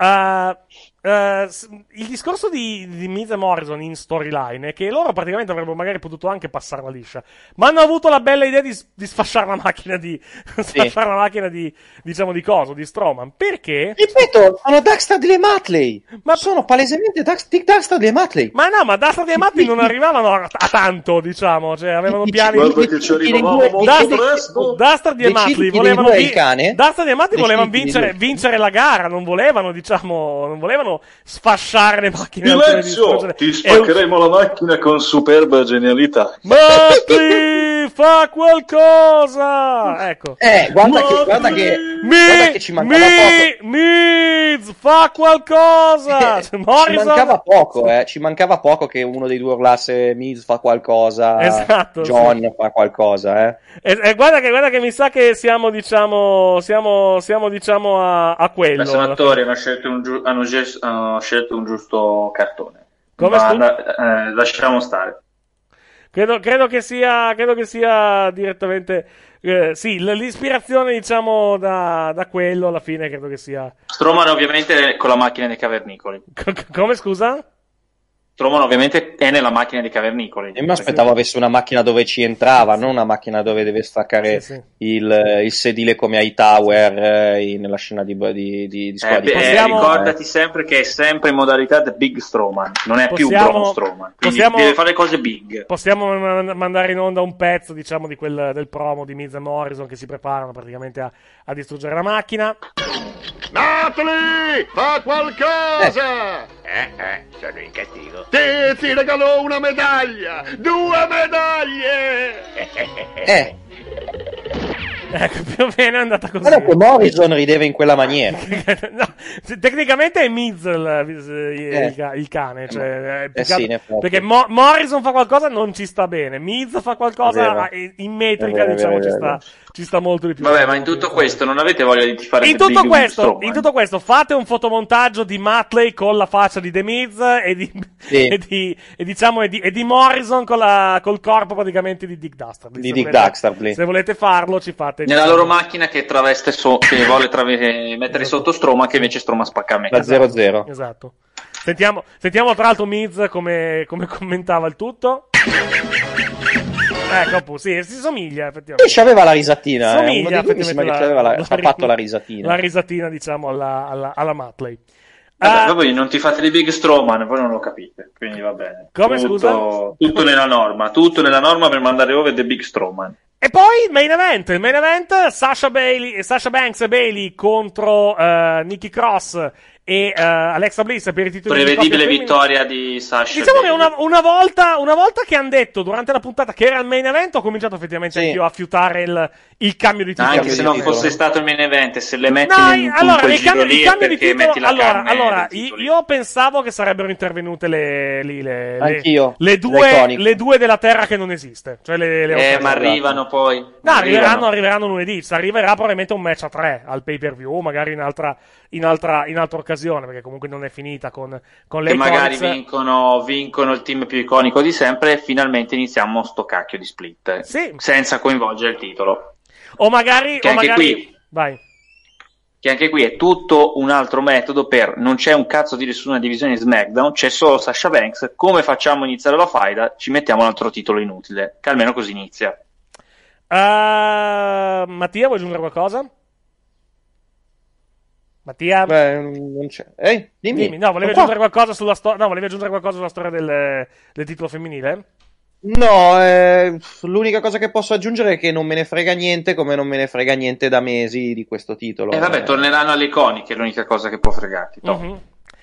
Uh, uh, il discorso di, di Miz e Morrison in storyline è che loro praticamente avrebbero magari potuto anche passarla liscia, ma hanno avuto la bella idea di, di sfasciare la macchina di, sfasciare la macchina di, diciamo, di coso, di Strowman. Perché? Ripeto, sono Dagstad e Matley. Ma sono palesemente Dax- Dick Dagstad e Matley. Ma no, ma Dastard e Matti non arrivavano a, a tanto, diciamo, cioè avevano piani. Guarda che ci arrivavamo e volevano, vi- il cane? Dastard e Decidi volevano vincere, vincere la gara, non volevano, diciamo, non volevano sfasciare le macchine. Silenzio! Ti E un- spaccheremo la macchina con superba genialità. Matti, fa qualcosa! Ecco. Eh, guarda che, guarda che, guarda che ci mancava poco. Mi, Miz, fa qualcosa! Ci Morrison, mancava poco, eh. Ci mancava poco che uno dei due urlasse Miz fa qualcosa, Esatto, John fa qualcosa, eh. E, e guarda, che, guarda che mi sa che siamo, diciamo, siamo, siamo, diciamo a, a quello. I senatori hanno scelto un, giu- hanno ge- hanno scelto un giusto cartone. Come Ma scu- la- eh, lasciamo stare. Credo, credo che sia, credo che sia direttamente, eh, sì, l'ispirazione, diciamo, da, da quello alla fine credo che sia. Stroman ovviamente con la macchina dei cavernicoli. Come scusa? Stroman ovviamente è nella macchina dei cavernicoli. Io mi aspettavo avesse una macchina dove ci entrava, non una macchina dove deve staccare Sì, sì. Il, il sedile come ai Tower eh, nella scena di, di, di, di squadra Eh, di beh, Possiamo- ricordati sempre che è sempre in modalità The Big Strowman, non è più Possiamo- Braun Strowman. Quindi possiamo- deve fare cose big. Possiamo ma- mandare in onda un pezzo, diciamo, di quel, del promo di Miz e Morrison che si preparano praticamente a, a distruggere la macchina. Natalie, fa qualcosa! Eh, eh, sono in castigo. Ti, ti regalò una medaglia! Due medaglie! Eh, Ecco, più o meno è andata così. guarda che Morrison rideva in quella maniera. No, tecnicamente è Miz il, il- Eh. il ca- il cane, cioè, Eh che sì, perché Mo- Morrison fa qualcosa non ci sta bene, Miz fa qualcosa eh, in metrica, diciamo, vero, ci, sta. Ci sta molto di più. Vabbè, ma in tutto questo non avete voglia di fare In tutto, questo, in tutto questo, fate un fotomontaggio di Matley con la faccia di The Miz e di, Sì. e di, e diciamo, e di, e di Morrison con la, col corpo praticamente di Dick Dastardly. Di Se Dick volete- Dastardly. Se volete farlo, ci fate. Nella diciamo, loro macchina che traveste so- che vuole trave- mettere sotto Stroma, che invece Stroma spacca a me. La 0-0. Esatto. Sentiamo, sentiamo tra l'altro Miz come, come commentava il tutto. Ecco, appunto, sì, si somiglia effettivamente. E c'aveva la risatina, eh. Somiglia dei due mi sembra che la- ha ri- fatto la risatina. La risatina, diciamo, alla, alla, alla Matley. Vabbè, Ah, voi non ti fate di Big Strowman, voi non lo capite, quindi va bene. Come, tutto, scusa? Tutto nella norma, tutto nella norma per mandare over The Big Strowman. E poi il main event, il main event Sasha, Bailey, Sasha Banks e Bailey contro uh, Nikki Cross e uh, Alexa Bliss per i titoli Prevedibile di vittoria di Sasha. Diciamo che una, una, volta, una volta che hanno detto durante la puntata che era il main event, ho cominciato effettivamente Sì. anch'io a fiutare il, il cambio di titolo. Anche se non fosse stato il main event, se le metti No, in, allora, il cambio, il cambio di titolo. Allora, allora io, pensavo che sarebbero intervenute le, le, le, le le due, due della terra che non esiste. Cioè le, le Eh, ma arrivano poi. No, arriveranno, arriveranno lunedì. Arriverà probabilmente un match a tre al pay per view, magari in altra, in altra, in altra occasione, perché comunque non è finita con, con le Che magari vincono, vincono il team più iconico di sempre e finalmente iniziamo sto cacchio di split. Sì. Senza coinvolgere il titolo. O magari. Che o anche magari... qui- Vai. Che anche qui è tutto un altro metodo per non c'è un cazzo di nessuna divisione SmackDown, c'è solo Sasha Banks. Come facciamo a iniziare la faida? Ci mettiamo un altro titolo inutile, che almeno così inizia. Uh, Mattia, vuoi aggiungere qualcosa? Mattia? Beh, non c'è. Ehi, dimmi. no, volevi aggiungere qualcosa sulla storia. No, volevi aggiungere qualcosa sulla storia del, del titolo femminile? No, eh, l'unica cosa che posso aggiungere è che non me ne frega niente, come non me ne frega niente da mesi di questo titolo. E vabbè, Eh, torneranno alle iconiche, è l'unica cosa che può fregarti. toh. Mhm.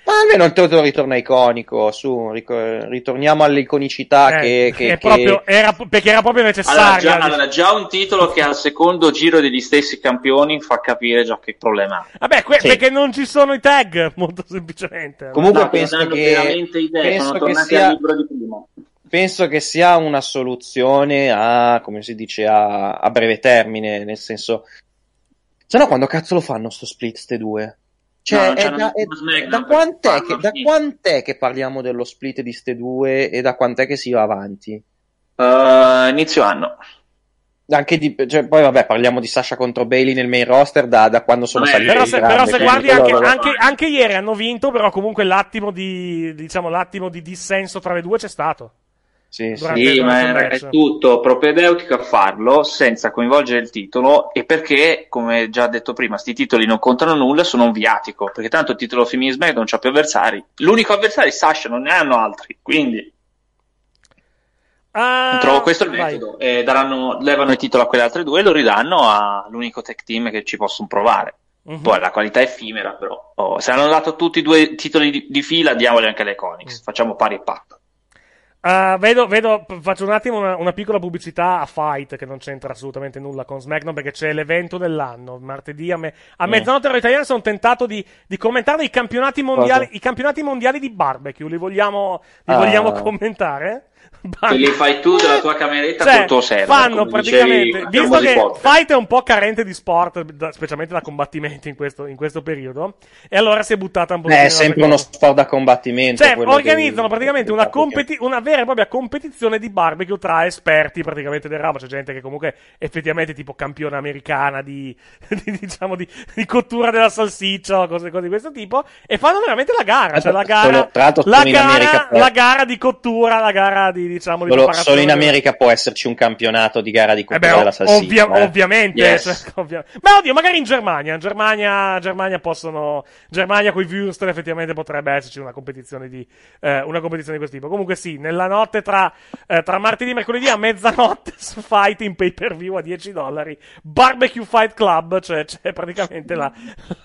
Ma almeno il titolo ritorna iconico, su, ritorniamo all'iconicità Eh, che, che- è che- proprio- era- perché era proprio Allora necessaria. già, allora, già un titolo che al secondo giro degli stessi campioni fa capire già che problema ha. Vabbè, que- Sì. perché non ci sono i tag, molto semplicemente. Comunque No, penso che, veramente idee, penso sono che tornati sia- al libro di prima. penso che sia una soluzione a, come si dice, a, a breve termine, nel senso... Se no, quando cazzo lo fanno sto split, ste due? Cioè, No, è da, è- da quant'è che, da quant'è che parliamo dello split di ste due e da quant'è che si va avanti? Uh, inizio anno. Anche di, cioè, poi vabbè, parliamo di Sasha contro Bailey nel main roster da, da quando sono saliti Però se, grande, però se guardi anche, anche, anche ieri hanno vinto, però comunque l'attimo di, diciamo, l'attimo di dissenso tra le due c'è stato. Sì, sì. Ma il è, tutto propedeutico a farlo senza coinvolgere il titolo e perché, come già detto prima, sti titoli non contano nulla, sono un viatico, perché tanto il titolo femminile SmackDown non c'ha più avversari. L'unico avversario è Sasha, non ne hanno altri, quindi Ah, trovo questo il metodo. E daranno, levano il titolo a quelle altre due e lo ridanno all'unico tech team che ci possono provare. Mhm. Poi la qualità è effimera, però. Oh, se hanno dato tutti i due titoli di, di fila, diamoli anche alle Mm. Iconics. Facciamo pari e patto. Ah, vedo, vedo, faccio un attimo una, una piccola pubblicità a Fight che non c'entra assolutamente nulla con SmackDown perché c'è l'evento dell'anno. Martedì a, me- a Mm. mezzanotte ora italiana sono tentato di, di commentare i campionati mondiali, i campionati mondiali di barbecue. Li vogliamo, li Ah. vogliamo commentare? Se li fai tu della tua cameretta Cioè, col tuo server. fanno dicevi praticamente, a visto di che. Fight è un po' carente di sport, da- specialmente da combattimenti in questo, in questo periodo, e allora si è buttata un po' Eh, è sempre uno sport da combattimento. cioè, organizzano dei- praticamente una, competi- una vera e propria competizione di barbecue tra esperti praticamente del ramo. C'è gente che comunque effettivamente tipo campione americana di, di, diciamo, di, di cottura della salsiccia o cose, cose di questo tipo. E fanno veramente la gara. Cioè la gara, la gara, la gara di cottura, la gara di, diciamo, di Solo, preparazione solo in America può esserci un campionato di gara di eh cottura beh, della salsiccia. ovvia- eh. ovviamente. Yes. cioè, ovvia- Beh, oddio, magari in Germania. In Germania, Germania possono. Germania con i Würstel effettivamente potrebbe esserci una competizione di, eh, una competizione di questo tipo. Comunque, sì, nella notte tra, eh, tra martedì e mercoledì a mezzanotte su Fight in pay per view a 10 dollari. Barbecue Fight Club, cioè c'è praticamente la,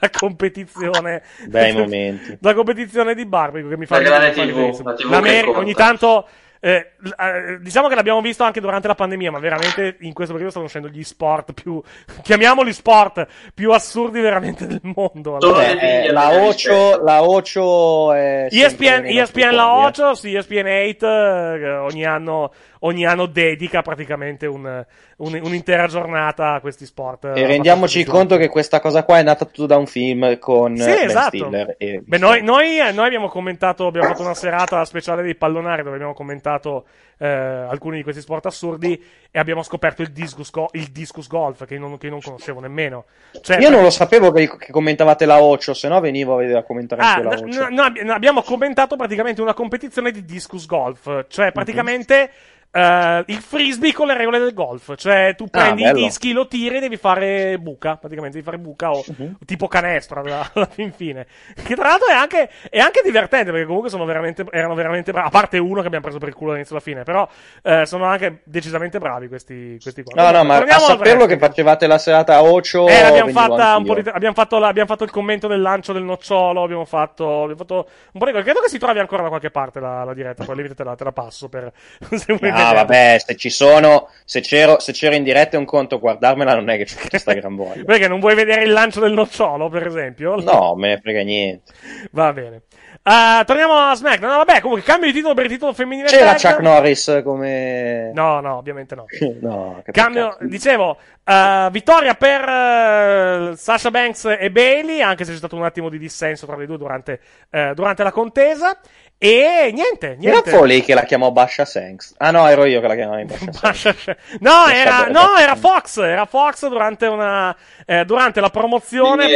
la competizione. Bei momenti. La competizione di barbecue che mi fa La grande TV, la TV L'Ameri- che conta. ogni tanto eh, eh, diciamo che l'abbiamo visto anche durante la pandemia, ma veramente in questo periodo stanno uscendo gli sport più, chiamiamoli sport, più assurdi veramente del mondo. allora. Eh, la Ocio, la Ocio è ESPN, ESPN la. Ocio, sì, ESPN 8 eh, ogni anno, ogni anno dedica praticamente un- un- un'intera giornata a questi sport. E rendiamoci conto che questa cosa qua è nata tutto da un film con Sì, Ben esatto. Stiller. E... Beh, noi, noi, noi abbiamo commentato, abbiamo fatto una serata speciale dei pallonari dove abbiamo commentato eh, alcuni di questi sport assurdi e abbiamo scoperto il discus, go- il discus golf che non, che non conoscevo nemmeno. Cioè, Io non lo sapevo che, che commentavate la Ocio, se no venivo a vedere a commentare Ah, anche la Ocio. no- no, abbi- no, abbiamo commentato praticamente una competizione di discus golf, cioè Mhm. praticamente eh, il frisbee con le regole del golf. Cioè, tu prendi i bello. dischi, lo tiri e devi fare buca. Praticamente, devi fare buca o Mhm. tipo canestro alla, alla fin fine. Che tra l'altro è anche, è anche divertente perché comunque sono veramente, erano veramente bravi. A parte uno che abbiamo preso per il culo all'inizio alla fine, però eh, sono anche decisamente bravi questi, questi qua. No, no, ma a saperlo che facevate la serata a Ocio. Eh, l'abbiamo, venivo fatta un po' di abbiamo, fatto la- abbiamo fatto il commento del lancio del nocciolo. Abbiamo fatto, abbiamo fatto un po' di cose. Credo che si trovi ancora da qualche parte la, la diretta. Poi lì te la, te la passo per se vuoi Ah, vabbè, se ci sono, se c'ero, se c'ero in diretta è un conto, guardarmela non è che c'è questa gran voglia. Perché non vuoi vedere il lancio del nocciolo, per esempio? No, me ne frega niente. Va bene. Ah, torniamo a SmackDown. No, vabbè, comunque cambio di titolo per il titolo femminile. C'era. Chuck Norris come... No, no, ovviamente no. no, Cambio, dicevo, eh, vittoria per eh, Sasha Banks e Bailey, anche se c'è stato un attimo di dissenso tra le due durante, eh, durante la contesa. E niente, Era niente. Foley che la chiamò Basha Sanks. Ah no, ero io che la chiamavo Basha Sanks. No, Lascia era, no, era Fox, era Fox durante una, eh, durante la promozione,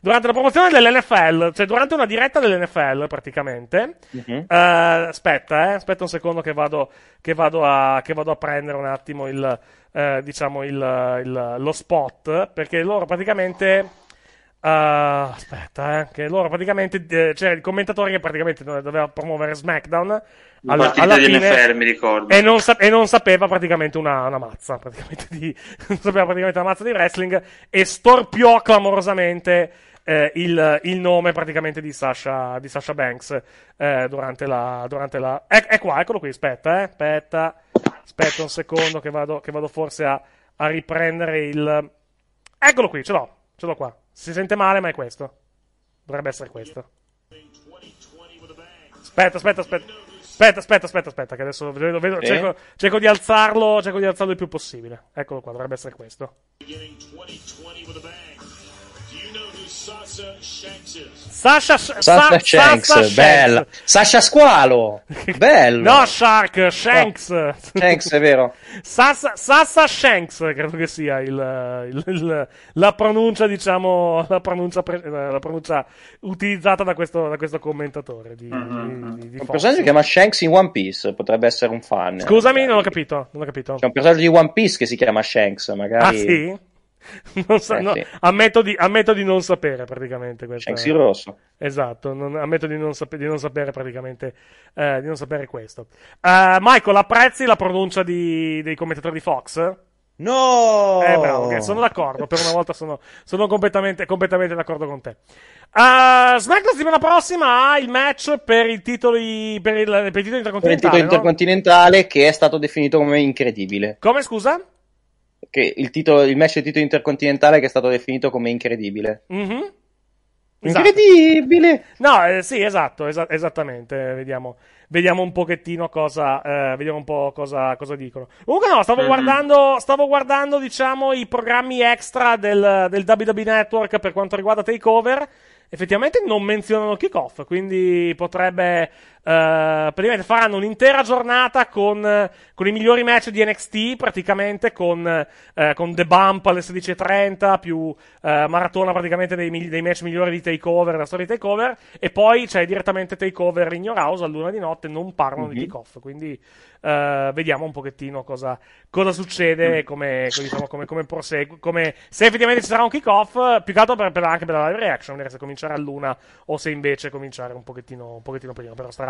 durante la promozione dell'NFL, cioè durante una diretta dell'NFL praticamente. Mhm. Eh, aspetta, eh, aspetta un secondo che vado, che vado a, che vado a prendere un attimo il, eh, diciamo il, il- lo spot, perché loro praticamente, eh, aspetta, eh, che loro praticamente, eh, c'era il commentatore che praticamente dove- doveva promuovere SmackDown. La partita di NFL, mi ricordo. E non, sa- e non sapeva praticamente una, una mazza, praticamente di, non sapeva praticamente una mazza di wrestling e storpiò clamorosamente eh, il, il nome praticamente di Sasha, di Sasha Banks eh, durante la... Durante la... È, è qua, eccolo qui, aspetta, eh, aspetta, aspetta un secondo che vado, che vado forse a, a riprendere il... Eccolo qui, ce l'ho, ce l'ho qua. Si sente male, ma è questo. Dovrebbe essere questo. Aspetta, aspetta, aspetta. Aspetta, aspetta, aspetta, aspetta, che adesso vedo, vedo- Sì? cerco, cerco di alzarlo, cerco di alzarlo il più possibile. Eccolo qua, dovrebbe essere questo. Sasha, Sasha Sa- Shanks, Sasha bella. Sasha Squalo, bello. No, Shark, Shanks. Shanks, è vero. Sassa, Sassa Shanks, credo che sia il, il- il- la pronuncia, diciamo, la pronuncia, pre- la pronuncia utilizzata da questo, da questo commentatore di, di, di Un personaggio che si chiama Shanks in One Piece, potrebbe essere un fan. Scusami, non ho capito, non ho capito. C'è un personaggio di One Piece che si chiama Shanks, magari. Ah, sì? Non sa- Eh, no, sì. ammetto, di, ammetto di non sapere praticamente questo. Shanks il rosso. Esatto, non- ammetto di non, sape- di non sapere praticamente eh, di non sapere questo. Eh, Michael, apprezzi la pronuncia di- dei commentatori di Fox? No! Eh, bravo, sono d'accordo. Per una volta sono, sono completamente, completamente d'accordo con te. Uh, SmackDown settimana prossima ha il match per il titolo, per il, per il titolo Per il intercontinentale. titolo no? intercontinentale che è stato definito come incredibile. Come scusa? Che il, titolo, il match del titolo intercontinentale che è stato definito come incredibile. Mhm. Esatto. Incredibile! No, eh, sì, esatto, esa- esattamente. Vediamo, vediamo un pochettino cosa, eh, vediamo un po' cosa, cosa dicono. Comunque no, stavo Mhm. guardando, stavo guardando, diciamo, i programmi extra del, del WWE Network per quanto riguarda Takeover. Effettivamente non menzionano kickoff, quindi potrebbe, eh, praticamente faranno un'intera giornata con, eh, con i migliori match di NXT, praticamente con, eh, con The Bump alle 16.30, più maratona praticamente dei, dei match migliori di Takeover, della storia di Takeover, e poi c'è direttamente Takeover in Your House a luna di notte, non parlano di Mhm. kickoff, quindi vediamo un pochettino cosa, cosa succede e come, diciamo, come, come prosegue, come, se effettivamente ci sarà un kickoff, più che altro per, per- anche per la live reaction, vedere se cominciare all'una o se invece cominciare un pochettino, un pochettino prima, però starà,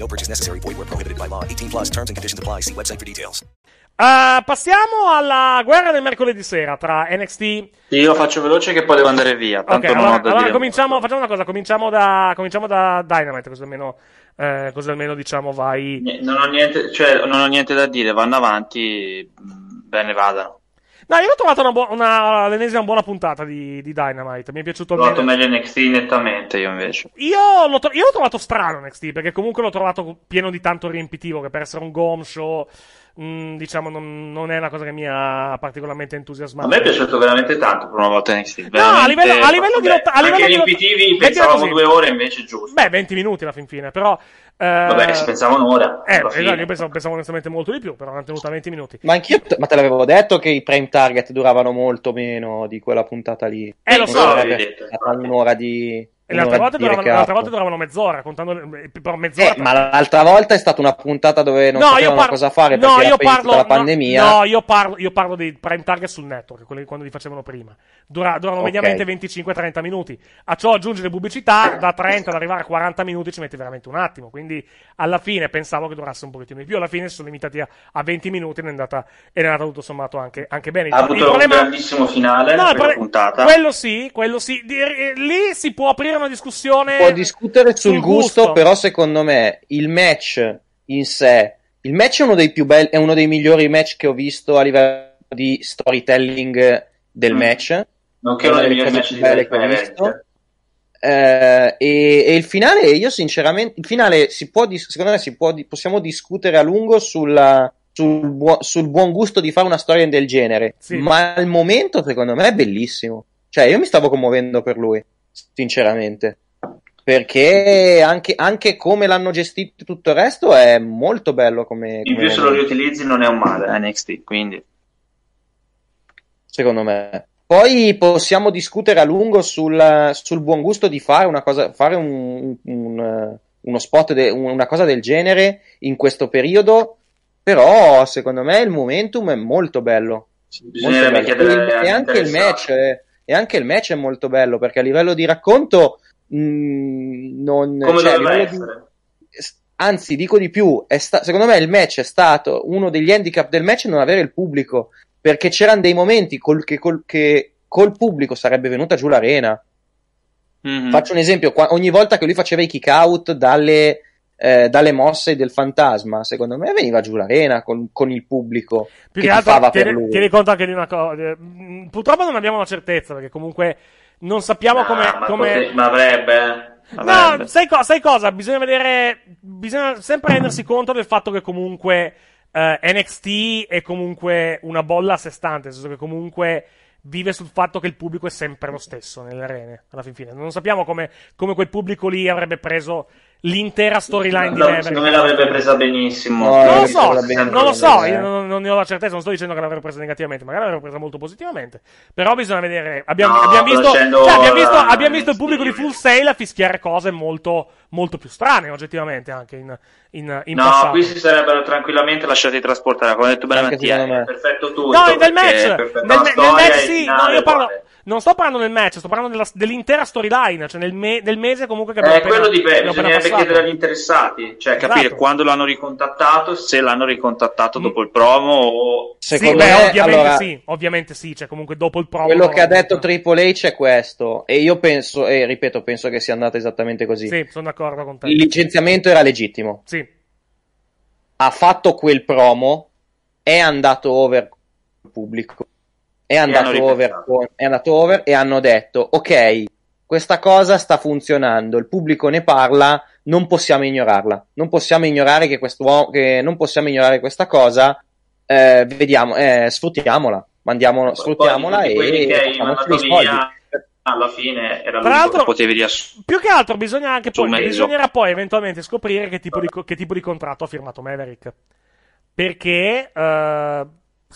No purchase necessary. Void where prohibited by law. 18 plus terms and conditions apply. See website for details. Eh, passiamo alla guerra del mercoledì sera tra NXT Io faccio veloce che poi devo andare via. Tanto Ok, non allora, ho da allora dire. cominciamo, facciamo una cosa, cominciamo da, cominciamo da Dynamite, così almeno, eh, così almeno diciamo vai... Non ho, niente, cioè, non ho niente da dire, vanno avanti, mh, bene vadano. No, io l'ho trovata una, buo- una- l'ennesima buona puntata di, di Dynamite. Mi è piaciuto L'ho trovato almeno. meglio NXT nettamente io invece. Io l'ho, tro- io l'ho trovato strano NXT perché comunque l'ho trovato pieno di tanto riempitivo che per essere un gom show, mh, diciamo, non, non è una cosa che mi ha particolarmente A entusiasmato. me è piaciuto veramente tanto per una volta NXT. No, a livello, a livello di fatto lotta, a livello Anche di lotta- pensavamo due ore invece giusto. Beh, 20 minuti alla fin fine, però. Eh, Vabbè, si pensava un'ora. Eh, esatto, io pensavo, pensavo onestamente molto di più, però hanno tenuto a 20 minuti. Ma anch'io, ma te l'avevo detto che i prime target duravano molto meno di quella puntata lì. Eh, lo Non so. un'ora di. E le altre un'ora volte, di duravano, altre volte duravano mezz'ora, contando le- però mezz'ora. Eh, ma l'altra volta è stata una puntata dove non no, sapevano parlo, cosa fare no, perché era io parlo, la no, pandemia. No, io parlo, io parlo dei prime target sul network, quelli quando li facevano prima. Dura- durano Ok. mediamente 25-30 minuti. A ciò aggiungi le pubblicità, da 30 ad arrivare a 40 minuti ci metti veramente un attimo. Quindi alla fine pensavo che durasse un pochettino di più. Alla fine si sono limitati a, a 20 minuti ed è andata, è andata tutto sommato anche, anche bene. Il- Ha il avuto problema- un grandissimo finale No, la il prima prole- puntata. Quello sì, quello sì. Di- eh, lì si può aprire una discussione. può discutere sul, sul gusto, gusto. però secondo me il match in sé, il match è uno dei più belli, è uno dei migliori match che ho visto a livello di storytelling del Mm. match. Nonché uno dei migliori match di belle che ho Drake visto. Maverick. Eh, e, e il finale, io sinceramente, il finale si può, dis- secondo me si può, di- possiamo discutere a lungo sulla- sul, buo- sul buon gusto di fare una storia del genere, Sì. ma al momento secondo me è bellissimo. Cioè, io mi stavo commuovendo per lui, sinceramente. Perché anche, anche come l'hanno gestito tutto il resto è molto bello come, In come più se lo riutilizzi non è un male eh, NXT, quindi secondo me. Poi possiamo discutere a lungo sul, sul buon gusto di fare una cosa, fare un, un, eh, uno spot, de- una cosa del genere in questo periodo. Però secondo me il momentum è molto bello. bisognerebbe Molto bello. chiedere E, anche il match è, e anche il match è molto bello perché a livello di racconto mh, non come cioè, doveva di- anzi dico di più è sta- secondo me il match è stato uno degli handicap del match non avere il pubblico perché c'erano dei momenti col, che, col, che col pubblico sarebbe venuta giù l'arena Mhm. faccio un esempio qua- ogni volta che lui faceva i kick out dalle, eh, dalle mosse del fantasma secondo me veniva giù l'arena con, con il pubblico Più che che altro, per tieni, lui tieni conto anche di una cosa. mm, Purtroppo non abbiamo una certezza, perché comunque non sappiamo come. Ah, ma, come- pote- ma avrebbe, eh. No, sai, co- sai cosa? Bisogna vedere. Bisogna sempre rendersi conto del fatto che comunque eh, NXT è comunque una bolla a sé stante, nel senso che comunque vive sul fatto che il pubblico è sempre lo stesso nelle arene, alla fin fine. Non sappiamo come, come quel pubblico lì avrebbe preso l'intera storyline di Maverick. secondo me l'avrebbe presa benissimo. No, Non lo so, non lo so, Eh. io non, non ne ho la certezza, non sto dicendo che l'avrebbero presa negativamente, magari l'avrebbero presa molto positivamente. Però bisogna vedere. Abbiamo, No, abbiamo visto, cioè, abbiamo, visto, abbiamo visto il pubblico di Full Sail a fischiare cose molto, molto più strane, oggettivamente, anche in, in, in No, passato. qui si sarebbero tranquillamente lasciati trasportare, come ha detto bene Mattia, perfetto tutto. No, nel match, nel, nel- match sì, no, io parlo. Non sto parlando del match, sto parlando della- dell'intera storyline, cioè nel, me- del mese comunque che abbiamo Eh, appena, quello dipende, bisognerebbe chiedere agli interessati, cioè capire Esatto. quando l'hanno ricontattato, se l'hanno ricontattato Mm. dopo il promo o... Sì, secondo beh, me ovviamente allora, sì, ovviamente sì, cioè comunque dopo il promo. quello che ha detto Triple H è questo e io penso e ripeto penso che sia andata esattamente così Sì, sono d'accordo con te. il licenziamento era legittimo Sì. ha fatto quel promo, è andato over col pubblico, è andato, over, è andato over e hanno detto ok, questa cosa sta funzionando, il pubblico ne parla, non possiamo ignorarla, non possiamo ignorare che, quest'uomo, che non possiamo ignorare questa cosa, eh, vediamo, eh, sfruttiamola, mandiamola, sfruttiamola Poi, e che hai mandato via, alla fine era Tra l'altro- che potevi riassumere. Più che altro bisogna anche poi, bisognerà poi eventualmente scoprire che tipo, di, che tipo di contratto ha firmato Maverick. Perché eh,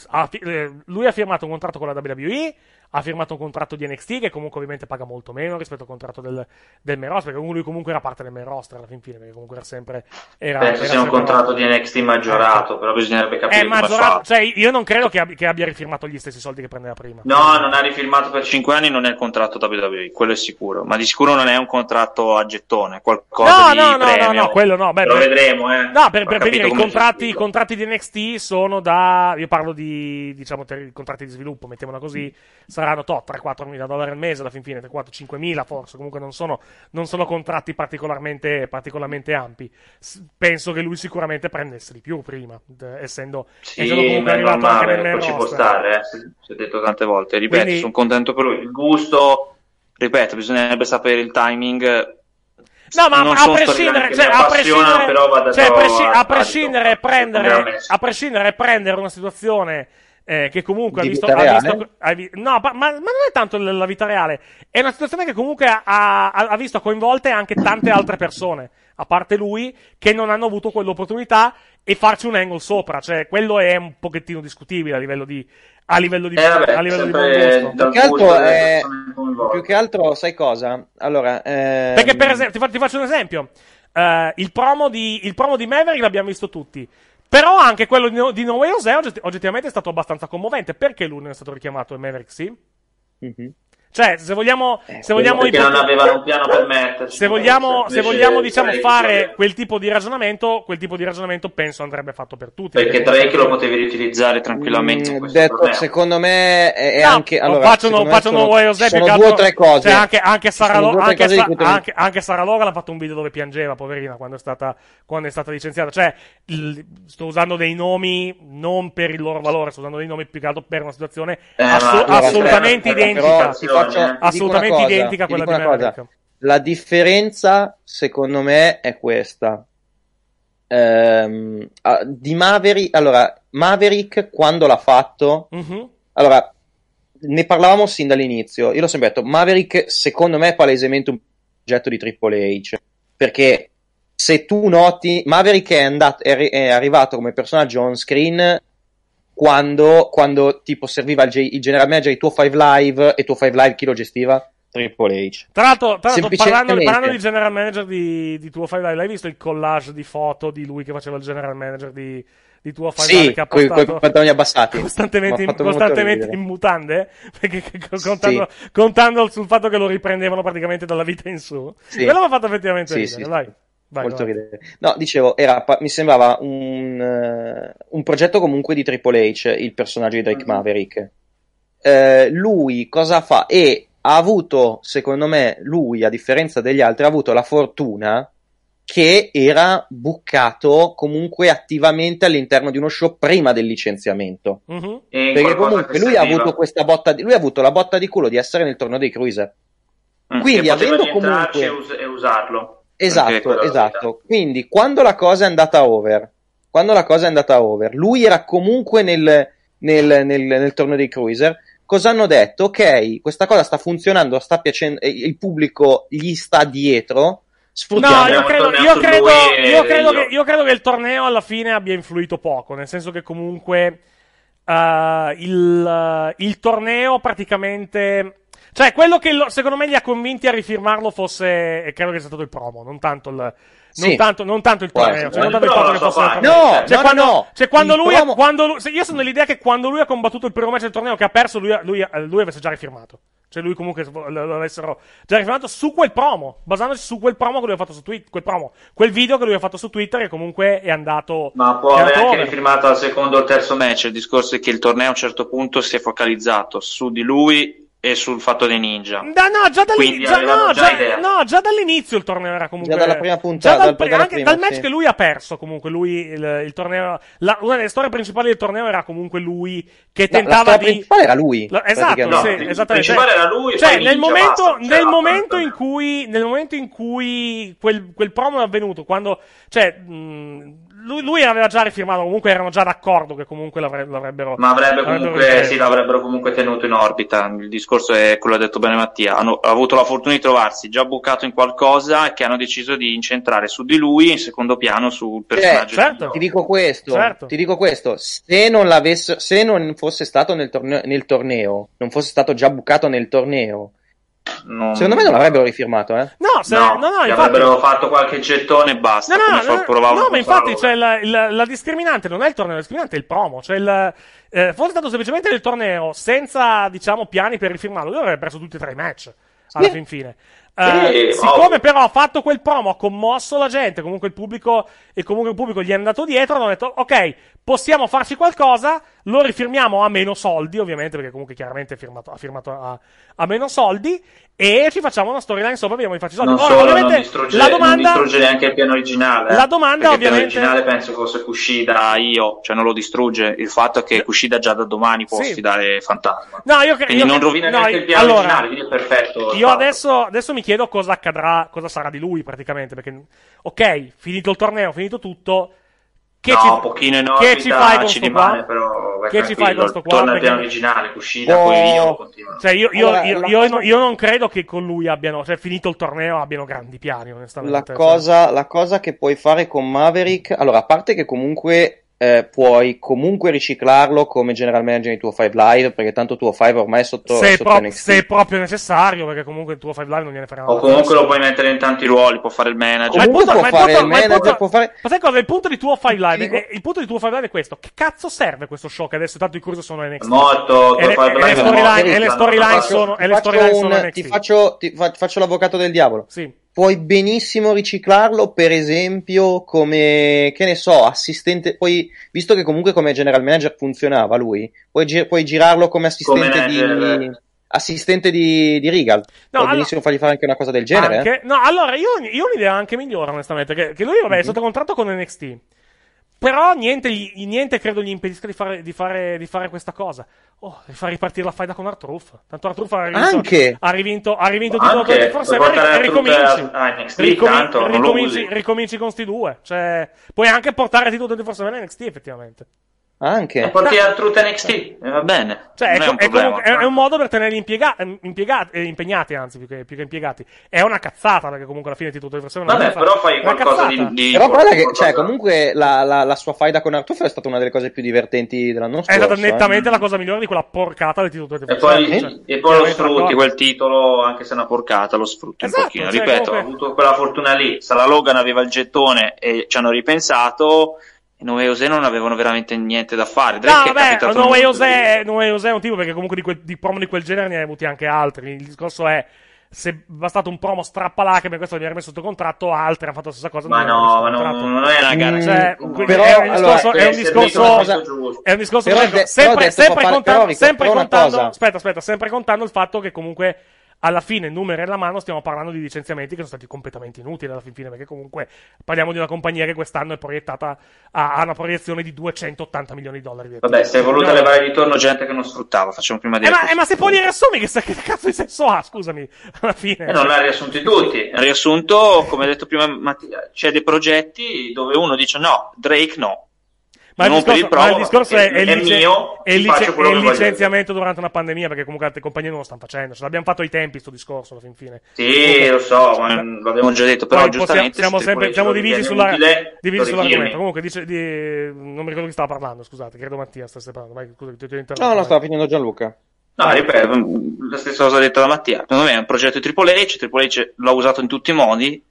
ha eh, lui ha firmato un contratto con la WWE, ha firmato un contratto di NXT che comunque ovviamente paga molto meno rispetto al contratto del, del main roster, perché lui comunque era parte del main roster alla fin fine, perché comunque era sempre... Era, Penso era sia un contratto di NXT maggiorato, però bisognerebbe capire Eh, come maggiorato, fa. cioè io non credo che, abbi- che abbia rifirmato gli stessi soldi che prendeva prima. No, non ha rifirmato per 5 anni, non è il contratto WWE, quello è sicuro. Ma di sicuro non è un contratto a gettone, No, qualcosa di no, no, no, premio. no, quello no. Beh, Lo beh- vedremo, eh. No, per, per capito dire, i contratti, i contratti di NXT sono da. Io parlo di. diciamo, ter- contratti di sviluppo, mettiamola così. Saranno costeranno to, 3-4 mila dollari al mese alla fin fine, 3-4-5 mila forse, comunque non sono, non sono contratti particolarmente, particolarmente ampi. Penso che lui sicuramente prendesse di più prima, d- essendo, Sì, essendo comunque arrivato anche nel normale, main poi ci può stare, eh, si è detto tante volte. Ripeto, Quindi- sono contento per lui. Il gusto, ripeto, bisognerebbe sapere il timing. No, ma a prescindere, cioè, a prescindere, cioè, a, prescindere prendere, a prescindere prendere una situazione eh, che comunque ha visto, vita ha visto- ha vi- no, ma, ma non è tanto la vita reale, è una situazione che comunque ha, ha- ha visto coinvolte anche tante altre persone, a parte lui, che non hanno avuto quell'opportunità e farci un angle sopra, cioè quello è un pochettino discutibile a livello di, a livello di, Eh, vabbè, a livello di sempre buon gusto. Più che altro, è- più che altro, sai cosa? Allora, ehm, Perché, per esempio, ti, fa- ti faccio un esempio. Eh, il, promo di, il promo di Maverick l'abbiamo visto tutti. Però anche quello di, No- di No Way Jose ogget- oggettivamente è stato abbastanza commovente. Perché lui non è stato richiamato e Maverick sì? Mhm. Cioè, se vogliamo, se vogliamo perché ipote- non avevano un piano per metterci. se vogliamo, se vogliamo diciamo, Drake fare quel tipo di ragionamento, quel tipo di ragionamento penso andrebbe fatto per tutti. Perché comunque- Drake lo potevi riutilizzare tranquillamente. in Mm, detto, torneo. secondo me è, è No, anche allora, faccio, me faccio sono, No Way Jose più sono che due o tre cose. Cioè, anche, anche Sara, Sono Lo- anche, Sa- anche, anche Sara Logan ha fatto un video dove piangeva, poverina, quando è stata, quando è stata licenziata. Cioè, il- sto usando dei nomi non per il loro valore, sto usando dei nomi più che altro per una situazione Eh, assu- ma- allora, assolutamente aspetta, identica. però faccio- assolutamente cosa, identica a quella di una cosa. Maverick. La differenza, secondo me, è questa. Ehm, di Maverick, allora, Maverick quando l'ha fatto, Mhm. allora, ne parlavamo sin dall'inizio. Io l'ho sempre detto, Maverick, secondo me, è palesemente un progetto di Triple H. Perché se tu noti, Maverick è, andato, è, è arrivato come personaggio on screen quando, quando tipo serviva il, G- il general manager di tuo 5 Live e tuo 5 Live chi lo gestiva? Triple H. Tra l'altro, tra l'altro parlando, parlando di general manager di, di Tuo 5 Live, l'hai visto il collage di foto di lui che faceva il general manager di, di Tuo 5 Live Sì, che ha con i postato pantaloni abbassati. costantemente, in, costantemente in mutande? Perché, contando, contando sul fatto che lo riprendevano praticamente dalla vita in su. Sì. Quello mi ha fatto effettivamente Sì, ridere, sì, vai. Vai, molto vai. ridere. No, dicevo, era, pa- mi sembrava un, eh, un progetto comunque di Triple H, il personaggio di Drake Mhm. Maverick. Eh, lui cosa fa? E ha avuto, secondo me, lui, a differenza degli altri, ha avuto la fortuna che era buccato comunque attivamente all'interno di uno show prima del licenziamento. In Perché comunque lui ha avuto questa botta di, lui ha avuto la botta di culo di essere nel torneo dei cruiser. Mm, Quindi avendo comunque e, us- e usarlo. Esatto, esatto. Quindi quando la cosa è andata over, quando la cosa è andata over, lui era comunque nel, nel, nel, nel torneo dei cruiser. Cosa hanno detto? Ok, questa cosa sta funzionando, sta piacendo, il pubblico gli sta dietro. Sfruttiamo. No, io credo, io, credo, io, credo che, io credo che il torneo alla fine abbia influito poco, nel senso che comunque eh, il, il torneo praticamente... Cioè, quello che lo- secondo me li ha convinti a rifirmarlo fosse, e credo che sia stato il promo, non tanto il... Non, Sì. tanto, non tanto il torneo, cioè non Il tanto il fatto che fosse il torneo. No, cioè, no, quando, no. Cioè, quando Il lui, promo- quando lui- io sono dell'idea che quando lui ha combattuto il primo match del torneo che ha perso, lui, lui, lui avesse già rifirmato. Cioè, lui comunque lo lo avessero già rifirmato su quel promo, basandosi su quel promo che lui ha fatto su Twitter, quel promo, quel video che lui ha fatto su Twitter che comunque è andato. Ma può aver anche over. rifirmato al secondo o al terzo match. Il discorso è che il torneo a un certo punto si è focalizzato su di lui e sul fatto dei ninja. Da- no, già, dall'ini- Quindi già- no, già no, già dall'inizio il torneo era comunque. Già dalla prima puntata, già dal, dal- anche prima, dal match sì. che lui ha perso, comunque. Lui il, il torneo. la- una delle storie principali del torneo era comunque lui che La- la tentava storia di. principale era lui, La- esatto, praticamente. sì, No, il esattamente. principale era lui Cioè, nel Ninja, momento, basta, nel momento in cui, nel momento in cui quel, quel promo è avvenuto, quando, cioè, mh, lui, lui aveva già rifirmato, comunque erano già d'accordo che comunque l'avre- l'avrebbero. Ma avrebbe comunque, sì, l'avrebbero comunque tenuto in orbita. Il discorso è quello che ha detto bene Mattia. Hanno ha avuto la fortuna di trovarsi già bucato in qualcosa che hanno deciso di incentrare su di lui e in secondo piano sul personaggio. Cioè, di- ti dico questo, Certo. ti dico questo, se non se non fosse stato nel torneo, nel torneo, non fosse stato già bucato nel torneo, Non- secondo me non l'avrebbero rifirmato, eh. No, se, No, no, no, infatti. avrebbero fatto qualche gettone e basta. No, no, come no, no, ma infatti, cioè, la, la- la discriminante non è il torneo, la discriminante è il promo. Cioè, il, eh, fosse stato semplicemente il torneo senza, diciamo, piani per rifirmarlo, lui avrebbe perso tutti e tre i match alla Sì. fin fine. Eh, Sì, siccome ovvio. però ha fatto quel promo, ha commosso la gente, comunque il pubblico, e comunque il pubblico gli è andato dietro, hanno detto, ok, possiamo farci qualcosa, lo rifirmiamo a meno soldi, ovviamente, perché comunque chiaramente firmato- ha firmato a, a meno soldi, e ci facciamo una storyline sopra, vediamo i fatti soldi. Non Ora, solo, ovviamente, non distrugge, la domanda... non distrugge neanche il piano originale. eh. La domanda, Perché ovviamente- Il piano originale penso fosse Kushida io, cioè non lo distrugge. Il fatto è che Kushida già da domani può Sì. sfidare Fantasma. No, io cre- Quindi non rovina no, neanche il piano allora, originale, quindi è perfetto. Io adesso, adesso mi chiedo cosa accadrà, cosa sarà di lui praticamente, perché ok, finito il torneo, finito tutto, che no, ci, un pochino in che ci orbita fai con ci rimane, qua? però vai Che ci fai con sto qua? Torna al piano originale, Kushida, Oh. poi io continuo. Cioè, io, io- Allora, io- la io non- io non credo che con lui abbiano, cioè, finito il torneo, abbiano grandi piani, onestamente. La Cioè, cosa, la cosa che puoi fare con Maverick, allora, a parte che comunque eh, puoi comunque riciclarlo come general manager di tuo 5 Live, perché tanto tuo 5 ormai è sotto, se, è sotto pro- NXT. se è proprio necessario, perché comunque il tuo 5 Live non gliene frega O comunque lo puoi mettere in tanti ruoli, può fare il manager. Ma il punto, può ma fare punto- il ma il manager, punto- può fare- ma sai cosa? Il punto di tuo 5 Live, dico- è- il punto di tuo 5 Live è questo. Che cazzo serve questo show? Che adesso tanto i cursi sono NXT. Morto, e le, e le storyline, Ti faccio- sono, e ti sono NXT. ti faccio, ti fa- faccio l'avvocato del diavolo. Sì. Puoi benissimo riciclarlo, per esempio, come, che ne so, assistente, poi, visto che comunque come general manager funzionava lui, puoi, gi- puoi girarlo come assistente Come di, assistente di, di Regal. puoi allora- benissimo fargli fare anche una cosa del genere. eh. Anche- No, allora io, io ho un'idea anche migliore, onestamente. Che, che lui, vabbè, è Mhm. sotto contratto con NXT. Però niente, gli- niente credo gli impedisca di fare, di fare, di fare questa cosa. Oh, di far ripartire la faida con Artruth. Tanto Artruth ha rivinto, Anche. ha rivinto, ha rivinto titolo Anche, 24 puoi portare e ricominci. a- a NXT, tanto ricominci, ricominci con sti due. Cioè, puoi anche portare il titolo 24 a NXT, effettivamente. Anche. E porti a Truth NXT, e va bene. Cioè, è, è un è problema. comunque- è- è un modo per tenerli impiega- impiega- eh, impegnati, anzi, più che, più che impiegati. È una cazzata, perché comunque alla fine il titolo di versione Vabbè, però fai qualcosa di, di Però guarda che, qualcosa- cioè, comunque la, la, la sua faida con Arturo è stata una delle cose più divertenti dell'anno È scorso. stata eh. nettamente la cosa migliore di quella porcata del titolo E poi, Cioè, e poi lo chiaramente sfrutti quel titolo, anche se è una porcata, lo sfrutti Esatto, un pochino. cioè, Ripeto, comunque- ho avuto quella fortuna lì. Sala Logan aveva il gettone e ci hanno ripensato. E Noe Jose non avevano veramente niente da fare. Drake No, è vabbè, No Way molto Jose, No Way Jose è un tipo perché comunque di, quel, di promo di quel genere ne hai avuti anche altri. Il discorso è se va stato un promo strappalacrime, questo viene messo sotto contratto, altri hanno fatto la stessa cosa. Ma no, ma sotto non, è una gara. Cioè, quindi però, è un discorso, allora, è un discorso, è un discorso Però sempre, de- sempre, sempre, papà- contando, però, sempre contando, aspetta, aspetta, sempre contando il fatto che comunque alla fine, numeri alla mano, stiamo parlando di licenziamenti che sono stati completamente inutili alla fin fine, perché comunque parliamo di una compagnia che quest'anno è proiettata a, a una proiezione di 280 milioni di dollari. di Vabbè, si è voluta No. levare di torno gente che non sfruttava. Facciamo prima di Eh, ma, eh, ma se poi li riassumi, che, che cazzo di senso ha? Scusami, alla fine. E non l'ha riassunti tutti. Riassunto, come ha detto prima Mattia, c'è dei progetti dove uno dice no, Drake no. Ma il, non per discorso, il promo, ma il discorso è, è il è lice- mio, è il lice- è il licenziamento durante una pandemia, perché comunque altre compagnie non lo stanno facendo. Ce l'abbiamo fatto ai tempi, sto discorso, alla fin fine. Sì, Comunque- lo so, ma l'abbiamo già detto, però giustamente siamo, se sempre, siamo divisi, sulla, utile, divisi sull'argomento. Comunque, dice, di, non mi ricordo chi stava parlando, scusate, credo Mattia stesse parlando. Vai, scusa, ti, ti. No, no, stava finendo Gianluca. No, ripeto, la stessa cosa detta da Mattia. Secondo me è un progetto di Triple H, Triple H l'ha usato in tutti i modi.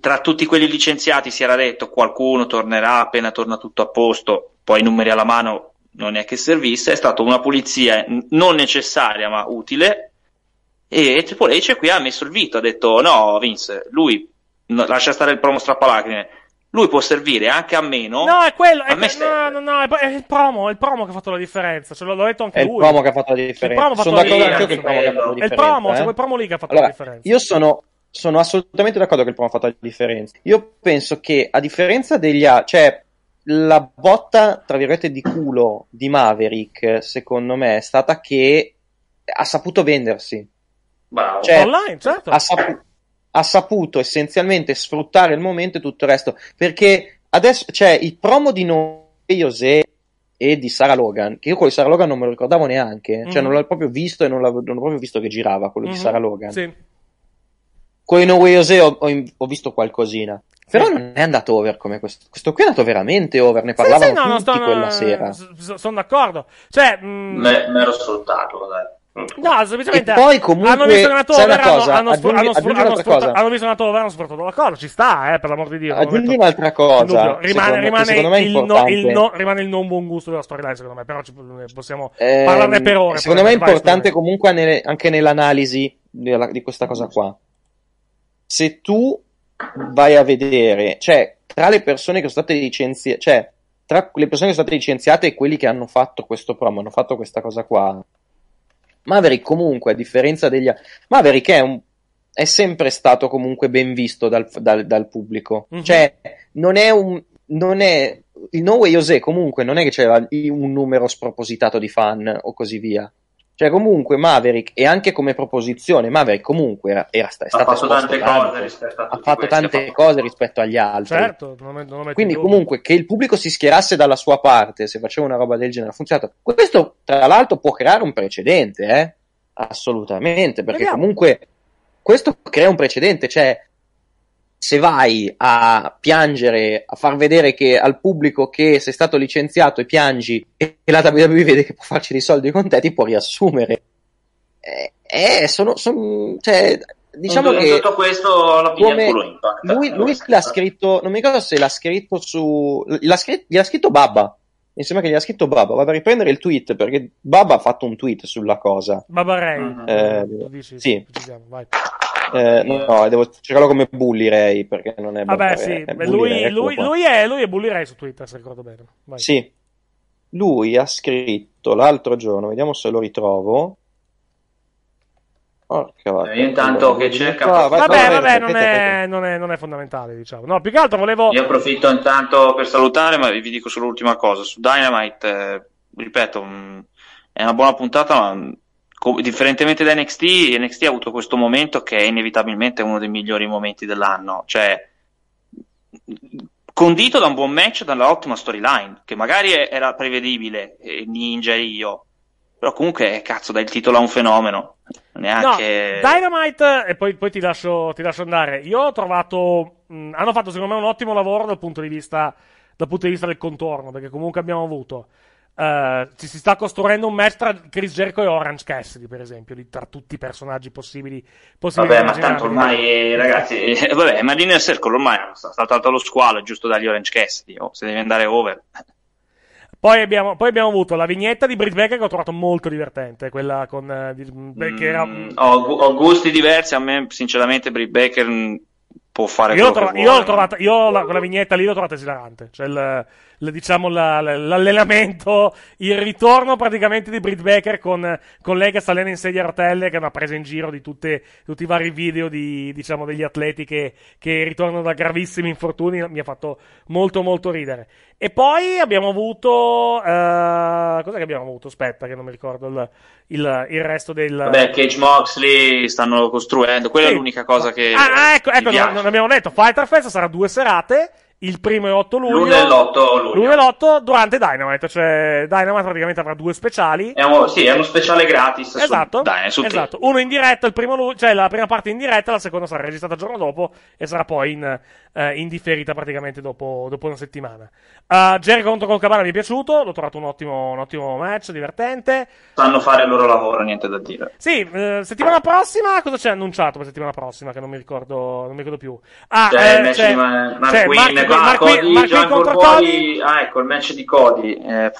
Tra tutti quelli licenziati si era detto qualcuno tornerà appena torna tutto a posto, poi numeri alla mano non è che servisse, è stata una pulizia non necessaria ma utile e Triple H qui ha messo il vito, ha detto no Vince, lui no, lascia stare il promo strappalacrime, lui può servire anche a meno. No, è quello. È, que- no, no, no, è, è il promo, è il promo che ha fatto la differenza. Ce l'ho, l'ho detto anche È il lui. promo che ha fatto la Il differenza. Sono d'accordo anche io che il promo che ha fatto la È il promo, eh. c'è quel promo lì che ha fatto Allora, la differenza. Io sono, sono assolutamente d'accordo che il promo ha fatto la differenza. Io penso che, a differenza degli altri, cioè, la botta, tra virgolette, di culo di Maverick, secondo me, è stata che ha saputo vendersi. Bravo. Cioè, Online, certo. ha, sapu- ha saputo essenzialmente sfruttare il momento e tutto il resto. Perché adesso c'è il promo di Jose e di Sarah Logan, che io quello di Sarah Logan non me lo ricordavo neanche, cioè Mhm. non l'ho proprio visto e non, non ho proprio visto che girava quello Mhm. di Sarah Logan. Sì. Con i No Way Jose ho, ho, ho visto qualcosina. Però non è andato over come questo. Questo qui è andato veramente over, ne parlavano Sì, sì, no, tutti sto- quella sera. Sono d'accordo. Cioè, mh, Me- Mero sfruttato, dai. No, semplicemente E poi comunque, hanno visto che è andato sai over, una cosa, hanno, hanno, sfru- aggiungi- hanno, è andato over, hanno sfruttato la cosa, ci sta, eh, per l'amor di Dio. Aggiungi un'altra cosa. Rimane, rimane il no, il no- rimane il non buon gusto della storyline, secondo me, però ci- possiamo Ehm, parlarne per ore. Secondo me è importante comunque nelle- anche nell'analisi della- di questa cosa qua. Se tu vai a vedere, cioè, tra le persone che sono state licenziate, cioè, tra le persone che sono state licenziate e quelli che hanno fatto questo promo, hanno fatto questa cosa qua, Maverick comunque, a differenza degli... Maverick è, un, è sempre stato comunque ben visto dal, dal, dal pubblico. Mhm. Cioè, non è un... Non è, il No Way Jose comunque non è che c'era un numero spropositato di fan o così via. Cioè, comunque Maverick, e anche come proposizione, Maverick comunque era, era sta- è Ha stato fatto tante tanto. cose rispetto a ha fatto tante fatto- cose rispetto agli altri. Certo, non, non Quindi comunque che il pubblico si schierasse dalla sua parte se faceva una roba del genere ha funzionato. Questo tra l'altro può creare un precedente, eh? Assolutamente, perché Vediamo. comunque questo crea un precedente, cioè se vai a piangere, a far vedere che al pubblico che sei stato licenziato e piangi e la WWE vede che può farci dei soldi con te, ti può riassumere. Eh, eh, sono, son- cioè, diciamo in che tutto questo la come- culo impact. lui, lui l'ha scritto, non mi ricordo se l'ha scritto su, l'ha scritto, gli ha scritto Baba. Mi sembra che gli ha scritto Baba. Vado a riprendere il tweet perché Baba ha fatto un tweet sulla cosa. Baba Ray. Eh, Lo dici? sì. Precisiamo, vai. Eh, no, devo cercarlo come Bully Ray perché non è Vabbè, sì, è beh, Bully lui, Ray, eccolo lui- lui è, lui è Bully Ray su Twitter, se ricordo bene. Vai. Sì. Lui ha scritto l'altro giorno, vediamo se lo ritrovo. Porca vacca. Eh, intanto che cerca- Ah, vai- Vabbè, vabbè, vai, non è, non, è, non è fondamentale, diciamo. No, più che altro volevo... Io approfitto intanto per salutare, ma vi dico solo l'ultima cosa. Su Dynamite, eh, ripeto, mh, è una buona puntata, ma co- differentemente da NXT, NXT ha avuto questo momento che è inevitabilmente uno dei migliori momenti dell'anno. Cioè, condito da un buon match, da un'ottima storyline, che magari era prevedibile, eh, Ninja e io. Però comunque, cazzo, dai il titolo a un fenomeno. Neanche... No, Dynamite, e poi, poi ti, lascio, ti lascio andare. Io ho trovato. mh, hanno fatto secondo me un ottimo lavoro dal punto di vista, dal punto di vista del contorno, perché comunque abbiamo avuto. Eh, ci si sta costruendo un match tra Chris Jericho e Orange Cassidy, per esempio, di- tra tutti i personaggi possibili. possibili Vabbè, ma tanto ormai, eh, ragazzi, eh, vabbè, ma l'Inner Circle ormai ha saltato lo squalo, è giusto dagli Orange Cassidy, oh, se devi andare over. Poi abbiamo, poi abbiamo avuto la vignetta di Britt Baker che ho trovato molto divertente, quella con. eh, di- beh, che era, Mm, ho, ho gusti diversi, a me sinceramente Britt Baker mh, può fare Io, l'ho quello trova- che io l'ho trovata, io la, quella vignetta lì l'ho trovata esilarante. Cioè, il, il- diciamo, la- la- l'allenamento, il ritorno praticamente di Britt Baker con, con lei che sta allena in sedia a rotelle, che è una presa in giro di tutte- tutti i vari video di, diciamo, degli atleti che, che ritornano da gravissimi infortuni. Mi ha fatto molto, molto ridere. E poi abbiamo avuto, eh, cos'è che abbiamo avuto? Aspetta, che non mi ricordo il, il- il resto del. Vabbè, Cage Moxley stanno costruendo, quella Sì. è l'unica cosa che Ah, ah, ecco, ecco non, non abbiamo detto. Fighter Fest sarà due serate. Il primo è 8 luglio. L'uno e l'8 luglio. L'uno e l'8 durante Dynamite. Cioè, Dynamite praticamente avrà due speciali. È uno, sì, è uno speciale gratis su- Esatto, dai, su esatto. Uno in diretta il primo luglio, cioè la prima parte in diretta, la seconda sarà registrata il giorno dopo e sarà poi in, eh, in differita praticamente dopo, dopo una settimana. Uh, Jericho contro Colcabana mi è piaciuto, l'ho trovato un ottimo, un ottimo match, divertente. sanno fare il loro lavoro, niente da dire. Sì, eh, settimana prossima, cosa c'è annunciato per settimana prossima? Che non mi ricordo, non mi ricordo più. Ah, C'è eh, il match c'è- di Ma- Mark c'è Quinn, Mark- qua, Mark Cody, Jungle contro. Cody. Ah, ecco, il match di Cody. Eh,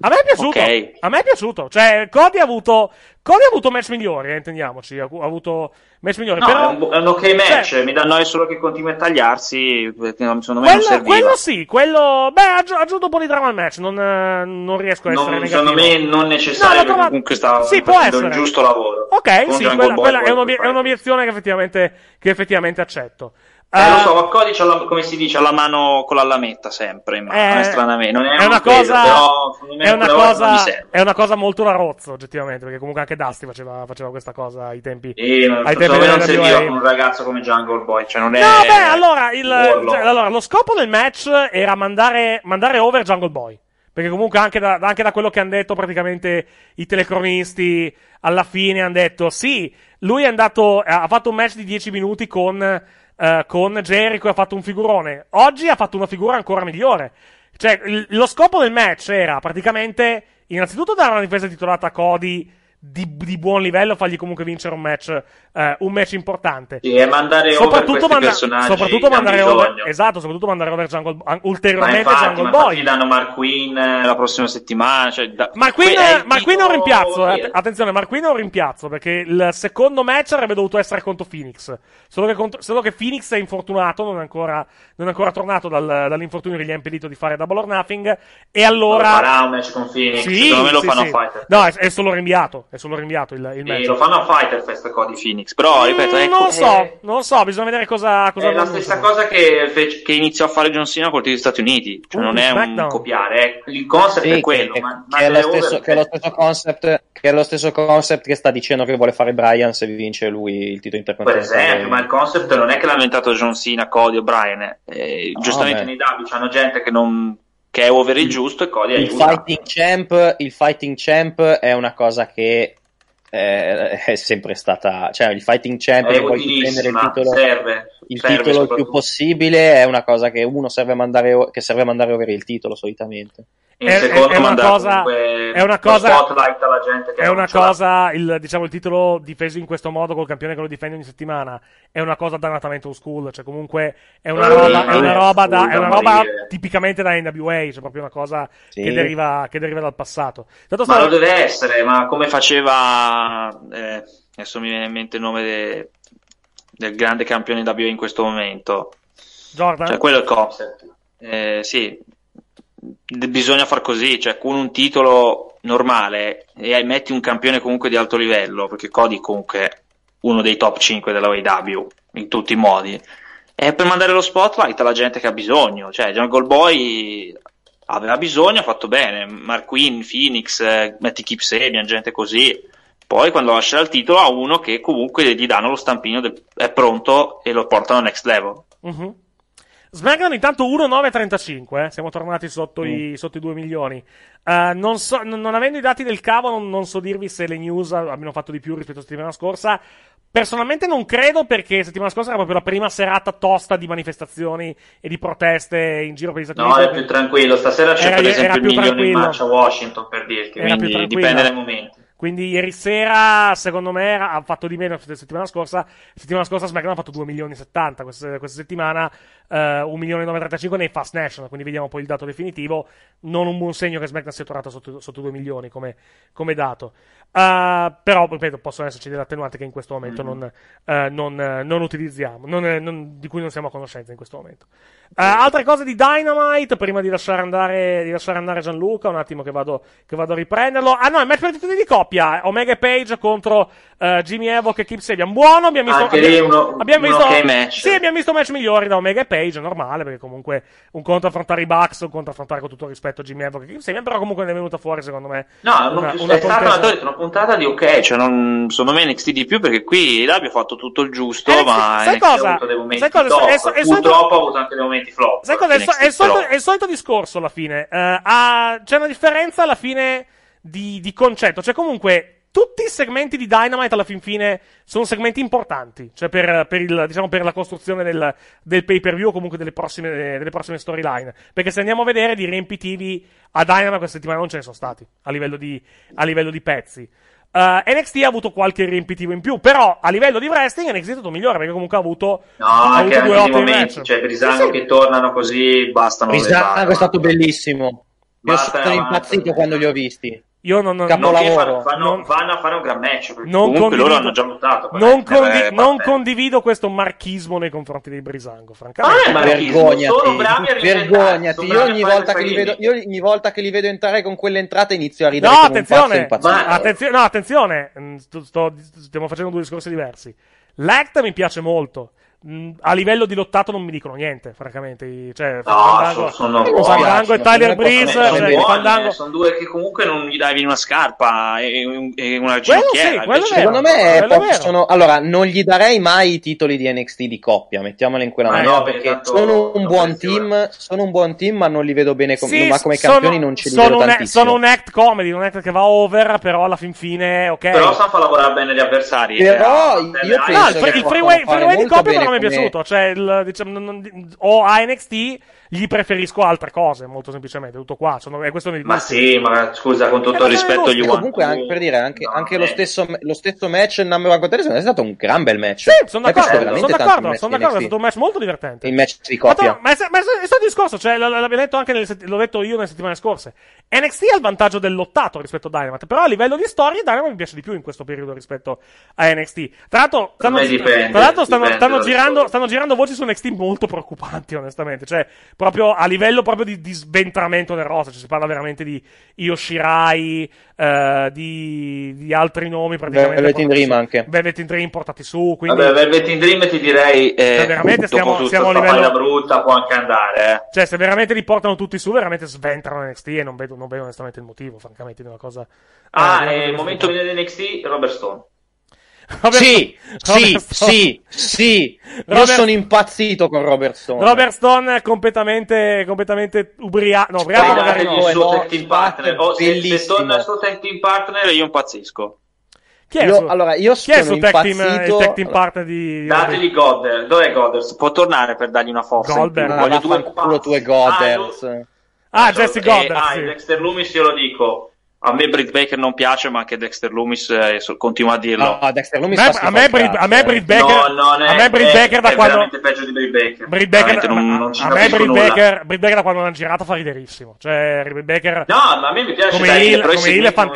A me è piaciuto. Ok. A me è piaciuto. Cioè, Cody ha avuto. Cody ha avuto match migliori, eh, intendiamoci. Ha, avuto match migliori. No, però, è, un, è un ok match, cioè, mi dà noia solo che continui a tagliarsi, perché non- secondo me non quello, serviva. quello sì, quello. Beh, ha, aggi- aggiunto un po' di drama al match. Non, eh, non riesco a essere Non- negativo. secondo me non No, necessario, perché trovato- comunque sta Sì, facendo il giusto lavoro. Ok, Con sì, quella, quella è, puoi è un'obiezione che effettivamente, che effettivamente accetto. Eh, Eh, lo so, ma Cody c'ha la- come si dice, ha la mano con la lametta sempre mano, Eh, eh, stranamente. Non è, è una cosa, però secondo me è una non cosa, è una cosa molto da rozzo, oggettivamente, perché comunque anche Dusty faceva, faceva questa cosa ai tempi, E non, ai tempi non serviva con un ragazzo come Jungle Boy, cioè non è... No, beh, allora, il, cioè, allora, lo scopo del match era mandare, mandare over Jungle Boy. Perché comunque anche da, anche da quello che hanno detto praticamente i telecronisti, alla fine hanno detto sì, lui è andato, ha fatto un match di 10 minuti con, eh, con Jericho ha fatto un figurone. Oggi ha fatto una figura ancora migliore. Cioè, il- lo scopo del match era praticamente, innanzitutto dare una difesa titolata a Cody di, di buon livello, fargli comunque vincere un match, eh, un match importante. Sì, e mandare over soprattutto, questi manda- soprattutto mandare over, esatto, soprattutto mandare over Jungle, an- Ma ulteriormente infatti, Jungle ma Boy. danno Mark Queen eh, la prossima settimana. Cioè, da- Marquin, que- Marquin è un rimpiazzo. eh, att- attenzione, Marquin è un rimpiazzo perché il secondo match avrebbe dovuto essere contro Phoenix. Solo che, contro- solo che Phoenix è infortunato, non è ancora, non è ancora tornato dal- dall'infortunio che gli ha impedito di fare double or nothing. E allora. Lo farà un match con Phoenix. Sì, Secondo me lo sì, fanno sì. Fighter. No, è, è solo rinviato. È solo rinviato il, il Sì, match. lo fanno a Fighter Fest Cody Phoenix. Però, ripeto, Mm, ecco, non è- so, non so, bisogna vedere cosa. cosa È la stessa cosa che, fece- che iniziò a fare John Cena col degli Stati Uniti. Cioè, Uh, non è SmackDown. un copiare, eh. il concept Sì, è quello. che, ma, che è lo stesso, che è lo stesso concept che è lo stesso concept che sta dicendo che vuole fare Brian se vince lui il titolo Per intercontinentale. esempio, ma il concept non è che l'ha inventato John Cena, Cody o Brian. eh. Eh, giustamente beh. nei W c'hanno gente che, non, che è over il giusto e Cody il aiuta. fighting champ il fighting champ è una cosa che eh, è sempre stata cioè il fighting champ È che vuoi difendere il titolo serve, il serve titolo il più possibile è una cosa che uno serve a mandare che serve a mandare over il titolo solitamente È- secondo è una cosa- è una cosa- spotlight alla gente che È una cosa, il, diciamo, il titolo difeso in questo modo col campione che lo difende ogni settimana è una cosa dannatamente old school, cioè comunque è una Sì, roba, è una è roba, da, è una roba morire. tipicamente da NWA, cioè proprio una cosa Sì. che, deriva, che deriva dal passato. Tanto Ma stavo- lo deve essere, ma come faceva, eh, adesso mi viene in mente il nome de- del grande campione WA in questo momento, Jordan? cioè quello è il concept. Eh, sì, d- bisogna far così, cioè con un titolo normale e metti un campione comunque di alto livello, perché Cody comunque è uno dei top 5 della AEW in tutti i modi, è per mandare lo spotlight alla gente che ha bisogno, cioè Jungle Boy aveva bisogno, ha fatto bene, Mark Quinn, Phoenix, eh, Matty Kip Sabian, gente così. Poi quando lascia il titolo a uno che comunque gli danno lo stampino del è pronto e lo portano next level. Mhm. SmackDown intanto 1,935, eh? siamo tornati sotto, i, sotto i 2 milioni. Eh, non, so, non, non avendo i dati del cavo, non, non so dirvi se le news abbiano fatto di più rispetto a settimana scorsa. Personalmente non credo perché settimana scorsa era proprio la prima serata tosta di manifestazioni e di proteste in giro per gli Stati No, Uniti. è più tranquillo. Stasera c'è Era- per esempio il milione in marcia a Washington per dirti, Era quindi dipende dai momenti. Quindi ieri sera, secondo me, era- ha fatto di meno alla settimana scorsa. Settimana scorsa SmackDown ha fatto 2 milioni e 70, questa, questa settimana eh, 1 milione e 935 nei Fast National, quindi vediamo poi il dato definitivo. Non un buon segno che SmackDown sia tornato sotto, sotto 2 milioni come, come dato. Eh, però, ripeto, possono esserci delle attenuanti che in questo momento Mm-hmm. non, eh, non, eh, non utilizziamo, non, di cui non siamo a conoscenza in questo momento. Eh, altre cose di Dynamite, prima di lasciare andare, di lasciare andare Gianluca, un attimo che vado, che vado a riprenderlo. Ah no, il match per il titolo di coppia, Omega Page contro eh, Jimmy Evoc e Kip Sabian. Buono, abbiamo visto... Anche abbiamo, uno- abbiamo un visto ok match. Sì, abbiamo visto match migliori da Omega Page, normale, perché comunque un conto affrontare i Bucks, un conto affrontare con tutto il rispetto Jimmy Evoc e Kip Sabian, però comunque ne è venuta fuori, secondo me, No, una, non- una è stata una, una puntata di ok, cioè non, secondo me NXT di più perché qui l'Abbia fatto tutto il giusto, Eh, ma sai NXT ha cosa? avuto dei momenti Sai cosa? top. È so- è solito- Purtroppo ha avuto anche dei momenti flop. Sai cosa? È, so- NXT, è il solito, è il solito discorso alla fine. Eh, ha- c'è una differenza alla fine di, di concetto. Cioè, comunque, tutti i segmenti di Dynamite alla fin fine sono segmenti importanti. Cioè, per, per il- diciamo, per la costruzione del, del pay per view o comunque delle prossime, delle prossime storyline. Perché se andiamo a vedere di riempitivi a Dynamite questa settimana non ce ne sono stati a livello di, a livello di pezzi. Eh, NXT ha avuto qualche riempitivo in più, però a livello di wrestling NXT è stato migliore perché comunque ha avuto, No, ha anche, avuto due ottimi momenti, match. cioè Brisango Sì, sì. che tornano così bastano Brisango è stato bellissimo io Basta, sono avanti. impazzito quando li ho visti Io non, non- Non che capolavoro fanno, fanno- vanno a fare un gran match perché Non comunque condivido- loro hanno già lottato non, condi- non condivido questo marchismo nei confronti dei Brisango, francamente. Ah, vergognati, vergognati. Io ogni, vedo, io ogni volta che li vedo entrare con quell'entrata inizio a ridere No, come un pazzo attenzione, ma- attenzio- no, attenzione, mm, sto- sto- stiamo facendo due discorsi diversi. L'Act mi piace molto. Mm, A livello di lottato non mi dicono niente, francamente. Cioè, Fandango, sono- sono Fandango e Tyler sono Breeze, buoni, cioè, Fandango- sono due che comunque non gli davi una scarpa e, e una ginocchiera. sì, invece- Secondo me possono. Allora, non gli darei mai i titoli di NXT di coppia, mettiamola in quella Eh, maniera. no, perché tanto sono un buon team. Sono un buon team, ma non li vedo bene come, Sì, ma come sono- campioni non ce li sono vedo un, tantissimo. sono un act comedy, un act che va over, però alla fin fine, ok. Però sanno far lavorare bene gli avversari. Però Eh, io penso No, il, che il freeway, freeway di coppia non mi è piaciuto. Cioè, il, diciamo, non- non- o a NXT gli preferisco altre cose, molto semplicemente. Tutto qua. Sono, è questione di Ma sì, ma scusa, con tutto il rispetto agli One. comunque anche, per dire anche, anche lo, stesso, lo stesso match il number one contest è stato un gran bel match Sì, sono d'accordo, sono d'accordo, sono d'accordo, è stato un match molto divertente. il match di Ma, coppia to- ma è, ma è- è stato il discorso, cioè, l'abbiamo detto anche nelle l'ho detto io nelle settimane scorse. NXT ha il vantaggio del lottato rispetto a Dynamite, però a livello di storia Dynamite mi piace di più in questo periodo rispetto a NXT. Tra l'altro, stanno, dipende, tra l'altro stanno, stanno girando, stanno girando voci su NXT molto preoccupanti, onestamente. Cioè, proprio a livello proprio di, di sventramento del roster. Cioè, si parla veramente di Io Shirai, eh, di, di altri nomi praticamente. Velvet in Dream su. anche. Velvet in Dream portati su, quindi... Vabbè, Velvet in Dream ti direi, eh, Cioè, veramente stiamo- dopo tutta siamo a livello- brutta può anche andare, eh. Cioè, se veramente li portano tutti su, veramente sventrano NXT e non vedo, non vedo onestamente il motivo, francamente, di una cosa. Ah, eh, di una e il momento migliore di NXT, Robert Stone. Robert- sì, Robert sì, sì, sì. Io Robert- sono impazzito con Robert Stone. Robert Stone è completamente, completamente ubriaco. No, ubriaco magari no. il suo no, partner. O se, se torna il suo tag team partner, io impazzisco. Chi è, il Io- suo, allora, io chi è il tag team, il tag team partner di. Dategli Godder. Dov'è Godder? Può tornare per dargli una forza. Goldberg. Ma Voglio due vaffanculo tu e Ah, Godders. Ah, Jesse Eh, Goddard. ah, sì. il Dexter Loomis io lo dico. A me Britt Baker non piace, ma anche Dexter Loomis eh, continua a dirlo. No, Dexter Loomis A me- schifo a me a eh. Britt Baker- no, è, a me Britt è- Baker da è quando- veramente peggio di Britt Baker. Britt Baker, non, non a me Britt. Baker, Britt Baker da quando l'hanno girata fa riderissimo. Cioè, Britt Baker. No, ma a me mi piace Come dai, heel- però i come heel è segmenti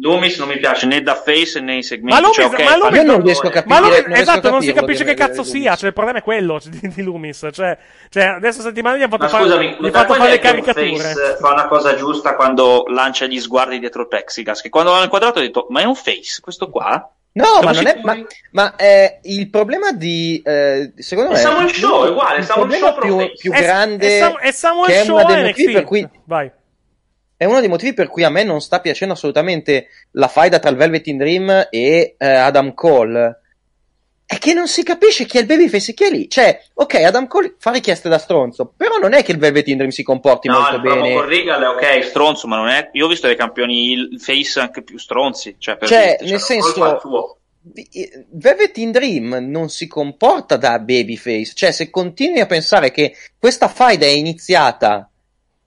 Loomis non mi piace né da face né i segmenti. Ma Loomis, cioè, ok, ma Loomis Io non riesco a capire. Ma Loomis- non esatto, non si capisce che cazzo sia. Cioè, il problema è quello di, di Loomis. Cioè, cioè, adesso settimana gli hanno fatto Ma fare, scusami, gli fatto fare le caricature. face fa una cosa giusta quando lancia gli sguardi dietro il plexiglass? Che quando l'hanno inquadrato ho detto, ma è un face questo qua? No, ma non è. Ma, ma eh, il problema di. eh, secondo È me. Samuel Shaw, è uguale, Il Samuel problema pro più, più È- grande. è Sam- è Samuel che è Shaw uno dei a motivi NXT. per cui. Vai. È uno dei motivi per cui a me non sta piacendo assolutamente la faida tra il Velvet in Dream e eh, Adam Cole. È che non si capisce chi è il babyface e chi è lì. Cioè, ok, Adam Cole fa richieste da stronzo, però non è che il Velvet in Dream si comporti No, molto bene. con Regal è ok, stronzo, ma non è... Io ho visto dei campioni il face anche più stronzi. Cioè, per Cioè, dirti, nel cioè, senso- eh, Velvet in Dream non si comporta da babyface. Cioè, se continui a pensare che questa faida è iniziata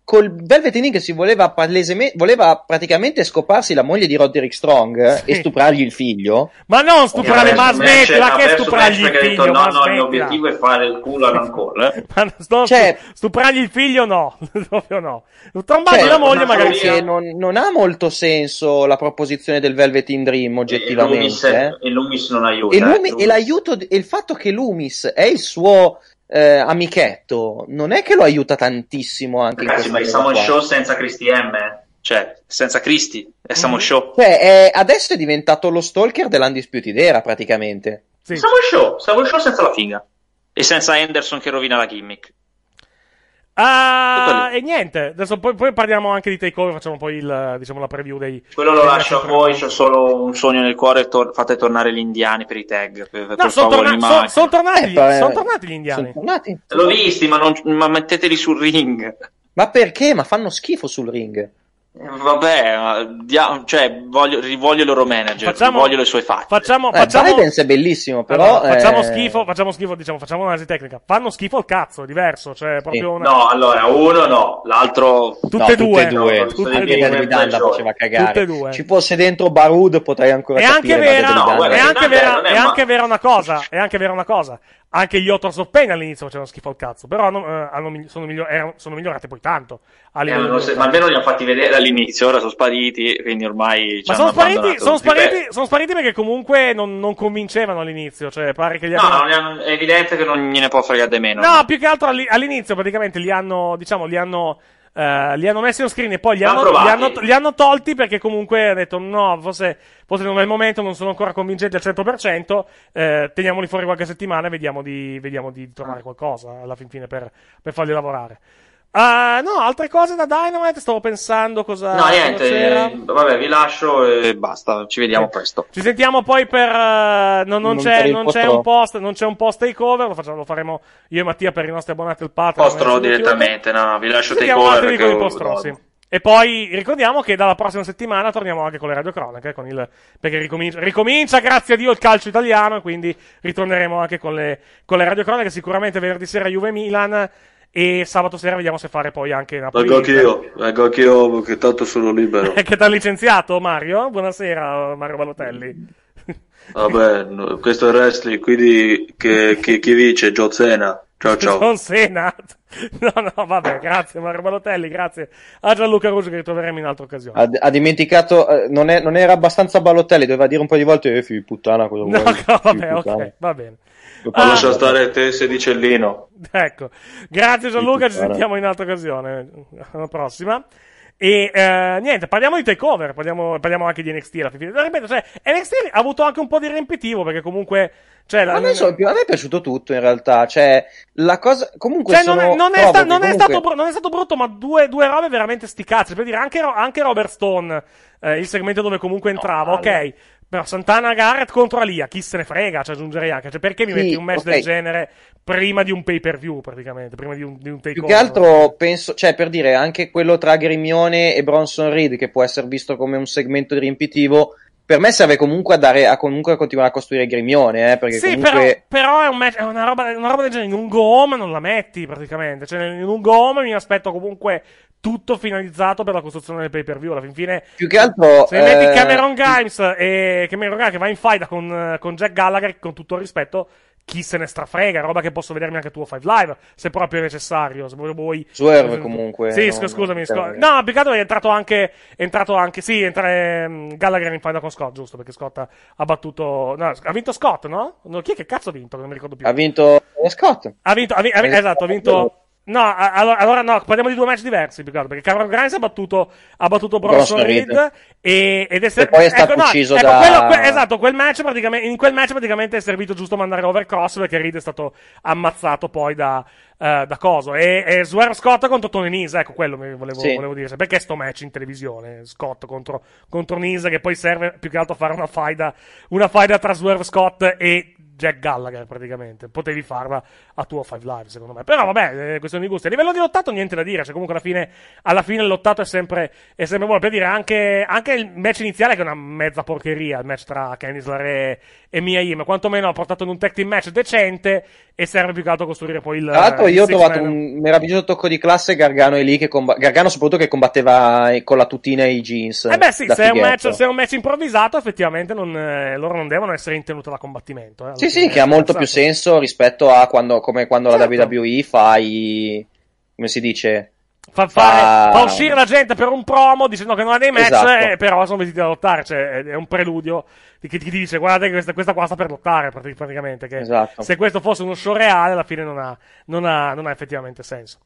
col Velvet in Dream che si voleva palesemente, voleva praticamente scoparsi la moglie di Roderick Strong eh, Sì. e stuprargli il figlio. Ma non stuprare, ma smettila che stuprargli il figlio. detto, no, no, il mio obiettivo è fare il culo a eh. Ma sto- Cioè- stuprargli il figlio no, proprio no. Trombagli Cioè, la moglie magari sì. Non, non ha molto senso la proposizione del Velvet in Dream, E Loomis, oggettivamente. eh. e Loomis non aiuta. E, eh, Lumi- Loomis. e l'aiuto e il fatto che Loomis è il suo eh, amichetto non è che lo aiuta tantissimo anche Ragazzi, in ma il Samuel Show senza Christy M, eh. cioè, senza Christy, è Samuel Mhm. Show. Cioè, è- adesso è diventato lo stalker dell'Undisputed Era praticamente. Sì. Samuel Show, Samuel Show senza la figa. E senza Anderson che rovina la gimmick. Ah, e niente, adesso poi, poi parliamo anche di takeover, facciamo poi il, diciamo, la preview dei... Quello lo lascio a voi, c'ho solo un sogno nel cuore, tor- fate tornare gli indiani per i tag, per, per No, sono, torna- so- sono tornati, Eh, sono tornati gli indiani. Tornati. L'ho visti, ma, non- ma metteteli sul ring. Ma perché? Ma fanno schifo sul ring. Vabbè, dia- cioè, voglio, rivoglio il loro manager, Facciamo- rivoglio le sue facce. Facciamo, Eh, facciamo, Bidens è bellissimo, però... allora, facciamo eh, schifo, facciamo schifo, diciamo, facciamo un'analisi tecnica. Fanno schifo al cazzo, è diverso, cioè proprio una... No, allora, uno no, l'altro... Tutte no, e due. Tutte e due. No, tutte e Tutte faceva cagare. e due. Ci fosse dentro Barud potrei ancora È anche vera, no, guarda, è anche vera, è anche vera una cosa, è anche vera una cosa. Anche gli Authors of Pain all'inizio facevano schifo al cazzo, però hanno, eh, hanno sono, miglior- erano- sono migliorate poi tanto. Eh, se- ma almeno li hanno fatti vedere all'inizio, ora sono spariti, quindi ormai Ma sono spariti, sono, spariti, sono spariti perché comunque non, non convincevano all'inizio, cioè pare che gli No, abbiano... li hanno- è evidente che non gliene può fregare di meno. No, più che altro alli- all'inizio praticamente li hanno, diciamo, li hanno, eh, li hanno messi on screen e poi li hanno li, hanno, li hanno tolti perché comunque ha detto no, forse, forse non è il momento, non sono ancora convincenti al 100%, eh, teniamoli fuori qualche settimana e vediamo di, vediamo di trovare qualcosa alla fin fine per, per farli lavorare. Ah, no, altre cose da Dynamite, stavo pensando cosa, No, cosa niente, eh, vabbè, vi lascio e basta, ci vediamo presto. Ci sentiamo poi per. eh, non, non Non c'è, non c'è un post, non c'è un post takeover, lo, facciamo, lo faremo io e Mattia per i nostri abbonati al Patreon. Eh, YouTube. direttamente, no, vi lascio takeover altri con i perché- post-row, sì. E poi ricordiamo che dalla prossima settimana torniamo anche con le radiocronache, con il, perché ricomincia, ricomincia, grazie a Dio, il calcio italiano, e quindi ritorneremo anche con le, con le radiocronache, sicuramente venerdì sera Juve-Milan, e sabato sera vediamo se fare poi anche Napoli. Vengo anch'io, vengo anch'io che tanto sono libero. che ti ha licenziato Mario? Buonasera Mario Balotelli. Vabbè, no, questo è il wrestling, quindi che, che- chi vince? Zena. Ciao ciao. John Cena. No, no, vabbè, grazie Mario Balotelli, grazie a Gianluca Ruggio che ritroveremo in altra occasione. Ha, ha dimenticato, eh, non, è- non era abbastanza Balotelli, doveva dire un po' di volte, eh, figli di puttana, cosa No, vuoi? no, vabbè, ok, va bene. Ah. lascia stare te sedicellino. Ecco, grazie Gianluca, ci sentiamo in altra occasione. Alla prossima. E eh, niente, parliamo di takeover, parliamo, parliamo anche di NXT alla fine. Ripeto, cioè, NXT ha avuto anche un po' di riempitivo perché comunque. Cioè, la- A me, so- a me è piaciuto tutto in realtà, cioè la cosa comunque Cioè, non, sono- è, non, è sta- stato, non è stato brutto, ma due, due robe veramente sticazze. Per dire, anche, anche Robert Stone, eh, il segmento dove comunque entrava, ok. Però Santana Garrett contro Alia, chi se ne frega, ci aggiungerei anche. Cioè, perché mi Sì, metti un match ok. del genere prima di un pay per view, praticamente? Prima di un, di un Più takeover? che altro penso, cioè per dire anche quello tra Grimione e Bronson Reed che può essere visto come un segmento riempitivo, per me serve comunque a dare a comunque a continuare a costruire Grimione, eh, perché Sì, comunque però, però è, un match, è una, roba, una roba del genere. In un go home non la metti praticamente. Cioè, in un go home mi aspetto comunque tutto finalizzato per la costruzione del pay per view. Alla fin fine, più che altro se metti eh, Cameron Grimes e Cameron Grimes che va in fight con, con Jack Gallagher, con tutto il rispetto, chi se ne strafrega? Roba che posso vedermi anche tuo 5 Live se proprio è necessario. Se vuoi. vuoi- Swerve comunque, Sì, no, scu- no, scusami. cioè- scu- no, più che altro è entrato anche. È entrato anche. Sì, entra, ehm, Gallagher in fight con Scott, giusto? Perché Scott ha, battuto. No, ha vinto Scott, no? Chi è che cazzo ha vinto? Non mi ricordo più. ha vinto Scott. Ha vinto, ha vi- ha vi- Eh, esatto, ha vinto. No, a- allora, no, parliamo di due match diversi, più che altro, perché Cameron Grimes ha battuto, ha battuto Bronson Bronson Reed, Reed. e, ed è E poi è stato no, ucciso ecco, da- quello- que- esatto, quel match praticamente, in quel match praticamente è servito giusto mandare over cross perché Reed è stato ammazzato poi da, eh, da coso. E, e Swerve Scott contro Tony Nese, ecco quello mi volevo, Sì. volevo dire. Perché sto match in televisione? Scott contro, contro Nese che poi serve più che altro a fare una faida, una faida tra Swerve Scott e Jack Gallagher praticamente. Potevi farla a tuo 5 Live, secondo me. Però vabbè, è questione di gusti. A livello di lottato niente da dire. Cioè, comunque alla fine, alla fine il lottato è sempre, è sempre buono. Per dire, anche, anche il match iniziale che è una mezza porcheria, il match tra Candice LeRae e Mia Yim, quantomeno ha portato in un tag team match decente e serve più che altro a costruire poi il Tra l'altro io ho trovato man. un meraviglioso tocco di classe Gargano è lì che comba- Gargano soprattutto che combatteva con la tutina e i jeans. Eh beh sì, se è, match, se è un match improvvisato effettivamente non, eh, loro non devono essere in tenuta da combattimento. eh, Sì, sì, che ha molto più Esatto. senso rispetto a quando, come quando Certo. la WWE fa i... come si dice? Fa, fare- fa uscire la gente per un promo dicendo che non ha dei match, Esatto. eh, però sono vestiti da lottare. Cioè, è- un preludio di chi ti dice: Guardate, che questa, questa qua sta per lottare. prati- Praticamente. Che Esatto. Se questo fosse uno show reale, alla fine non ha, non ha- non ha effettivamente senso.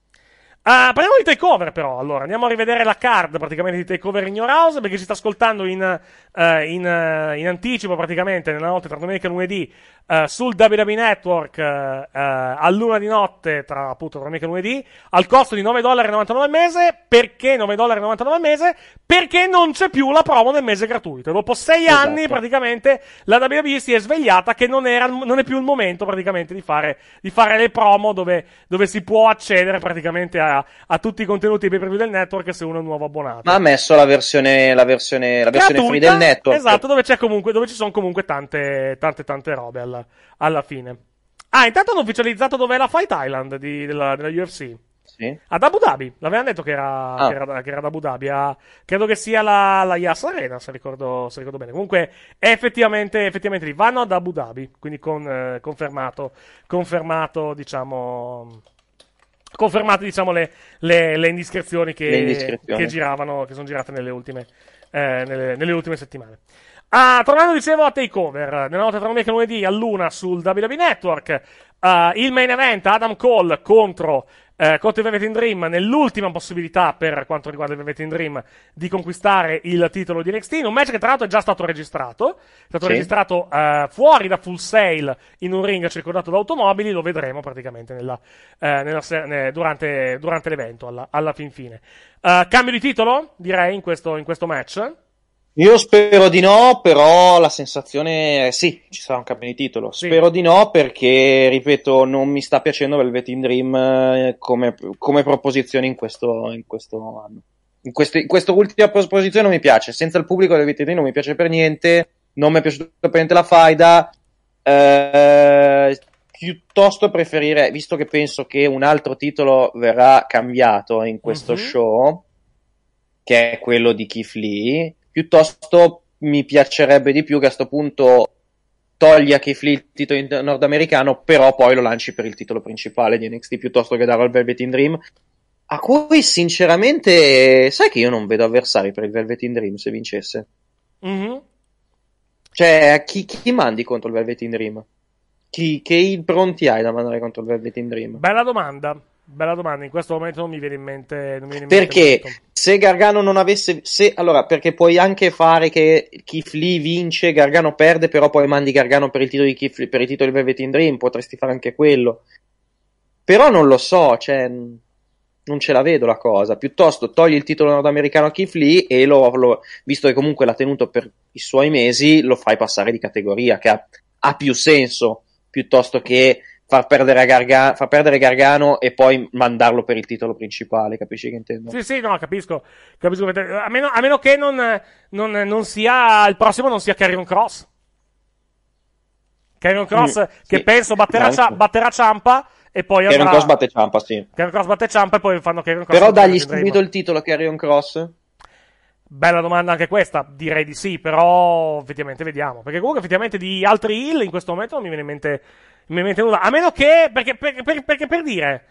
Ah, parliamo di takeover, però. Allora, andiamo a rivedere la card praticamente di takeover in Your House. Perché ci sta ascoltando in, eh, in, eh, in anticipo, praticamente, nella notte tra domenica e lunedì, eh, sul WWE Network, eh, eh, a luna di notte, tra appunto domenica e lunedì, al costo di 9,99$ al mese. Perché 9,99$ al mese? Perché non c'è più la promo del mese gratuito. Dopo sei Esatto. anni, praticamente, la WWE si è svegliata che non, era, non è più il momento, praticamente, di fare, di fare le promo dove, dove si può accedere praticamente a, a tutti i contenuti pay per view del network se uno è un nuovo abbonato. Ma ha messo la versione, la versione, la versione free Gratuita, del network. Esatto, dove c'è comunque, dove ci sono comunque tante, tante, tante robe alla, alla fine. Ah, intanto hanno ufficializzato dov'è la Fight Island di- della, della UFC. Sì. Ad Abu Dhabi, l'avevano detto che era, Ah. che era, che era ad Abu Dhabi. a- credo che sia la, la Yas Arena, se ricordo, se ricordo bene. Comunque, effettivamente, effettivamente lì. Vanno ad Abu Dhabi, quindi con, eh, confermato, confermato, diciamo. Confermate, diciamo, le, le- le indiscrezioni che, Le indiscrezioni. che giravano, che sono girate nelle ultime, eh, nelle, nelle ultime settimane. Ah, tornando, dicevo, a Takeover, nella notte tra domenica e lunedì a luna sul WWE Network, ah, il main event Adam Cole contro, eh, contro il Velvet in Dream, nell'ultima possibilità per quanto riguarda il Velvet in Dream di conquistare il titolo di NXT, un match che tra l'altro è già stato registrato, è stato Sì. registrato eh, fuori da Full Sail in un ring circondato da automobili, lo vedremo praticamente nella, eh, nella se- durante, durante l'evento, alla, alla fin fine. Eh, cambio di titolo, direi, in questo, in questo match. Io spero di no, però la sensazione è sì, ci sarà un cambio di titolo. Spero di no perché, ripeto, non mi sta piacendo Velvet in Dream eh, come, come proposizione in questo, in questo anno. In queste- in questa ultima posizione non mi piace. Senza il pubblico del VTD non mi piace per niente. Non mi è piaciuta per niente la faida. Eh, piuttosto preferire, visto che penso che un altro titolo verrà cambiato in questo Mhm. show, che è quello di Keith Lee, piuttosto mi piacerebbe di più che a sto punto togli a Keith Lee il titolo nordamericano, però poi lo lanci per il titolo principale di NXT piuttosto che darlo al Velvet in Dream. A cui sinceramente, sai che io non vedo avversari per il Velvet in Dream se vincesse. Mhm. Cioè, chi, chi mandi contro il Velvet in Dream? Chi, che pronti hai da mandare contro il Velvet in Dream? Bella domanda. Bella domanda. In questo momento non mi viene in mente. Viene in mente Perché molto. Se Gargano non avesse. Se, allora, perché puoi anche fare che Lee vince, Gargano perde, però poi mandi Gargano per il titolo di Lee- per il titolo di Velvet in Dream. Potresti fare anche quello. Però non lo so, cioè. Non ce la vedo la cosa. Piuttosto togli il titolo nordamericano a Lee e lo, lo- visto che comunque l'ha tenuto per i suoi mesi, lo fai passare di categoria, che ha, ha più senso piuttosto che far perdere, a Garga- far perdere Gargano e poi mandarlo per il titolo principale. Capisci che intendo? Sì, sì, no, capisco. capisco a, meno, a meno che non, non, non sia. Il prossimo non sia Carrion Cross. Carrion Cross Mm, che sì. penso batterà. Cia- batterà Ciampa e poi Carrion andrà. Cross batte Ciampa, sì. Carrion Cross batte Ciampa e poi fanno Carrion Cross. Però dagli subito il titolo a Carrion Cross. Bella domanda anche questa, direi di sì, però effettivamente vediamo. Perché comunque effettivamente di altri heal in questo momento non mi viene in mente, mi viene in mente nulla. A meno che, perché, perché, perché- perché per dire,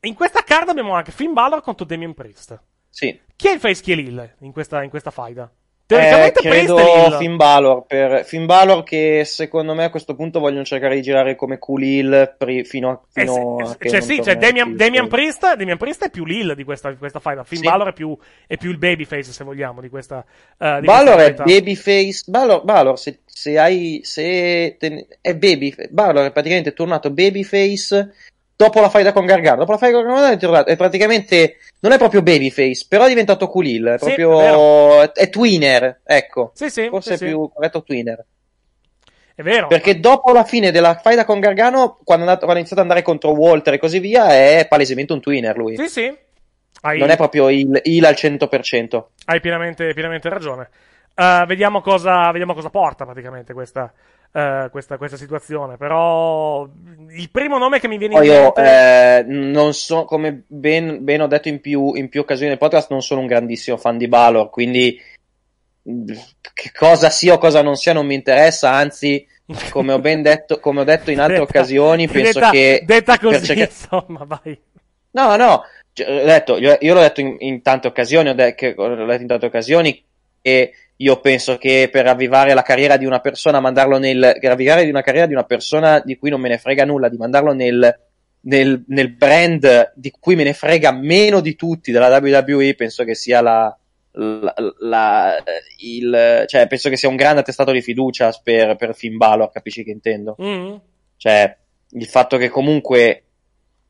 in questa card abbiamo anche Finn Balor contro Damien Priest. Sì. Chi è il face l'heal in questa, in questa faida? Eh, Teoricamente Priest credo. Finn Balor, per... Finn Balor che secondo me a questo punto vogliono cercare di girare come heel pri- fino a, Eh, fino sì, a eh, che cioè sì, cioè Damian, Priest. Damian Priest, Damian Priest è più l'heal di questa, di questa faida. Finn Sì. Balor è più, è più il babyface, se vogliamo, di questa, eh, di Balor questa è babyface. Balor, Balor se, se hai. Se te- è baby. Balor è praticamente tornato babyface dopo la faida con Gargano. Dopo la faida con Gargano è, è praticamente. Non è proprio babyface, però è diventato heel. È Sì, proprio. è vero. è, twinner. Ecco. Sì, sì, Forse sì, è sì. più corretto twinner. È vero. Perché dopo la fine della faida con Gargano, quando è, andato- quando ha iniziato ad andare contro Walter e così via, è palesemente un twinner lui. Sì, sì. Hai, Non è proprio il, il al 100%. hai pienamente, pienamente ragione. Eh, vediamo, cosa, vediamo cosa porta praticamente questa, eh, questa, questa situazione. Però il primo nome che mi viene Poi in io mente... eh, non so, come ben, ben ho detto in più, in più occasioni del podcast, non sono un grandissimo fan di Balor, quindi che cosa sia o cosa non sia non mi interessa, anzi, come ho ben detto, come ho detto in altre Detta- occasioni, penso detta, che... Detta così, cercare- insomma, vai. No, no, cioè, ho detto- io, io l'ho detto in, in tante occasioni, ho, de- che- l'ho detto in tante occasioni e io penso che per avvivare la carriera di una persona, mandarlo nel, per avvivare di una carriera di una persona di cui non me ne frega nulla, di mandarlo nel, nel, nel brand di cui me ne frega meno di tutti della WWE, penso che sia la, la, la- il, cioè, penso che sia un grande attestato di fiducia per, per Finn Balor, capisci che intendo? Mm. Cioè, il fatto che comunque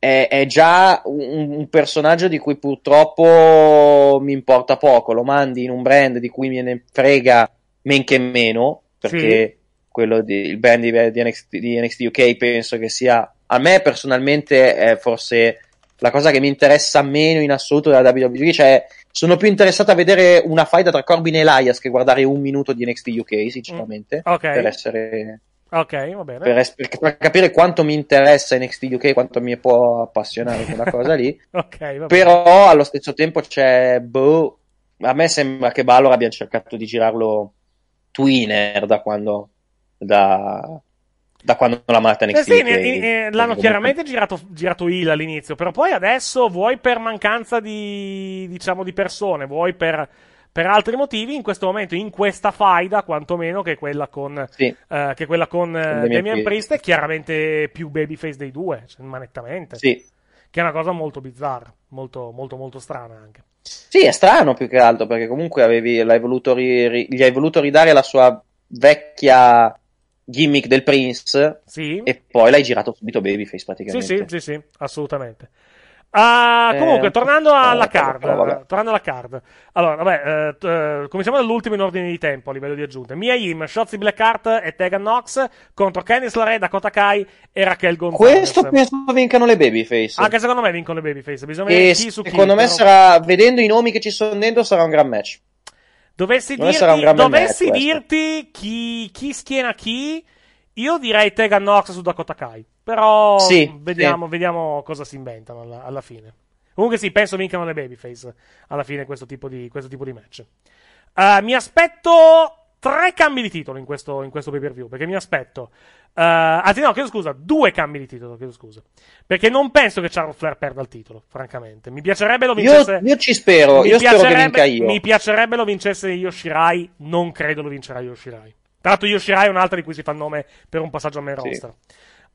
è, è già un, un personaggio di cui purtroppo mi importa poco. Lo mandi in un brand di cui me ne frega men che meno, perché quello di, il brand di, di NXT, di NXT UK penso che sia, a me personalmente, è forse la cosa che mi interessa meno in assoluto della WWE. Cioè, sono più interessato a vedere una faida tra Corbin e Elias che guardare un minuto di NXT UK, sinceramente. Ok. Per essere Ok, va bene. per, per- per capire quanto mi interessa NXT UK, quanto mi può appassionare quella cosa lì. Ok, va bene. Però allo stesso tempo c'è, boh, a me sembra che Balor abbia cercato di girarlo twinner da quando, da, da quando l'ha mandata Eh NXT sì, UK. ne- ne- l'hanno chiaramente girato, girato il all'inizio, però poi adesso vuoi per mancanza di, diciamo, di persone, vuoi per, per altri motivi, in questo momento, in questa faida, quantomeno, che è quella con, Sì. eh, che quella con, eh, Damian Damian Priest. È chiaramente più babyface dei due, cioè, ma nettamente. Sì. Che è una cosa molto bizzarra, molto, molto, molto strana anche. Sì, è strano più che altro perché comunque avevi, l'hai voluto ri- gli hai voluto ridare la sua vecchia gimmick del Prince Sì. e poi l'hai girato subito Babyface Sì, praticamente. sì, sì, sì, assolutamente. Ah, Eh, comunque, tornando alla eh, card, eh, tornando alla card. Allora, vabbè, eh, t- eh, cominciamo dall'ultimo in ordine di tempo a livello di aggiunte. Mia Yim, Shotzi Blackheart e Tegan Nox contro Candice LeRae, Dakota Kai e Raquel Gonzalez. Questo penso vincano le babyface. Anche secondo me vincono le babyface. Bisogna vedere e chi su chi. secondo me però- sarà, vedendo i nomi che ci sono dentro, sarà un gran match. Dovessi, un dirti, dovessi dirti chi, chi schiena chi, io direi Tegan Nox su Dakota Kai. Però Sì, vediamo, vediamo cosa si inventano alla, alla fine. Comunque sì, penso vincano le babyface alla fine questo tipo di, questo tipo di match. Uh, mi aspetto tre cambi di titolo in questo, in questo pay per view. Perché mi aspetto. uh, anzi, no, chiedo scusa, due cambi di titolo. Chiedo scusa. Perché non penso che Charles Flair perda il titolo, francamente. Mi piacerebbe lo Io, vincesse. io ci spero, mi io spero che vinca io. Mi piacerebbe lo vincesse Yoshirai. Non credo lo vincerà Yoshirai. Tra l'altro, Yoshirai è un'altra di cui si fa nome per un passaggio a main Sì. roster.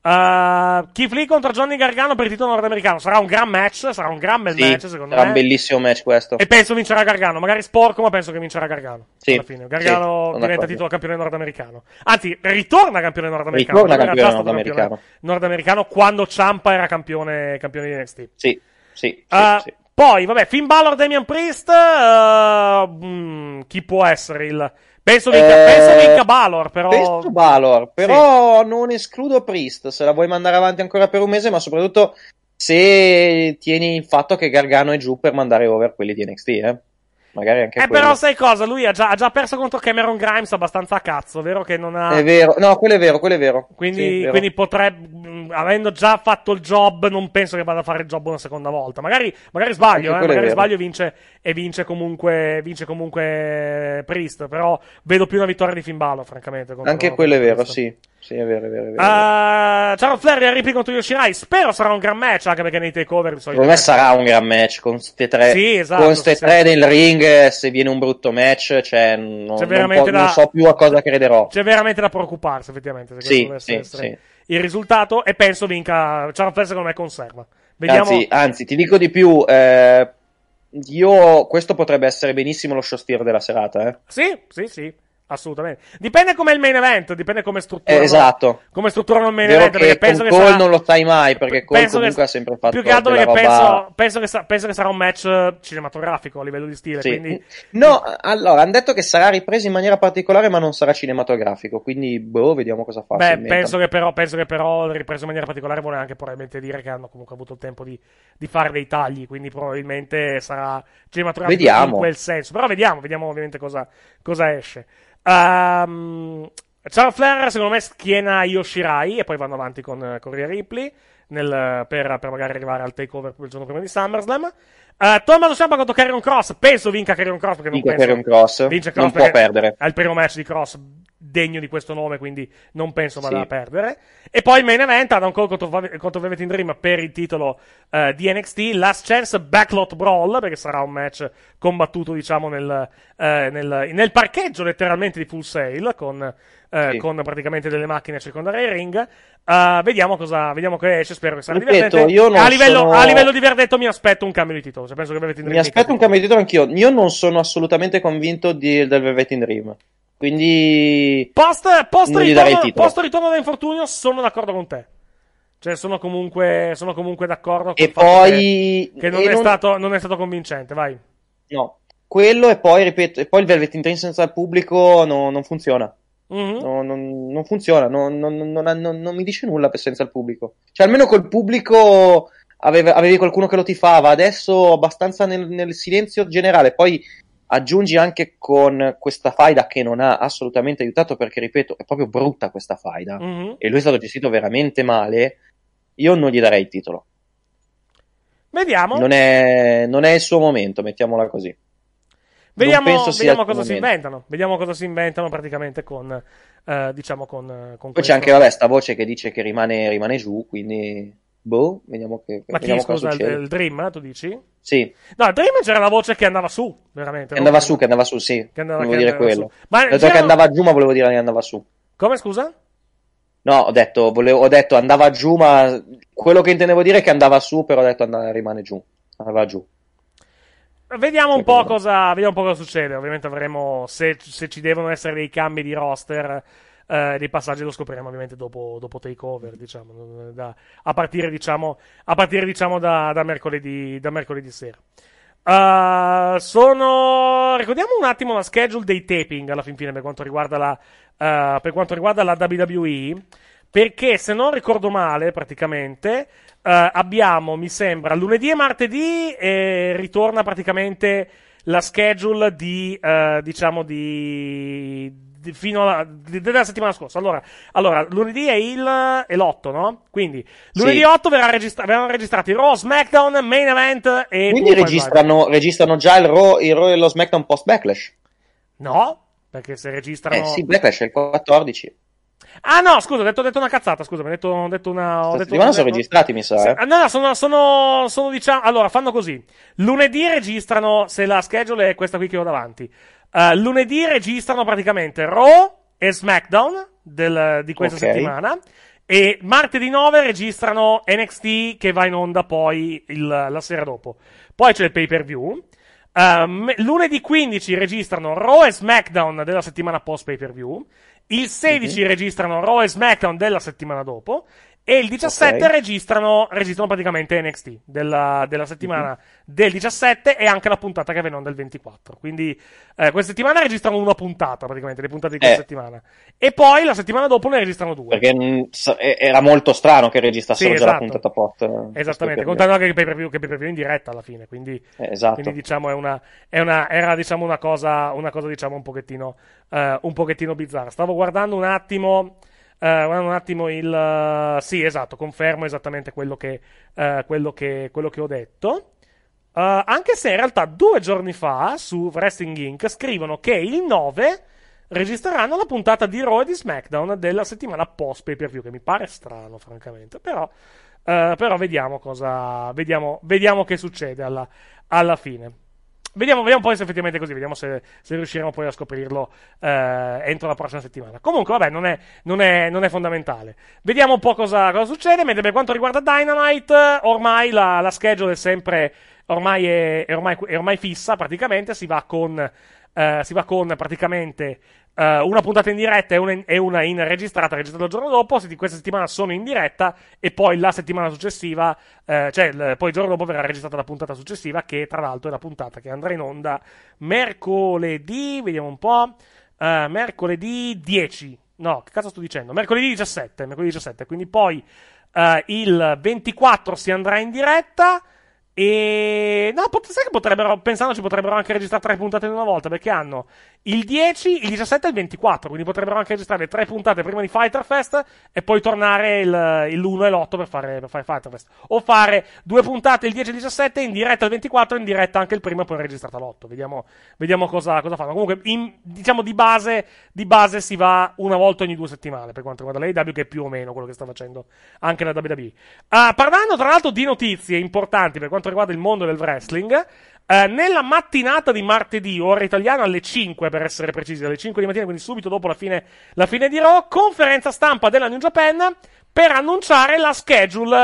Uh, Keith Lee contro Johnny Gargano per il titolo nordamericano. Sarà un gran match. Sarà un gran bel Sì, match, secondo sarà me. un bellissimo match questo. E penso vincerà Gargano. Magari sporco, ma penso che vincerà Gargano. Sì, Alla fine. sì, Gargano sono diventa titolo campione nordamericano. Anzi, ritorna campione nordamericano. Ritorna era campione già stato nordamericano. campione nordamericano quando Ciampa era campione, campione di NXT. Sì, sì, sì, Uh, sì. Poi, vabbè, Finn Balor, Damian Priest. uh, mm, chi può essere il. Penso vinca, Eh, penso vinca Balor, però. Penso Balor, però non escludo Priest se la vuoi mandare avanti ancora per un mese, ma soprattutto se tieni il fatto che Gargano è giù per mandare over quelli di NXT, eh. Magari anche Eh, quello. però sai cosa? Lui ha già, ha già perso contro Cameron Grimes abbastanza a cazzo, vero? Che non ha. È vero, no, quello è vero, quello è vero. Quindi, Sì, vero. quindi potrebbe, mh, avendo già fatto il job, non penso che vada a fare il job una seconda volta. Magari, magari sbaglio, eh, magari sbaglio e vince, e vince comunque, vince comunque Priest. Però vedo più una vittoria di Finn Balor, francamente. Anche quello è vero, Priest. sì. Sì, è vero, è vero, è vero. Uh, Charles Flair e Ripley contro Yoshirai. Spero sarà un gran match, anche perché nei takeover di solito. Secondo me sarà un gran match con ste tre, Sì, esatto, con ste sì, tre sì. nel ring. Se viene un brutto match, cioè, non, non po- da- non so più a cosa crederò. C'è veramente da preoccuparsi, effettivamente. Se Sì, sì, essere il risultato. E penso vinca. Charles Flair, secondo me, conserva. Vediamo. Anzi, anzi, ti dico di più. eh, io, questo potrebbe essere benissimo lo show steer della serata, eh. Sì, sì, sì. Assolutamente. Dipende come il main event, dipende come strutturano. Eh, esatto. Come strutturano il main Vero event. che Perché penso che Cole sarà... non lo sai mai, perché Cole penso comunque che- ha sempre fatto Più che altro perché roba... penso, penso, che sa- penso che sarà un match eh, cinematografico a livello di stile. Sì. Quindi No, allora, hanno detto che sarà ripreso in maniera particolare, ma non sarà cinematografico, quindi, boh, vediamo cosa fa. Beh, penso che, però, penso che però ripreso in maniera particolare vuole anche probabilmente dire che hanno comunque avuto il tempo di, di fare dei tagli, quindi probabilmente sarà cinematografico Vediamo. in quel senso. Però vediamo, vediamo ovviamente cosa, cosa esce. Ehm, Charles Flair secondo me schiena Yoshirai e poi vanno avanti con, con Rhea Ripley nel- per, per magari arrivare al takeover il giorno prima di SummerSlam. Uh, Tommaso Ciampa contro Carrion Cross, penso vinca Carrion Cross perché non Vinca penso... Cross, vince non può perdere. È il primo match di Cross degno di questo nome, quindi non penso vada Sì. a perdere. E poi main event, Adam Cole contro, contro Velvet in Dream per il titolo eh, di NXT, Last Chance Backlot Brawl, perché sarà un match combattuto, diciamo, nel, eh, nel, nel parcheggio letteralmente di Full Sail, con, eh, Sì. con praticamente delle macchine a circondare il ring. Vediamo cosa, vediamo che esce, spero che sarà Ripeto, divertente. a, livello, sono- a livello di verdetto mi aspetto un cambio di titolo, cioè penso che Velvet in Dream Mi aspetto un cambio di titolo anch'io. Io non sono assolutamente convinto di- del Velvet in Dream. Quindi. Post, post, ritorno, post ritorno da infortunio sono d'accordo con te. Cioè, sono comunque, sono comunque d'accordo con E poi- che, che non, e è non- Stato, non è stato convincente, vai. No. Quello e poi, ripeto, e poi il Velvet in Dream senza il pubblico no- non funziona. Mhm. No, non, non funziona, non, non- mi dice nulla per- senza il pubblico. Cioè, almeno col pubblico aveva- avevi qualcuno che lo tifava, adesso abbastanza nel, nel silenzio generale. Poi aggiungi anche con questa faida che non ha assolutamente aiutato, perché ripeto, è proprio brutta questa faida. Mhm. E lui è stato gestito veramente male. Io non gli darei il titolo. Vediamo. Non è, non è il suo momento, mettiamola così. Vediamo, vediamo cosa si inventano. Vediamo cosa si inventano praticamente con, eh, diciamo, con, eh, con Poi questo. c'è anche, vabbè, sta voce che dice che rimane, rimane giù, quindi, boh, vediamo che, Ma chi, vediamo cosa scusa, il, il Dream, tu dici? Sì, No, il Dream c'era la voce che andava su, veramente. che andava su, che andava su, sì. Che andava- volevo che dire quello. su. Ma Ho detto che andava giù, ma volevo dire che andava su. Come, scusa? No, ho detto, volevo- ho detto andava giù, ma quello che intendevo dire è che andava su, però ho detto andava, rimane giù. Andava giù. Vediamo un, po cosa, vediamo un po' cosa succede. Ovviamente avremo, se, se ci devono essere dei cambi di roster, eh, dei passaggi lo scopriremo ovviamente dopo, dopo Takeover, diciamo, da- a partire, diciamo, a partire, diciamo da, da mercoledì, da mercoledì sera. Uh, sono. Ricordiamo un attimo la schedule dei taping alla fin fine per quanto riguarda la, uh, per quanto riguarda la WWE. Perché se non ricordo male, praticamente, uh, abbiamo, mi sembra, lunedì e martedì e ritorna praticamente la schedule di, diciamo, di, di- fino alla, della settimana scorsa. Allora, allora, lunedì è il, è l'8, no? Quindi, lunedì Sì. 8 verrà registra- verranno registrati Raw, SmackDown, Main Event e Quindi registrano, registrano già il Raw, il Raw e lo SmackDown post Backlash. No, perché se registrano... Eh sì, Backlash è il 14. Ah no, scusa, ho detto, ho detto una cazzata, scusa, ho detto, ho detto una... Ho detto settimana sono ho- registrati, mi sa. Eh. ah, No, no, sono, sono, sono, diciamo, allora, fanno così. Lunedì registrano, se la schedule è questa qui che ho davanti, eh, lunedì registrano praticamente Raw e SmackDown del- di questa Ok. settimana. E martedì 9 registrano NXT che va in onda poi il- la sera dopo. Poi c'è il pay per view. Ehm, lunedì 15 registrano Raw e SmackDown della settimana post pay per view. Il 16 Mhm. registrano Raw e SmackDown della settimana dopo. E il 17 Ok. registrano, registrano praticamente NXT della, della settimana Mhm. del 17 e anche la puntata che avverrà del 24. Quindi eh, questa settimana registrano una puntata, praticamente, le puntate di questa Eh. settimana. E poi la settimana dopo ne registrano due. Perché e- era molto strano che registrassero Sì, già la esatto. puntata post. eh, Esattamente, contando anche che pay per view, che pay per view in diretta alla fine, quindi, Eh, esatto. quindi diciamo è una, è una- era diciamo una cosa, una cosa diciamo un pochettino, eh, un pochettino bizzarra. Stavo guardando un attimo, eh, guardando un attimo il, eh, sì esatto, confermo esattamente quello che, eh, quello che, quello che ho detto. Eh, anche se in realtà due giorni fa su Wrestling Inc. scrivono che il 9 registreranno la puntata di Raw e di SmackDown della settimana post pay per view, che mi pare strano, francamente. Però, eh, però vediamo cosa. Vediamo, vediamo che succede alla, alla fine. Vediamo, vediamo poi se effettivamente è così, vediamo se, se riusciremo poi a scoprirlo eh, entro la prossima settimana. Comunque, vabbè, non è, non è- non è fondamentale. Vediamo un po' cosa, cosa succede. Mentre per quanto riguarda Dynamite, ormai la, la schedule è sempre. Ormai è, è ormai, è ormai fissa, praticamente. Si va con. Eh, si va con praticamente eh, una puntata in diretta e una in, e una in registrata, registrata il giorno dopo. Se questa settimana sono in diretta, e poi la settimana successiva, eh, cioè il- poi il giorno dopo verrà registrata la puntata successiva, che tra l'altro è la puntata che andrà in onda mercoledì. Vediamo un po'. eh, mercoledì 10. No, che cazzo sto dicendo? Mercoledì 17. Mercoledì 17. Quindi poi eh, il 24 si andrà in diretta. E no, pot- sai che potrebbero, pensandoci, potrebbero anche registrare tre puntate in una volta perché hanno il 10, il 17 e il 24. Quindi potrebbero anche registrare tre puntate prima di Fighter Fest e poi tornare il, il l'1 e l'8 per fare, per fare Fighter Fest. O fare due puntate il 10 e il 17 in diretta il 24 in diretta anche il primo e poi registrata l'8. Vediamo, vediamo cosa, cosa fanno. Comunque, in- diciamo di base, di base si va una volta ogni due settimane per quanto riguarda l'AEW, che è più o meno quello che sta facendo anche la WWE. Ah, parlando tra l'altro di notizie importanti per quanto riguarda il mondo del wrestling, eh, nella mattinata di martedì, ora italiana alle 5 per essere precisi, alle 5 di mattina, quindi subito dopo la fine, la fine di Raw, conferenza stampa della New Japan per annunciare la schedule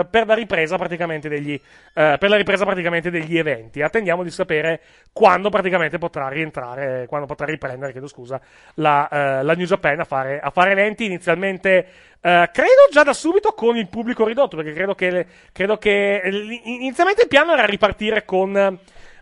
eh, per la ripresa praticamente degli, eh, per la ripresa praticamente degli eventi. Attendiamo di sapere quando praticamente potrà rientrare, quando potrà riprendere, chiedo scusa, la, eh, la New Japan a fare, a fare eventi inizialmente. eh, credo già da subito con il pubblico ridotto, perché credo che, credo che inizialmente il piano era ripartire con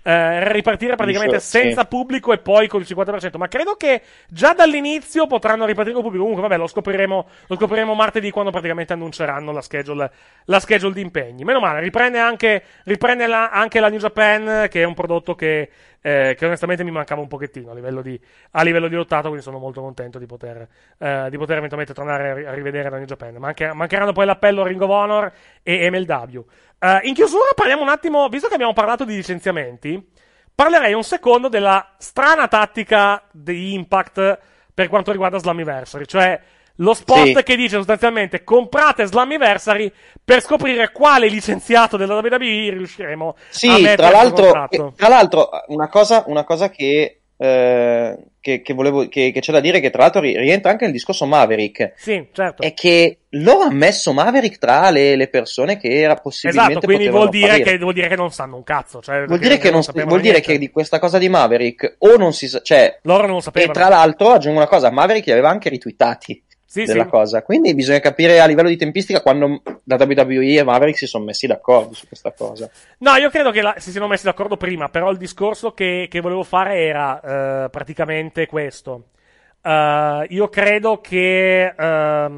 eh, ripartire praticamente Sì. senza pubblico e poi con il 50%. Ma credo che già dall'inizio potranno ripartire con pubblico. Comunque, vabbè, lo scopriremo, lo scopriremo martedì quando praticamente annunceranno la schedule, la schedule di impegni. Meno male, riprende anche, riprende la, anche la New Japan, che è un prodotto che, eh, che onestamente mi mancava un pochettino a livello di, a livello di lottato. Quindi sono molto contento di poter, eh, di poter eventualmente tornare a, ri- a rivedere la New Japan. Manche- mancheranno poi l'appello Ring of Honor e MLW. Eh, in chiusura parliamo un attimo, visto che abbiamo parlato di licenziamenti, parlerei un secondo della strana tattica di Impact per quanto riguarda Slammiversary, cioè lo spot Sì. che dice sostanzialmente comprate Slammiversary per scoprire quale licenziato della WWE riusciremo a Sì, mettere tra l'altro, eh, tra l'altro una, cosa, una cosa che eh, che, che volevo, che, c'è da dire che tra l'altro ri- rientra anche nel discorso Maverick. Sì, certo. È che loro hanno messo Maverick tra le, le persone che era possibilmente Esatto, quindi vuol dire, che, vuol dire che non sanno un cazzo. Cioè, Vuol dire, che, non, sapevano vuol dire che di questa cosa di Maverick o non si sa, cioè, Loro non lo e sapevano. tra l'altro aggiungo una cosa, Maverick li aveva anche ritweetati Sì, della sì. cosa, quindi bisogna capire a livello di tempistica quando la WWE e Maverick si sono messi d'accordo su questa cosa. No, io credo che la- si siano messi d'accordo prima, però il discorso che, che volevo fare era eh, praticamente questo. Eh, io credo che, eh,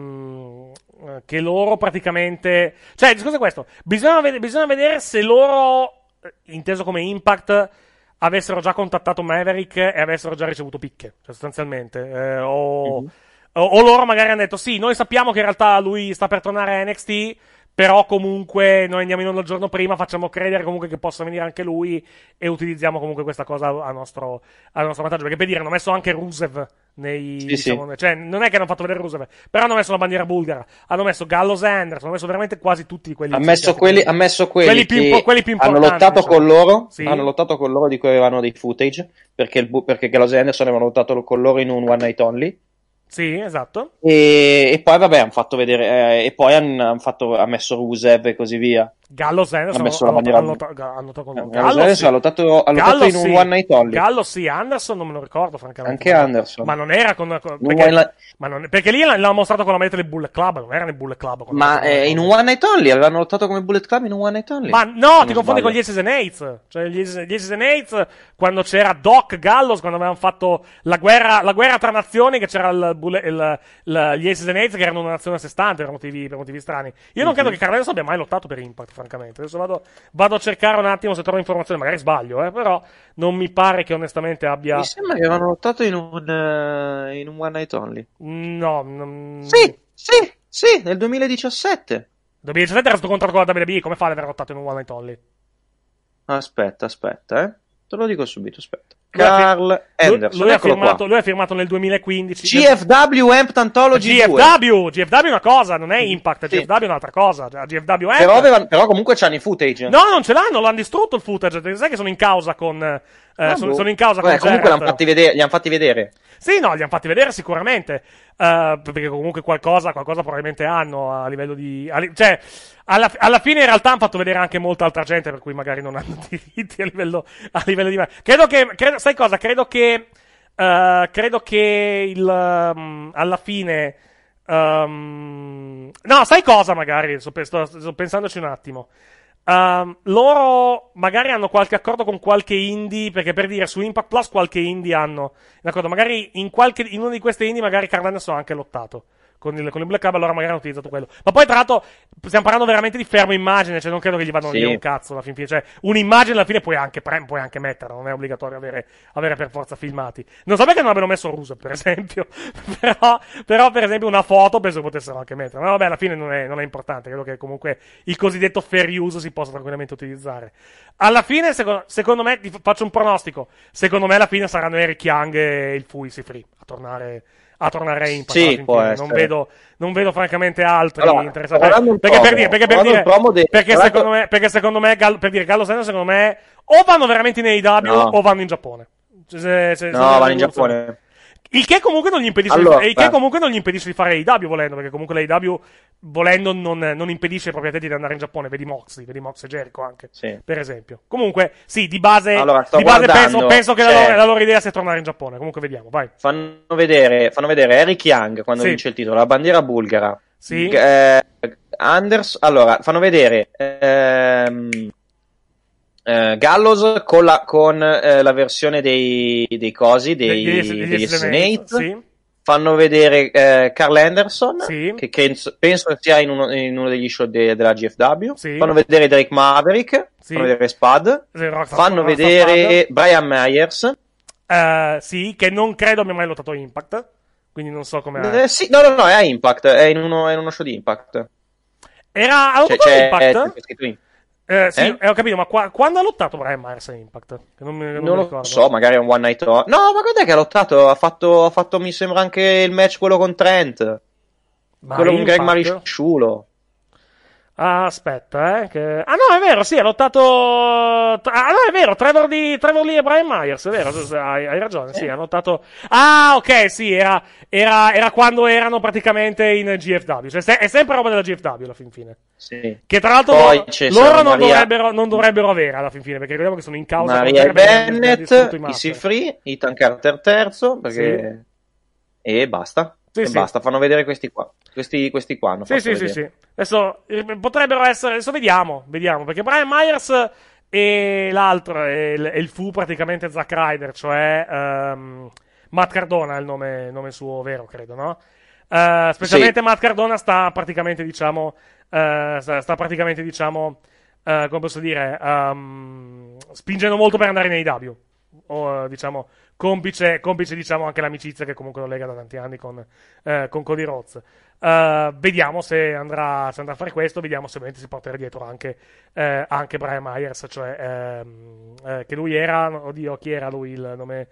che loro praticamente... Cioè, il discorso è questo. Bisogna, ved- bisogna vedere se loro, inteso come Impact, avessero già contattato Maverick e avessero già ricevuto picche, cioè, sostanzialmente. Eh, o, Mhm. O, o loro magari hanno detto, sì, noi sappiamo che in realtà lui sta per tornare a NXT, però comunque noi andiamo in onda il giorno prima, facciamo credere comunque che possa venire anche lui e utilizziamo comunque questa cosa a nostro, a nostro vantaggio. Perché per dire, hanno messo anche Rusev nei... Sì, diciamo, sì. Cioè, non è che hanno fatto vedere Rusev, però hanno messo la bandiera bulgara, hanno messo Gallows Anderson, hanno messo veramente quasi tutti quelli... Ha messo quelli, ha messo quelli, Quelli più impo- quelli più hanno importanti, lottato diciamo. con loro, Sì. hanno lottato con loro di cui avevano dei footage, perché, il, perché Gallows e Anderson avevano lottato con loro in un One Night Only. Sì, esatto. E, e poi vabbè hanno fatto vedere eh, e poi hanno, hanno fatto, ha messo Rusev e così via Gallows Anderson Ha messo la bandiera- hanno, lottato- hanno. Gallows Anderson ha lottato, ha lottato Gallows in un sì. One Night Only Gallows sì, Anderson non me lo ricordo francamente. anche Anderson Ma non era con... con- perché, ma non- perché lì l'hanno mostrato con la meta del Bullet Club, non era nel Bullet Club. ma era eh, in un One Night Only avevano lottato come Bullet Club in un One Night Only Ma no, ti confondi sbaglio. con gli Aces and Eights. Cioè, gli Aces and Eights, quando c'era Doc Gallows, quando avevano fatto la guerra, la guerra tra nazioni, che c'era il, bulle- il- il- gli Aces and Eights, che erano una nazione a sé stante per motivi, per motivi strani. Io non Mhm. credo che Carlos abbia mai lottato per Impact, francamente. Adesso vado, vado a cercare un attimo se trovo informazioni, magari sbaglio, eh, però non mi pare che onestamente abbia. mi sembra che avevano lottato in un, eh, in un One Night Only No, non... sì sì sì nel 2017 2017 era stato contratto con la WWE, come fa ad aver lottato in un One Night Only? aspetta aspetta eh te lo dico subito aspetta Carl Lui, Anderson lui ha eccolo firmato, lui ha firmato nel 2015. GFW Amp Anthology 2 GFW, GFW è una cosa, non è Impact, Sì. GFW è un'altra cosa. Cioè, GFW è. però, avevano- però comunque c'hanno i footage No, non ce l'hanno, l'hanno distrutto il footage. Sai che sono in causa con. eh, Ah, sono, boh. sono in causa Beh, con comunque Jarrett. l'hanno fatti vedere, li hanno fatti vedere Sì, no, li hanno fatti vedere sicuramente. eh, perché comunque qualcosa, qualcosa probabilmente hanno a livello di. a li- cioè, alla, alla fine in realtà hanno fatto vedere anche molta altra gente, per cui magari non hanno diritti a livello, a livello di. Credo che. credo- sai cosa? Credo che. eh, credo che il. um, alla fine. um, no, sai cosa magari? Sto, sto- sto pensandoci un attimo. Ehm, loro magari hanno qualche accordo con qualche indie, perché per dire su Impact Plus qualche indie hanno. D'accordo, magari in, qualche, in uno di queste indie magari Carl Anderson ha anche lottato. Con il, con il Black Club allora magari hanno utilizzato quello. Ma poi tra l'altro stiamo parlando veramente di fermo immagine, cioè non credo che gli vadano Sì. via un cazzo alla fin fine. Cioè, un'immagine alla fine puoi anche, pre- puoi anche metterla, non è obbligatorio avere, avere per forza filmati. Non so perché non abbiano messo Rusev, per esempio. però, però, per esempio, una foto penso potessero anche mettere. Ma vabbè, alla fine non è, non è importante. Credo che comunque il cosiddetto fair use si possa tranquillamente utilizzare. Alla fine, secondo, secondo me, faccio un pronostico. Secondo me, alla fine saranno Eric Young e il Fui Free a tornare. A tornare a Impact Sì, essere. Non vedo, non vedo francamente altri Allora, interessati. Perché per dire, perché per dire, un promo de- perché guardando- secondo me, perché secondo me, Gallo- per dire, Gallo Sanders, secondo me, o vanno veramente in AEW No. o vanno in Giappone. Se- se- se- no vanno in Giappone il che comunque non gli impedisce, Allora, di, comunque non gli impedisce di fare AEW volendo, perché comunque l'AEW volendo non, non impedisce ai propri atleti di andare in Giappone, vedi Moxley, vedi Mox e Jericho anche, Sì. per esempio. Comunque, sì, di base, Allora, di base penso, penso che la c'è- loro, la loro idea sia tornare in Giappone, comunque vediamo, vai. fanno vedere, fanno vedere Eric Young quando Sì. vince il titolo, la bandiera bulgara. Sì. Eh, Anders, allora, fanno vedere ehm, eh, Gallows con la, con, eh, la versione dei, dei cosi, dei, Degli- degli degli Snake, sì. Fanno vedere eh, Carl Anderson, Sì. che, che penso sia in uno, in uno degli show de- della GFW. Sì. Fanno vedere Drake Maverick. Fanno vedere Spud. Rockstar- Fanno Rockstar vedere Brian Myers. Eh, sì, che non credo abbia mai lottato Impact, quindi non so come... Eh, sì, no, no, no, è a Impact. È in uno, è in uno show di Impact. Era ha Cioè, Impact? c'è scritto in- Eh, sì, Eh? eh, ho capito, ma qua- quando ha lottato Brian Myers a Impact? Non, mi, non Non lo so, magari è un one night only. No, ma guarda che ha lottato. Ha fatto, ha fatto, mi sembra, anche il match quello con Trent. Ma quello con Greg? Marisciulo. Ah, aspetta, eh. Che... Ah, no, è vero, sì, ha lottato. Ah, no, è vero, Trevor, di... Trevor Lee e Brian Myers, è vero, hai, hai ragione, sì, ha lottato. Ah, ok, sì, era, era, era quando erano praticamente in GFW. Cioè, è sempre roba della GFW alla fin fine. Sì. Che tra l'altro Poi loro, non, dovrebbero, non dovrebbero avere alla fin fine, perché ricordiamo che sono in causa. Maria Bennett, distrutto i master. Easy Free, Ethan Carter terzo, perché... e basta. Sì, e sì. basta, fanno vedere questi qua. Questi, questi qua hanno Sì, sì, sì, vedere. sì. Adesso eh, potrebbero essere. Adesso vediamo, vediamo. Perché Brian Myers e l'altro, e il, il fu praticamente Zack Ryder, cioè ehm, Matt Cardona è il nome, nome suo vero, credo, no? Eh, specialmente Matt Cardona sta praticamente, diciamo. eh, sta, praticamente, diciamo. eh, come posso dire? ehm, spingendo molto per andare nei AEW. O, diciamo, complice, complice, diciamo, anche l'amicizia che comunque lo lega da tanti anni con, eh, con Cody Rhodes. Eh, vediamo se andrà, se andrà a fare questo, vediamo se ovviamente si porterà dietro anche, eh, anche Brian Myers, cioè ehm, eh, che lui era, oddio, chi era lui il nome?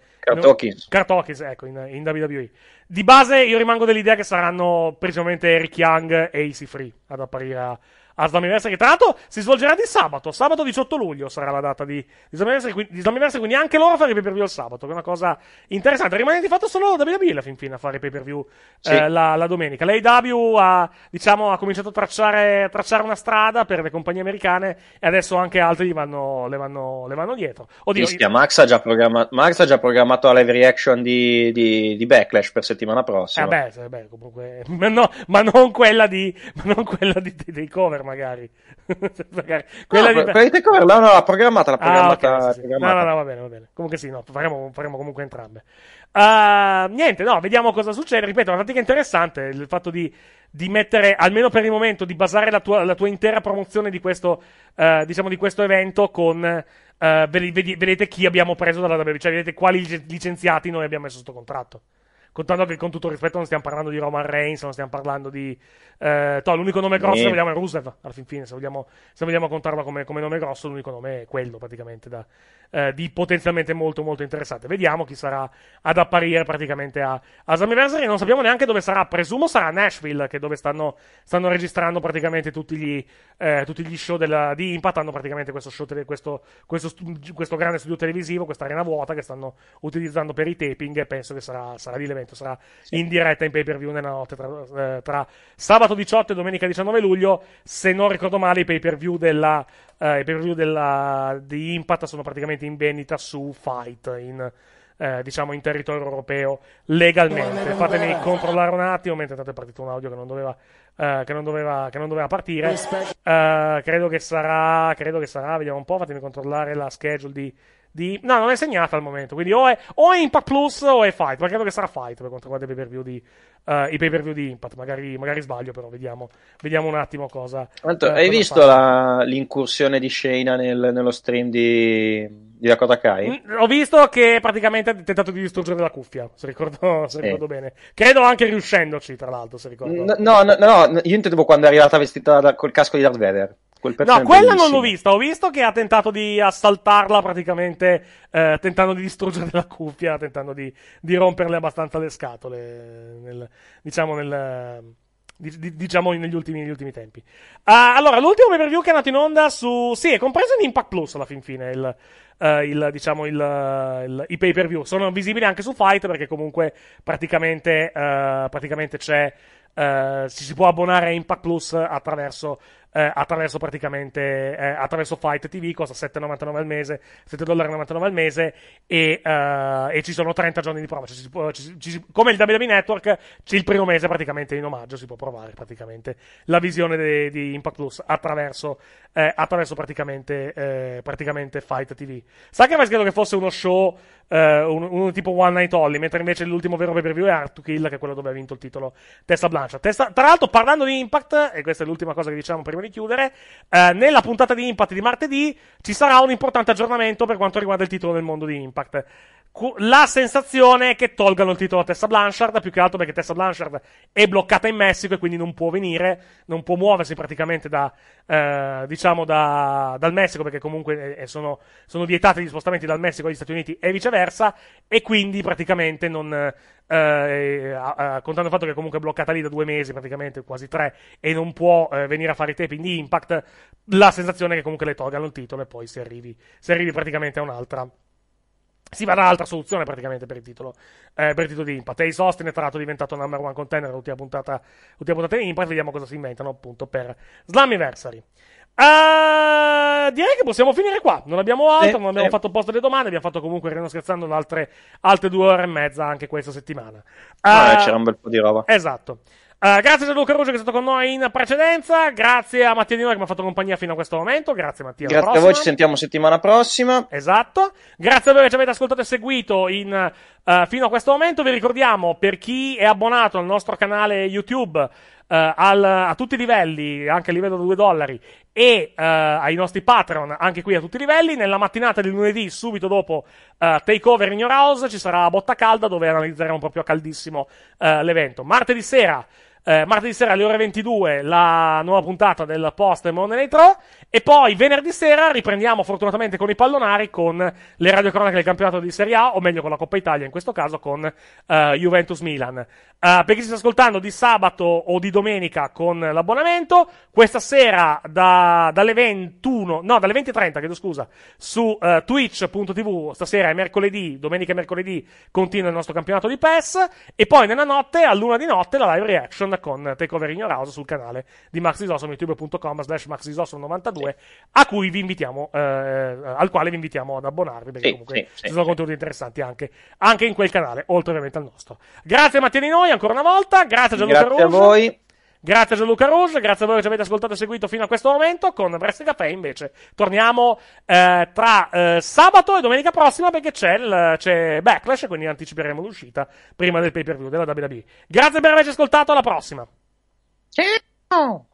Kurt Hawkins, ecco, in, in WWE. Di base io rimango dell'idea che saranno principalmente Eric Young e Easy Free ad apparire a, a Slammiversary, che tra l'altro si svolgerà di sabato, sabato 18 luglio sarà la data di, di di Slammiversary, quindi anche loro fare i pay per view il sabato, che è una cosa interessante. Rimane di fatto solo la WWE alla fin fine a fare i pay per view Sì. eh, la, la domenica. L'AEW ha, diciamo, ha cominciato a tracciare, tracciare una strada per le compagnie americane e adesso anche altri vanno, le, vanno, le vanno dietro. Oddio, Fischia, Max ha già programmato, Max ha già programmato la live reaction di, di, di Backlash per settimana prossima. Eh beh, beh, comunque, ma, no, ma non quella di, ma non quella di, di- dei cover, magari. Magari quella No, di- per- per i cover, no, no, l'ha programmata, l'ha Ah, programmata. ok, sì, l'ha sì. programmata. No, no, no, va bene, va bene. Comunque sì, no, faremo, faremo comunque entrambe. Ah, niente, no, vediamo cosa succede. Ripeto, una tattica interessante il fatto di, di mettere, almeno per il momento, di basare la tua, la tua intera promozione di questo, eh, diciamo, di questo evento con, eh, vedi- vedi- vedete chi abbiamo preso dalla WWE, cioè vedete quali lic- licenziati noi abbiamo messo sotto contratto. Contando che con tutto rispetto non stiamo parlando di Roman Reigns, non stiamo parlando di... Eh, toh, l'unico nome grosso se vogliamo è Rusev, alla fin fine, se vogliamo, se vogliamo contarlo come, come nome grosso, l'unico nome è quello praticamente, da, eh, di potenzialmente molto molto interessante. Vediamo chi sarà ad apparire praticamente a, a Slammiversary, non sappiamo neanche dove sarà, presumo sarà Nashville, che è dove stanno, stanno registrando praticamente tutti gli, eh, tutti gli show della, di Impact, hanno praticamente questo, show tele- questo, questo, questo grande studio televisivo, questa arena vuota che stanno utilizzando per i taping e penso che sarà, sarà lì l'evento, sarà in diretta in pay per view nella notte tra, eh, tra sabato 18 e domenica 19 luglio. Se non ricordo male, i pay per view della, eh, i della, di Impact sono praticamente in vendita su Fight, in, eh, diciamo in territorio europeo legalmente. Fatemi controllare un attimo mentre intanto è partito un audio che non doveva, eh, che non doveva, che non doveva partire. Eh, credo che sarà, credo che sarà, vediamo un po', fatemi controllare la schedule di, di- No, non è segnata al momento, quindi o è, o è Impact Plus o è Fight, ma credo che sarà Fight per quanto riguarda i pay-per-view di, eh, i pay-per-view di Impact, magari, magari sbaglio però, vediamo, vediamo un attimo cosa... Tanto, eh, hai cosa visto la- l'incursione di Shayna nel- nello stream di, di Dakota Kai? Mm, Ho visto che praticamente ha tentato di distruggere la cuffia, se ricordo, se ricordo bene. Credo anche riuscendoci, tra l'altro, se ricordo. No, no, no, no, io intendevo quando è arrivata vestita da- col casco di Darth Vader. Quel No, quella non l'ho vista. Ho visto che ha tentato di assaltarla praticamente, eh, tentando di distruggere la cuffia, tentando di, di romperle abbastanza le scatole, nel- diciamo, nel, di- di- diciamo negli ultimi, negli ultimi tempi. Ah, allora, l'ultimo pay per view che è andato in onda su. Sì, è compreso in Impact Plus alla fin fine. Il, eh, il, diciamo, il, il- i pay per view sono visibili anche su Fight perché comunque praticamente, eh, praticamente c'è. eh, ci si può abbonare a Impact Plus attraverso, eh, attraverso praticamente eh, attraverso Fight TV, costa 7,99 al mese, 7,99 al mese e, eh, e ci sono 30 giorni di prova. Cioè, può- ci ci come il WWE Network, il primo mese praticamente in omaggio, si può provare praticamente la visione de- di Impact Plus attraverso, eh, attraverso praticamente, eh, praticamente Fight TV. Sa che avrei credo che fosse uno show, eh, un- uno tipo One Night Only, mentre invece l'ultimo vero pay per view è Art to Kill, che è quello dove ha vinto il titolo Testa Blanchard. Testa- tra l'altro, parlando di Impact, e questa è l'ultima cosa che diciamo prima di chiudere, eh, nella puntata di Impact di martedì ci sarà un importante aggiornamento per quanto riguarda il titolo del mondo di Impact. La sensazione è che tolgano il titolo a Tessa Blanchard, più che altro perché Tessa Blanchard è bloccata in Messico e quindi non può venire, non può muoversi praticamente da, eh, diciamo da- dal Messico perché comunque eh, sono, sono vietati gli spostamenti dal Messico agli Stati Uniti e viceversa e quindi praticamente non, eh, a- contando il fatto che è comunque bloccata lì da due mesi, praticamente quasi tre, e non può eh, venire a fare i taping di Impact, la sensazione è che comunque le tolgano il titolo e poi si arrivi, si arrivi praticamente a un'altra. Si va da un'altra soluzione praticamente per il titolo, eh, per il titolo di Impact. Ace Austin è tra l'altro diventato number one contender l'ultima puntata, l'ultima puntata di Impact. Vediamo cosa si inventano appunto per Slammiversary. Uh, direi che possiamo finire qua. Non abbiamo altro, Sì, non abbiamo sì. fatto posto delle domande. Abbiamo fatto comunque, Reno scherzando, altre, altre due ore e mezza anche questa settimana. Ah, Uh, c'era un bel po' di roba. Esatto. Uh, grazie a Gianluca Ruggio che è stato con noi in precedenza. Grazie a Mattia Di Noi che mi ha fatto compagnia fino a questo momento. Grazie Mattia. Grazie a voi, ci sentiamo settimana prossima. Esatto. Grazie a voi che ci avete ascoltato e seguito in, eh, fino a questo momento. Vi ricordiamo, per chi è abbonato al nostro canale YouTube, al- a tutti i livelli, anche a livello da 2 dollari, e eh, ai nostri Patreon, anche qui a tutti i livelli, nella mattinata di lunedì, subito dopo eh, Takeover in Your House, ci sarà Botta Calda, dove analizzeremo proprio a caldissimo eh, l'evento. Martedì sera... Eh, martedì sera alle ore 22 la nuova puntata del post Monday Night Raw. E poi venerdì sera riprendiamo fortunatamente con i pallonari con le radiocronache del campionato di Serie A o meglio con la Coppa Italia in questo caso con eh, Juventus Milan. Eh, per chi si sta ascoltando di sabato o di domenica con l'abbonamento. Questa sera da- dalle 21 no dalle 20.30 chiedo scusa su eh, twitch.tv stasera è mercoledì domenica e mercoledì continua il nostro campionato di PES e poi nella notte a luna di notte la live reaction con Takeover in Your House sul canale di Max Isosom youtube.com slash Max Isosom 92 a cui vi invitiamo eh, al quale vi invitiamo ad abbonarvi perché Sì, comunque sì, ci sono sì. contenuti interessanti anche, anche in quel canale oltre ovviamente al nostro grazie Mattia Di Noi ancora una volta grazie a Gianluca Grazie a Rouge. voi. Grazie a Gianluca Rouge, grazie a voi che ci avete ascoltato e seguito fino a questo momento. Con Wrestling Caffè invece torniamo eh, tra eh, sabato e domenica prossima perché c'è, il, c'è Backlash, quindi anticiperemo l'uscita prima del pay per view della WWE. Grazie per averci ascoltato, alla prossima. Ciao.